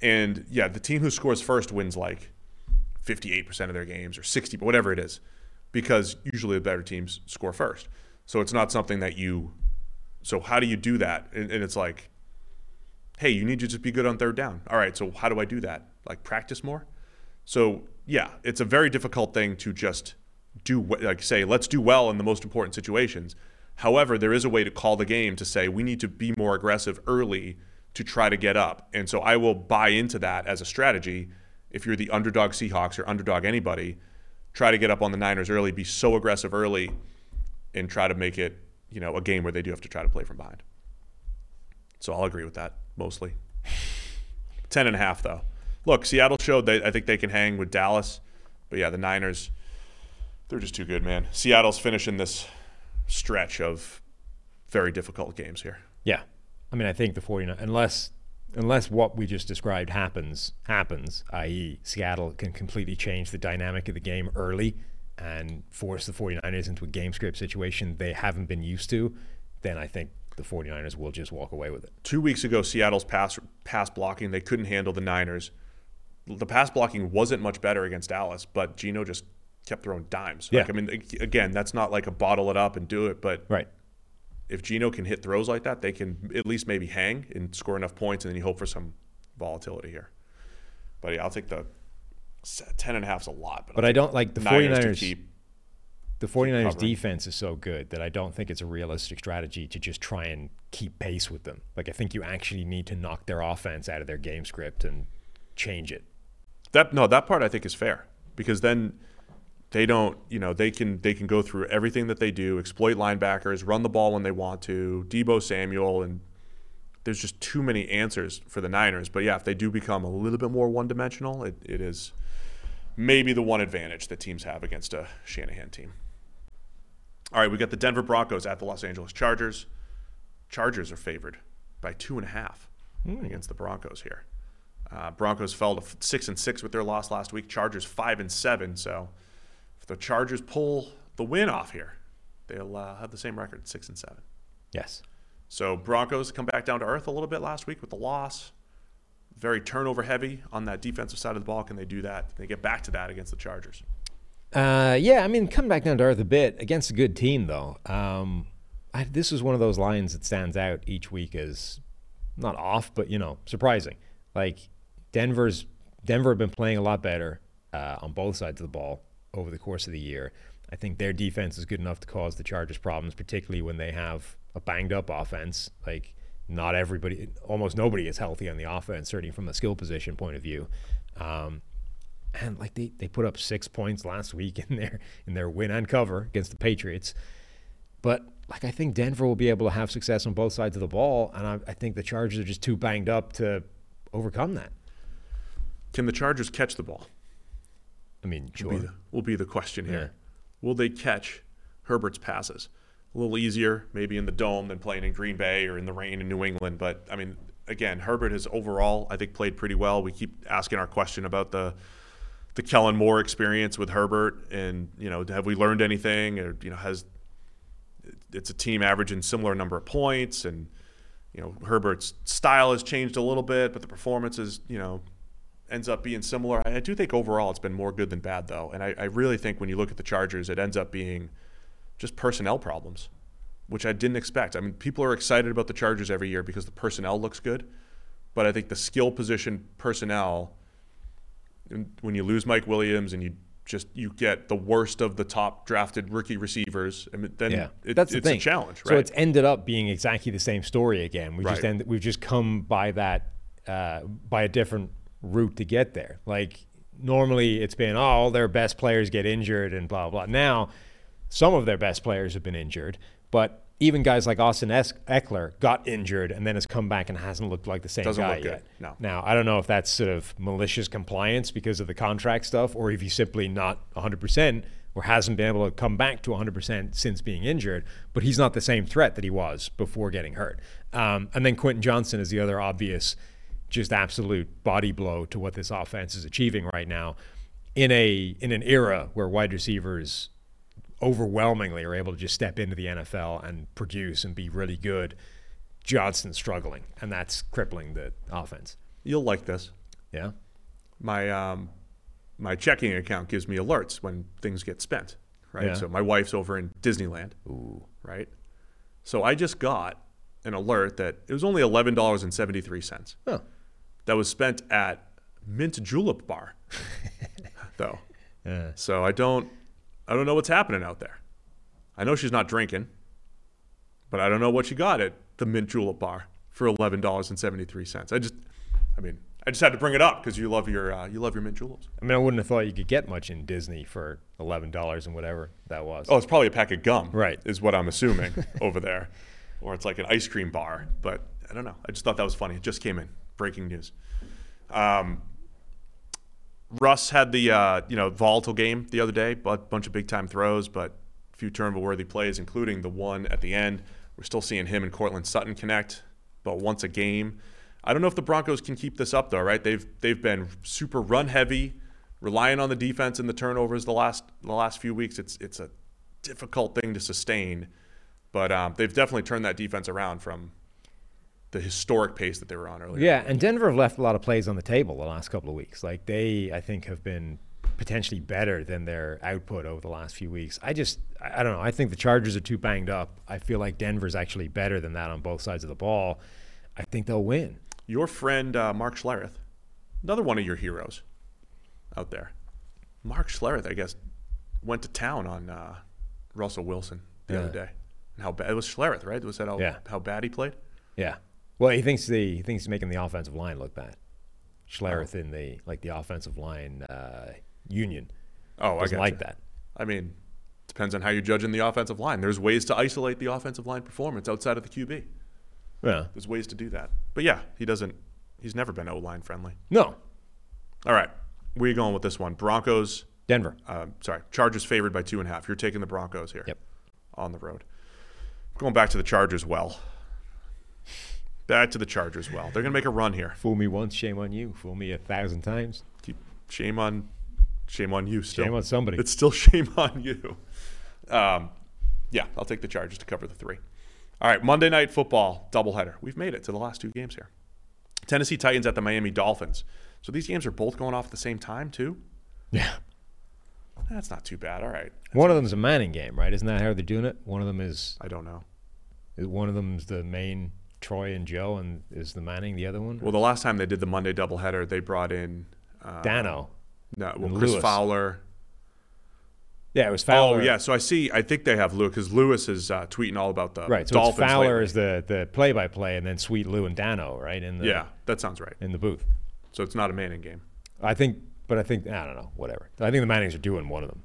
And yeah, the team who scores first wins like fifty-eight percent of their games or sixty, but whatever it is, because usually the better teams score first. So it's not something that you. So how do you do that? And, and it's like hey, you need to just be good on third down. All right, so how do I do that? Like practice more? So, yeah, it's a very difficult thing to just do, like say, let's do well in the most important situations. However, there is a way to call the game to say we need to be more aggressive early to try to get up. And so I will buy into that as a strategy. If you're the underdog Seahawks or underdog anybody, try to get up on the Niners early, be so aggressive early, and try to make it, you know, a game where they do have to try to play from behind. So I'll agree with that mostly. Ten and a half though. Look, Seattle showed that I think they can hang with Dallas, but yeah, the Niners, they're just too good, man. Seattle's finishing this stretch of very difficult games here. Yeah. I mean, I think the 49 unless unless what we just described happens happens, i.e., Seattle can completely change the dynamic of the game early and force the 49ers into a game script situation they haven't been used to, then I think the 49ers will just walk away with it. Two weeks ago, Seattle's pass pass blocking they couldn't handle the Niners. The pass blocking wasn't much better against Dallas, but Geno just kept throwing dimes. Like, Yeah. I mean, again, that's not like a bottle it up and do it, but Right. if Geno can hit throws like that, they can at least maybe hang and score enough points, and then you hope for some volatility here. But yeah, I'll take the ten and a half's a lot. But, But I don't like the Niners to 49ers. keep. The 49ers covering. defense is so good that I don't think it's a realistic strategy to just try and keep pace with them. Like I think you actually need to knock their offense out of their game script and change it. That no, that part I think is fair because then they don't, you know, they can they can go through everything that they do, exploit linebackers, run the ball when they want to, Deebo Samuel, and there's just too many answers for the Niners. But yeah, if they do become a little bit more one dimensional, it, it is maybe the one advantage that teams have against a Shanahan team. All right, we got the Denver Broncos at the Los Angeles Chargers. Chargers are favored by two and a half against the Broncos here. Uh, Broncos fell to f- six and six with their loss last week. Chargers five and seven. So if the Chargers pull the win off here, they'll uh, have the same record, six and seven. Yes. So Broncos come back down to earth a little bit last week with the loss. Very turnover heavy on that defensive side of the ball. Can they do that? Can they get back to that against the Chargers? Uh, yeah, I mean, come back down to earth a bit against a good team, though. Um, I, this is one of those lines that stands out each week as not off, but you know, surprising. Like Denver's Denver have been playing a lot better. uh, on both sides of the ball over the course of the year. I think their defense is good enough to cause the Chargers problems, particularly when they have a banged up offense. Like not everybody, almost nobody is healthy on the offense, certainly from a skill position point of view. Um, and like they, they put up six points last week in their in their win and cover against the Patriots. But like I think Denver will be able to have success on both sides of the ball, and I, I think the Chargers are just too banged up to overcome that. Can the Chargers catch the ball? I mean, Will be the, will be the question here. Yeah. Will they catch Herbert's passes? A little easier, maybe in the dome than playing in Green Bay or in the rain in New England. But I mean, again, Herbert has overall, I think, played pretty well. We keep asking our question about the the Kellen Moore experience with Herbert, and you know, have we learned anything? Or you know, has it's a team averaging similar number of points, and you know, Herbert's style has changed a little bit, but the performance is, you know, ends up being similar. I, do think overall it's been more good than bad, though. And I, I really think when you look at the Chargers, it ends up being just personnel problems, which I didn't expect. I mean, people are excited about the Chargers every year because the personnel looks good, but I think the skill position personnel, when you lose Mike Williams and you just you get the worst of the top drafted rookie receivers, I mean, then Yeah, it, that's the it's thing. a challenge, right? So it's ended up being exactly the same story again. We just end, we've just come by that uh, by a different route to get there. Like normally, it's been oh, all their best players get injured and blah blah. Now, some of their best players have been injured, but even guys like Austin Ekeler got injured and then has come back and hasn't looked like the same Doesn't guy look good, yet. no. Now, I don't know if that's sort of malicious compliance because of the contract stuff or if he's simply not 100% or hasn't been able to come back to 100% since being injured, but he's not the same threat that he was before getting hurt. Um, and then Quentin Johnston is the other obvious, just absolute body blow to what this offense is achieving right now in a in an era where wide receivers overwhelmingly are able to just step into the NFL and produce and be really good. Johnston's struggling, and that's crippling the offense. You'll like this. Yeah. my um, my checking account gives me alerts when things get spent, right? Yeah. So my wife's over in Disneyland, Ooh. right? So I just got an alert that it was only eleven dollars and seventy three cents Oh. that was spent at Mint Julep Bar, though. Yeah. So I don't I don't know what's happening out there. I know she's not drinking, but I don't know what she got at the Mint Julep Bar for eleven dollars and seventy three cents. I just, I mean, I just had to bring it up because you love your uh, you love your mint juleps. I mean, I wouldn't have thought you could get much in Disney for eleven dollars and whatever that was. Oh, it's probably a pack of gum, Right. Is what I'm assuming over there, or it's like an ice cream bar. But I don't know. I just thought that was funny. It just came in. Breaking news. Um, Russ had the uh, you know volatile game the other day, but bunch of big time throws, but a few turnover worthy plays, including the one at the end. We're still seeing him and Courtland Sutton connect, but once a game. I don't know if the Broncos can keep this up though, right? They've they've been super run heavy, relying on the defense and the turnovers the last the last few weeks. It's it's a difficult thing to sustain, but um, they've definitely turned that defense around from the historic pace that they were on earlier. Yeah, and Denver have left a lot of plays on the table the last couple of weeks. Like they, I think, have been potentially better than their output over the last few weeks. I just, I don't know. I think the Chargers are too banged up. I feel like Denver's actually better than that on both sides of the ball. I think they'll win. Your friend uh, Mark Schlereth, another one of your heroes out there. Mark Schlereth, I guess, went to town on uh, Russell Wilson the other day. And how bad it was Schlereth, right? Was that how, Yeah. how bad he played? Yeah. Well, he thinks the he thinks he's making the offensive line look bad. Schlereth in the like the offensive line uh, union Oh, I doesn't like that. I mean, depends on how you're judging the offensive line. There's ways to isolate the offensive line performance outside of the QB. Yeah. There's ways to do that. But yeah, he doesn't. He's never been O line friendly. No. All right, where you going with this one? Broncos. Denver. Uh, sorry, Chargers favored by two and a half. You're taking the Broncos here. Yep. On the road. Going back to the Chargers. Well. Back to the Chargers. Well, they're gonna make a run here. Fool me once, shame on you. Fool me a thousand times. Keep shame on, shame on you. Still, Shame on somebody. It's still shame on you. Um, yeah, I'll take the Chargers to cover the three. All right, Monday Night Football doubleheader. We've made it to the last two games here. Tennessee Titans at the Miami Dolphins. So these games are both going off at the same time too. Yeah. That's not too bad. All right. One of them's a Manning game, right? Isn't that how they're doing it? One of them is, I don't know. one of them's the main Troy and Joe, and is the Manning the other one? Well, the last time they did the Monday doubleheader, they brought in uh, Dano. No, well, Chris Lewis. Fowler. Yeah, it was Fowler. Oh yeah, so I see. I think they have Lewis because Lewis is uh, tweeting all about the Right. So Dolphins. it's Fowler lately. is the the play by play, and then Sweet Lou and Dano, right? In the yeah, that sounds right. in the booth. So it's not a Manning game. I think, but I think I don't know. Whatever. I think the Mannings are doing one of them,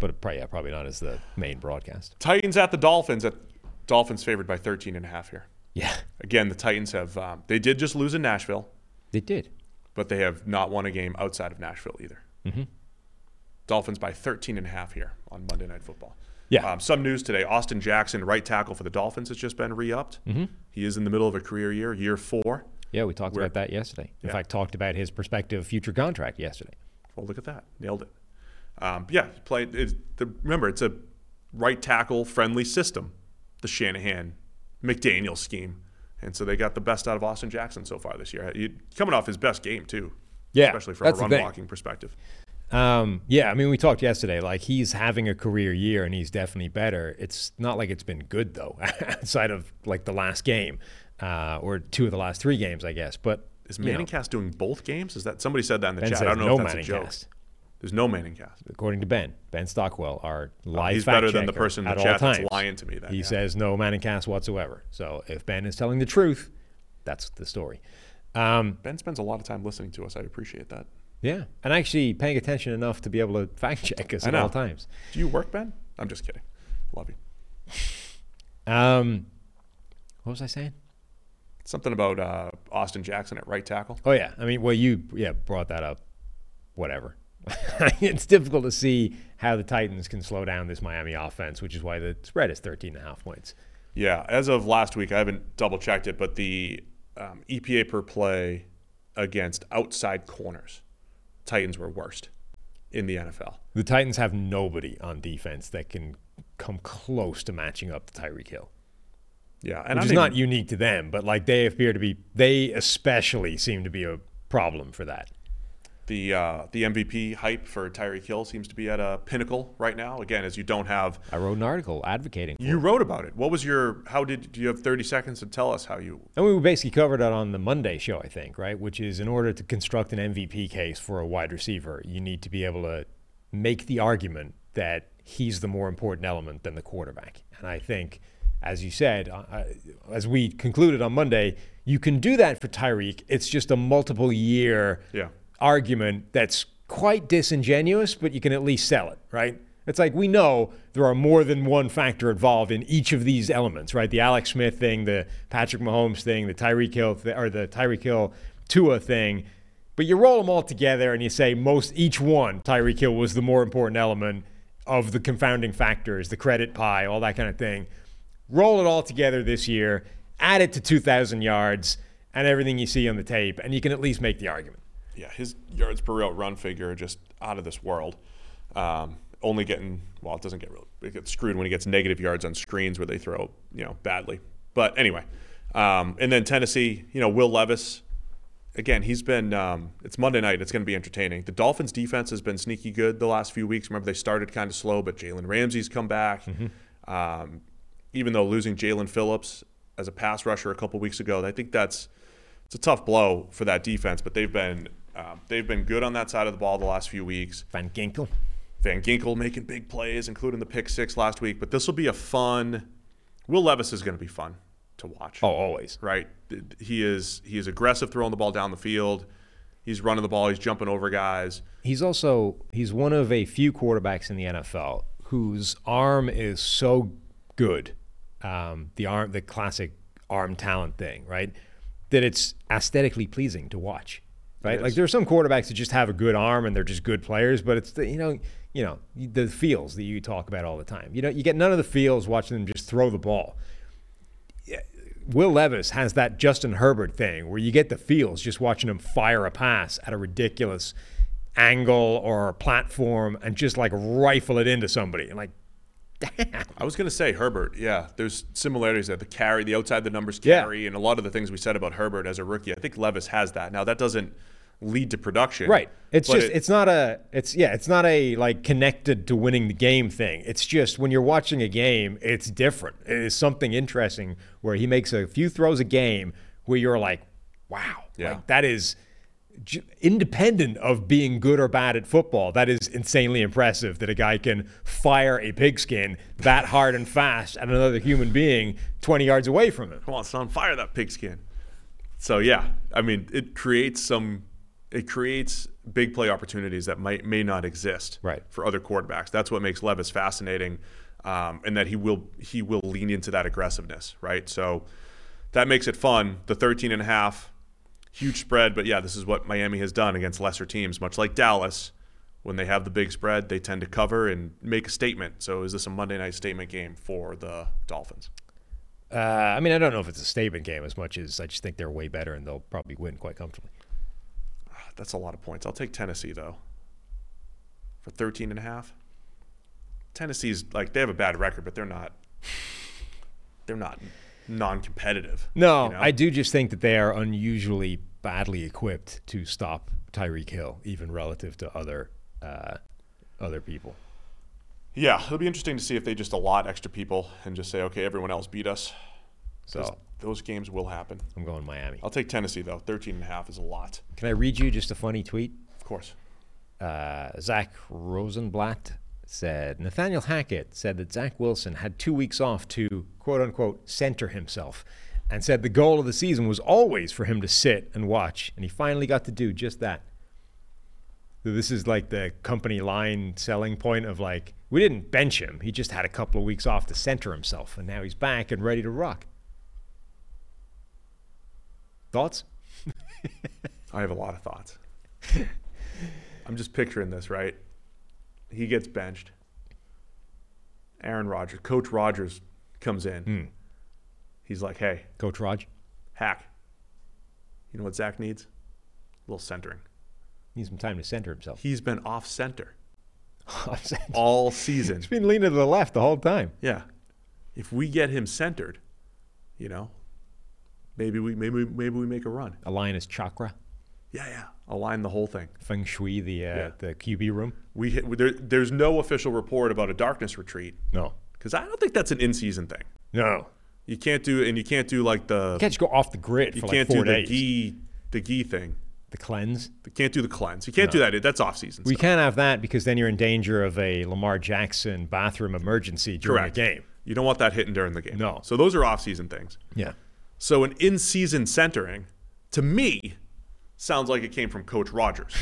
but probably, yeah, probably not as the main broadcast. Titans at the Dolphins. At Dolphins favored by 13 and a half here. Yeah, Again, the Titans have um, they did just lose in Nashville, they did. but they have not won a game outside of Nashville either. Mm-hmm. Dolphins by 13 and a half here on Monday Night Football. Yeah. Um, some news today: Austin Jackson, right tackle for the Dolphins, has just been re-upped. Mm-hmm. He is in the middle of a career year, year four. Yeah, we talked Where- about that yesterday. In Yeah. fact, talked about his prospective future contract yesterday. Well, look at that, nailed it. Um, yeah, play. The, remember, it's a right tackle friendly system, the Shanahan McDaniel scheme, and so they got the best out of Austin Jackson so far this year. He, coming off his best game too. Yeah, especially from a run blocking perspective. Um, yeah, I mean, we talked yesterday. Like he's having a career year, and he's definitely better. It's not like it's been good though, outside of like the last game uh, or two of the last three games, I guess. But Is you know, Manningcast doing both games? Is that somebody said that in the Ben chat? I don't know no if that's a joke. Manningcast. There's no Manningcast. according to Ben, Ben Stockwell, our live Oh, He's fact better than the person in the chat that's lying to me he yeah. says no Manningcast whatsoever. So if Ben is telling the truth, that's the story. Um, Ben spends a lot of time listening to us. I appreciate that. yeah, and actually paying attention enough to be able to fact check us at all times. Do you work, Ben? I'm just kidding. Love you. Um, what was I saying? Something about uh, Austin Jackson at right tackle. Oh yeah, I mean, well, you yeah brought that up. Whatever. it's difficult to see how the Titans can slow down this Miami offense, which is why the spread is 13 and a half points. Yeah, as of last week, I haven't double checked it, but the um, EPA per play against outside corners, Titans were worst in the NFL. The Titans have nobody on defense that can come close to matching up to Tyreek Hill. Yeah, and which I is mean, not unique to them, but like they appear to be, they especially seem to be a problem for that. The uh, the MVP hype for Tyreek Hill seems to be at a pinnacle right now. Again, as you don't have, I wrote an article advocating. For you it. wrote about it. What was your? How did do you have thirty seconds to tell us how you? And we basically covered it on the Monday show, I think, right? Which is in order to construct an MVP case for a wide receiver, you need to be able to make the argument that he's the more important element than the quarterback. And I think, as you said, uh, uh, as we concluded on Monday, you can do that for Tyreek. It's just a multiple year Yeah. Argument that's quite disingenuous, but you can at least sell it, right? It's like we know there are more than one factor involved in each of these elements, right? The Alex Smith thing, the Patrick Mahomes thing, the Tyreek Hill th- or the Tyreek Hill Tua thing. But you roll them all together and you say most each one, Tyreek Hill was the more important element of the confounding factors, the credit pie, all that kind of thing. Roll it all together this year, add it to 2,000 yards and everything you see on the tape, and you can at least make the argument. Yeah, his yards per route run figure are just out of this world. Um, only getting well, it doesn't get real. It gets screwed when he gets negative yards on screens where they throw you know badly. But anyway, um, and then Tennessee, you know, Will Levis. Again, he's been. Um, it's Monday night. It's going to be entertaining. The Dolphins' defense has been sneaky good the last few weeks. Remember, they started kind of slow, but Jalen Ramsey's come back. Um, even though losing Jaelan Phillips as a pass rusher a couple weeks ago, I think that's it's a tough blow for that defense. But they've been um, they've been good on that side of the ball the last few weeks. Van Ginkel. Van Ginkel making big plays, including the pick six last week. But this will be a fun. Will Levis is going to be fun to watch. Oh, always. right. He is he is aggressive throwing the ball down the field. He's running the ball. He's jumping over guys. He's also he's one of a few quarterbacks in the NFL whose arm is so good, um, the arm, the classic arm talent thing, right? That it's aesthetically pleasing to watch, right? Like there are some quarterbacks that just have a good arm and they're just good players, but it's the you know you know the feels that you talk about all the time. You know you get none of the feels watching them just throw the ball. Will Levis has that Justin Herbert thing where you get the feels just watching him fire a pass at a ridiculous angle or platform and just like rifle it into somebody. And like, damn. I was going to say Herbert. Yeah, there's similarities there. The carry, the outside the numbers Yeah. carry, and a lot of the things we said about Herbert as a rookie. I think Levis has that. Now that doesn't lead to production. Right. It's just it- it's not a it's yeah, it's not a like connected to winning the game thing. It's just when you're watching a game, it's different. It is something interesting where he makes a few throws a game where you're like, wow. Yeah. Like that is independent of being good or bad at football, that is insanely impressive that a guy can fire a pigskin that hard and fast at another human being 20 yards away from him. Come on, son, fire that pigskin. So yeah, I mean, it creates some, it creates big play opportunities that might may not exist Right. for other quarterbacks. That's what makes Levis fascinating, um, and that he will he will lean into that aggressiveness, right? So that makes it fun. The 13 and a half, huge spread, but yeah, this is what Miami has done against lesser teams, much like Dallas. When they have the big spread, they tend to cover and make a statement. So is this a Monday night statement game for the Dolphins? Uh, I mean, I don't know if it's a statement game as much as I just think they're way better and they'll probably win quite comfortably. That's a lot of points. I'll take Tennessee though. For 13 and a half. Tennessee's like they have a bad record, but they're not they're not non-competitive. No, you know? I do just think that they are unusually badly equipped to stop Tyreek Hill, even relative to other uh, other people. Yeah, it'll be interesting to see if they just allot extra people and just say, "Okay, everyone else beat us. So those games will happen. I'm going Miami. I'll take Tennessee though. 13 and a half is a lot. Can I read you just a funny tweet? Of course. uh, Zack Rosenblatt said Nathaniel Hackett said that Zach Wilson had two weeks off to quote unquote center himself and said the goal of the season was always for him to sit and watch, and he finally got to do just that. So this is like the company line selling point of like, we didn't bench him. He just had a couple of weeks off to center himself, and now he's back and ready to rock. Thoughts? I have a lot of thoughts. I'm just picturing this, right? He gets benched. Aaron Rodgers, Coach Rodgers comes in. Hmm. He's like, hey, Coach Raj? hack. You know what Zach needs? A little centering. Needs some time to center himself. He's been off center He's all season. He's been leaning to the left the whole time. Yeah. If we get him centered, you know, maybe we maybe maybe we make a run. A Align his chakra. Yeah, yeah. Align the whole thing. Feng Shui, the uh, Yeah. the QB room. We hit, there, there's no official report about a darkness retreat No, because I don't think that's an in-season thing. no. You can't do and you can't do like the You can't just go off the grid you for can't like four do the days. gi the gi thing. the cleanse. You can't do the cleanse. You can't do that. That's off season. We stuff. can't have that because then you're in danger of a Lamar Jackson bathroom emergency during Correct. a game. You don't want that hitting during the game. No. So those are off season things. Yeah. So an in-season centering, to me, sounds like it came from Coach Rodgers.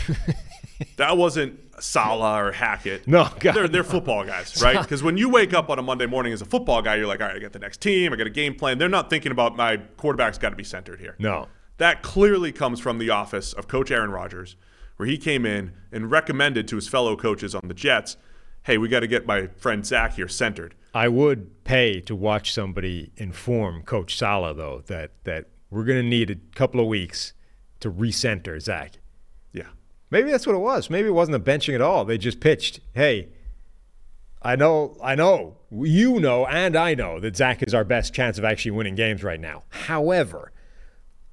that wasn't Saleh or Hackett. No, God, they're they're football guys, right? Because when you wake up on a Monday morning as a football guy, you're like, all right, I got the next team, I got a game plan. They're not thinking about my quarterback's got to be centered here. No. That clearly comes from the office of Coach Aaron Rodgers, where he came in and recommended to his fellow coaches on the Jets, hey, we got to get my friend Zach here centered. I would pay to watch somebody inform Coach Saleh though that that we're going to need a couple of weeks to recenter Zach. Yeah. Maybe that's what it was. Maybe it wasn't a benching at all. They just pitched, "Hey, I know, I know, you know, and I know that Zach is our best chance of actually winning games right now. However,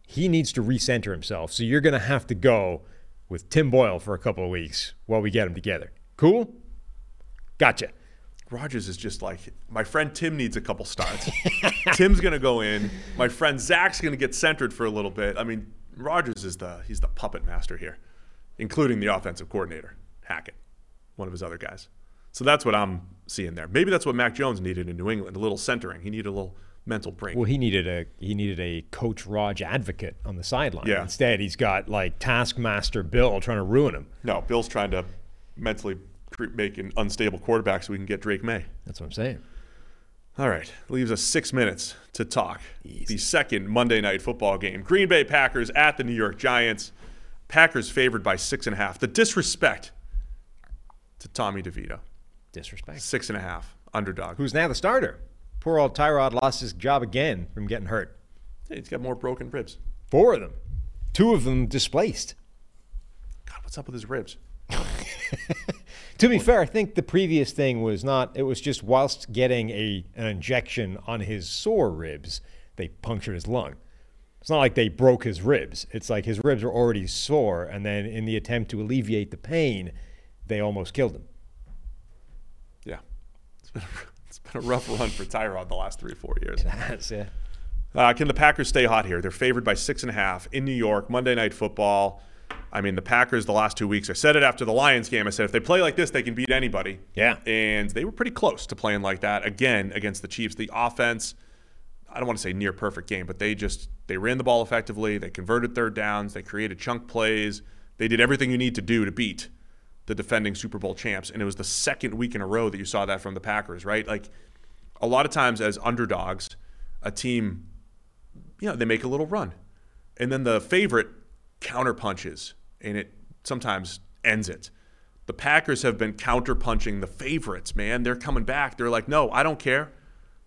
he needs to recenter himself. So you're going to have to go with Tim Boyle for a couple of weeks while we get him together. Cool? Gotcha. Rodgers is just like my friend Tim needs a couple starts. Tim's gonna go in. My friend Zach's gonna get centered for a little bit. I mean, Rodgers is the he's the puppet master here, including the offensive coordinator Hackett, one of his other guys. So that's what I'm seeing there. Maybe that's what Mac Jones needed in New England—a little centering. He needed a little mental break. Well, he needed a he needed a Coach Raj advocate on the sideline. Yeah. Instead, he's got like Taskmaster Bill trying to ruin him. no, Bill's trying to mentally make an unstable quarterback so we can get Drake Maye. That's what I'm saying. All right, leaves us six minutes to talk the second Monday night football game. Green Bay Packers at the New York Giants. Packers favored by six and a half. The disrespect to Tommy DeVito. Disrespect. Six and a half. Underdog. Who's now the starter? Poor old Tyrod lost his job again from getting hurt. Hey, he's got more broken ribs. Four of them. Two of them displaced. God, what's up with his ribs? To be fair, I think the previous thing was not. It was just whilst getting a an injection on his sore ribs, they punctured his lung. It's not like they broke his ribs. It's like his ribs were already sore, and then in the attempt to alleviate the pain, they almost killed him. Yeah. It's been a, it's been a rough run for Tyrod the last three or four years. That's yeah. Uh, can the Packers stay hot here? They're favored by six and a half in New York, Monday Night Football. I mean, the Packers the last two weeks. I said it after the Lions game. I said if they play like this, they can beat anybody. Yeah. And they were pretty close to playing like that again against the Chiefs. The offense, I don't want to say near perfect game, but they just they ran the ball effectively. They converted third downs. They created chunk plays. They did everything you need to do to beat the defending Super Bowl champs. And it was the second week in a row that you saw that from the Packers, right? Like a lot of times as underdogs, a team, you know, they make a little run. And then the favorite counter punches and it sometimes ends it. The Packers have been counterpunching the favorites, man. They're coming back. They're like, no, I don't care.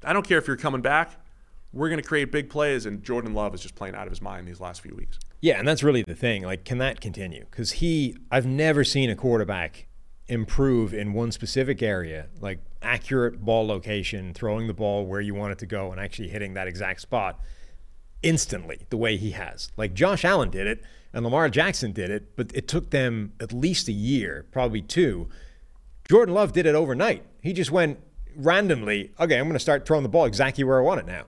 I don't care if you're coming back. We're going to create big plays. And Jordan Love is just playing out of his mind these last few weeks. Yeah, and that's really the thing. Like, can that continue? Because he, I've never seen a quarterback improve in one specific area, like accurate ball location, throwing the ball where you want it to go, and actually hitting that exact spot instantly the way he has. Like Josh Allen did it and Lamar Jackson did it, but it took them at least a year, probably two. Jordan Love did it overnight. He just went randomly, okay, I'm going to start throwing the ball exactly where I want it now.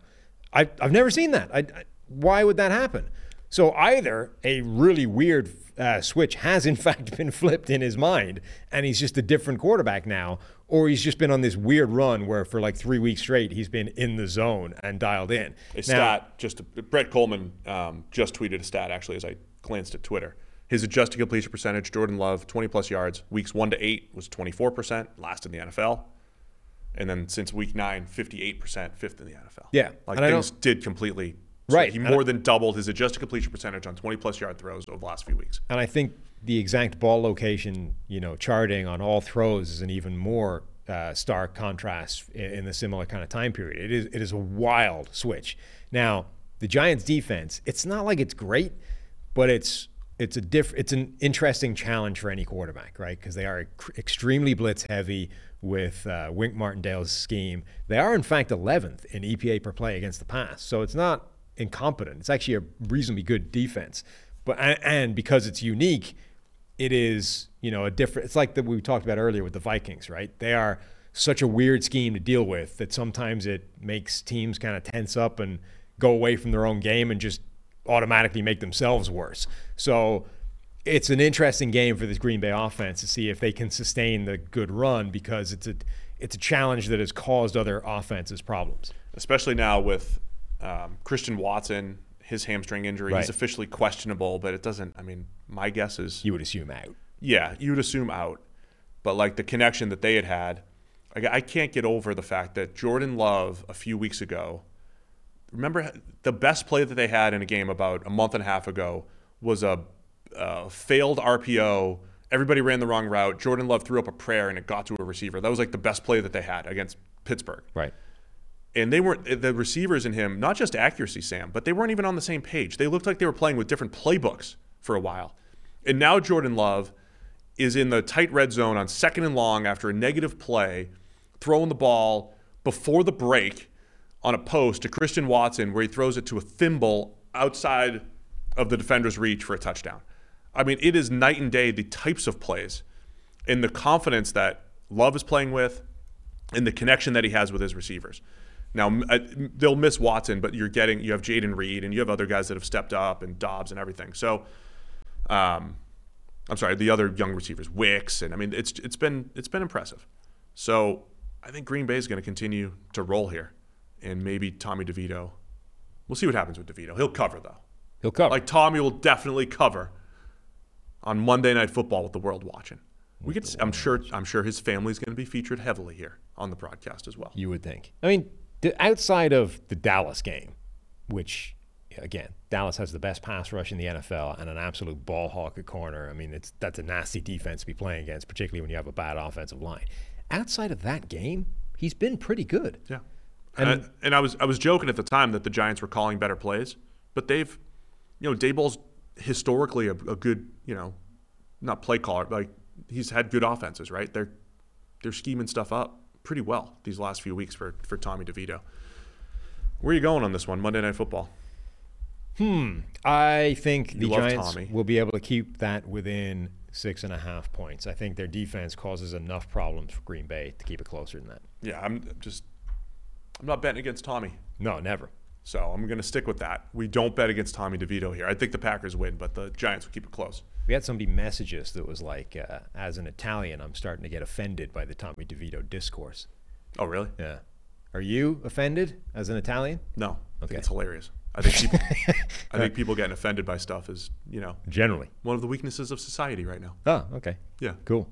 I, I've never seen that. I, I, why would that happen? So either a really weird uh, switch has in fact been flipped in his mind, and he's just a different quarterback now, or he's just been on this weird run where for like three weeks straight he's been in the zone and dialed in. A stat, just Brett Coleman um, just tweeted a stat actually as I glanced at Twitter. His adjusted completion percentage, Jordan Love, 20 plus yards, weeks one to eight was 24%, last in the NFL. And then since week nine, 58%, fifth in the NFL. Yeah, Like and things did completely. so Right, He more than doubled his adjusted completion percentage on 20 plus yard throws over the last few weeks. And I think the exact ball location, you know, charting on all throws is an even more uh, stark contrast in, in the similar kind of time period. It is it is a wild switch. Now the Giants' defense, it's not like it's great, but it's it's a diff, It's an interesting challenge for any quarterback, right? Because they are extremely blitz heavy with uh, Wink Martindale's scheme. They are in fact 11th in EPA per play against the pass, so it's not incompetent. It's actually a reasonably good defense. But and, because it's unique, it is you know a different. It's like that we talked about earlier with the Vikings, right? They are such a weird scheme to deal with that sometimes it makes teams kind of tense up and go away from their own game and just automatically make themselves worse. So it's an interesting game for this Green Bay offense to see if they can sustain the good run because it's a it's a challenge that has caused other offenses problems. especially now with um, Christian Watson, his hamstring injury. Right. He's officially questionable, but it doesn't. I mean, my guess is You would assume out. yeah, you'd assume out. But like the connection that they had had, like, I can't get over the fact that Jordan Love a few weeks ago. Remember the best play that they had in a game about a month and a half ago was a, a failed RPO. Everybody ran the wrong route. Jordan Love threw up a prayer and it got to a receiver. That was like the best play that they had against Pittsburgh Right. and they weren't the receivers in him not just accuracy sam but they weren't even on the same page they looked like they were playing with different playbooks for a while and now jordan love is in the tight red zone on second and long after a negative play throwing the ball before the break on a post to christian watson where he throws it to a thimble outside of the defender's reach for a touchdown i mean it is night and day the types of plays and the confidence that love is playing with and the connection that he has with his receivers. Now uh, they'll miss Watson, but you're getting you have Jayden Reed and you have other guys that have stepped up and Doubs and everything. So, um, I'm sorry, the other young receivers, Wicks, and I mean it's it's been it's been impressive. So I think Green Bay is going to continue to roll here, and maybe Tommy DeVito. We'll see what happens with DeVito. He'll cover though. He'll cover. Like Tommy will definitely cover on Monday Night Football with the world watching. We. To, I'm sure. I'm sure his family's going to be featured heavily here on the broadcast as well. You would think. I mean, outside of the Dallas game, which again, Dallas has the best pass rush in the NFL and an absolute ball hawk at corner. I mean, it's that's a nasty defense to be playing against, particularly when you have a bad offensive line. Outside of that game, he's been pretty good. Yeah. And, I, and I was I was joking at the time that the Giants were calling better plays, but they've, you know, Daboll's historically a, a good, you know, not play caller, like he's had good offenses, right? They're they're scheming stuff up pretty well these last few weeks for for Tommy DeVito. Where are you going on this one, Monday Night Football? Hmm. I think the You love Giants Tommy. will be able to keep that within six and a half points. I think their defense causes enough problems for Green Bay to keep it closer than that. Yeah, I'm just I'm not betting against Tommy. No, never. So I'm going to stick with that. We don't bet against Tommy DeVito here. I think the Packers win, but the Giants will keep it close. We had somebody message us that was like, uh, as an Italian, I'm starting to get offended by the Tommy DeVito discourse. Oh, really? Yeah. Are you offended as an Italian? No. I Okay. think it's hilarious. I think people, I think people getting offended by stuff is, you know, Generally. one of the weaknesses of society right now. Oh, okay. Yeah. Cool.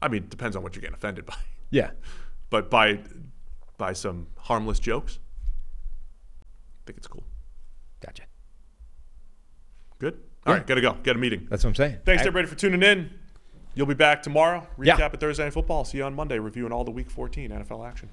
I mean, it depends on what you're getting offended by. Yeah. But by by some harmless jokes, I think it's cool. Gotcha. Good. All Yeah. right, gotta go. Got a meeting. That's what I'm saying. Thanks I- everybody for tuning in. You'll be back tomorrow. Recap Yeah. of Thursday Night Football. See you on Monday, reviewing all the Week 14 NFL action.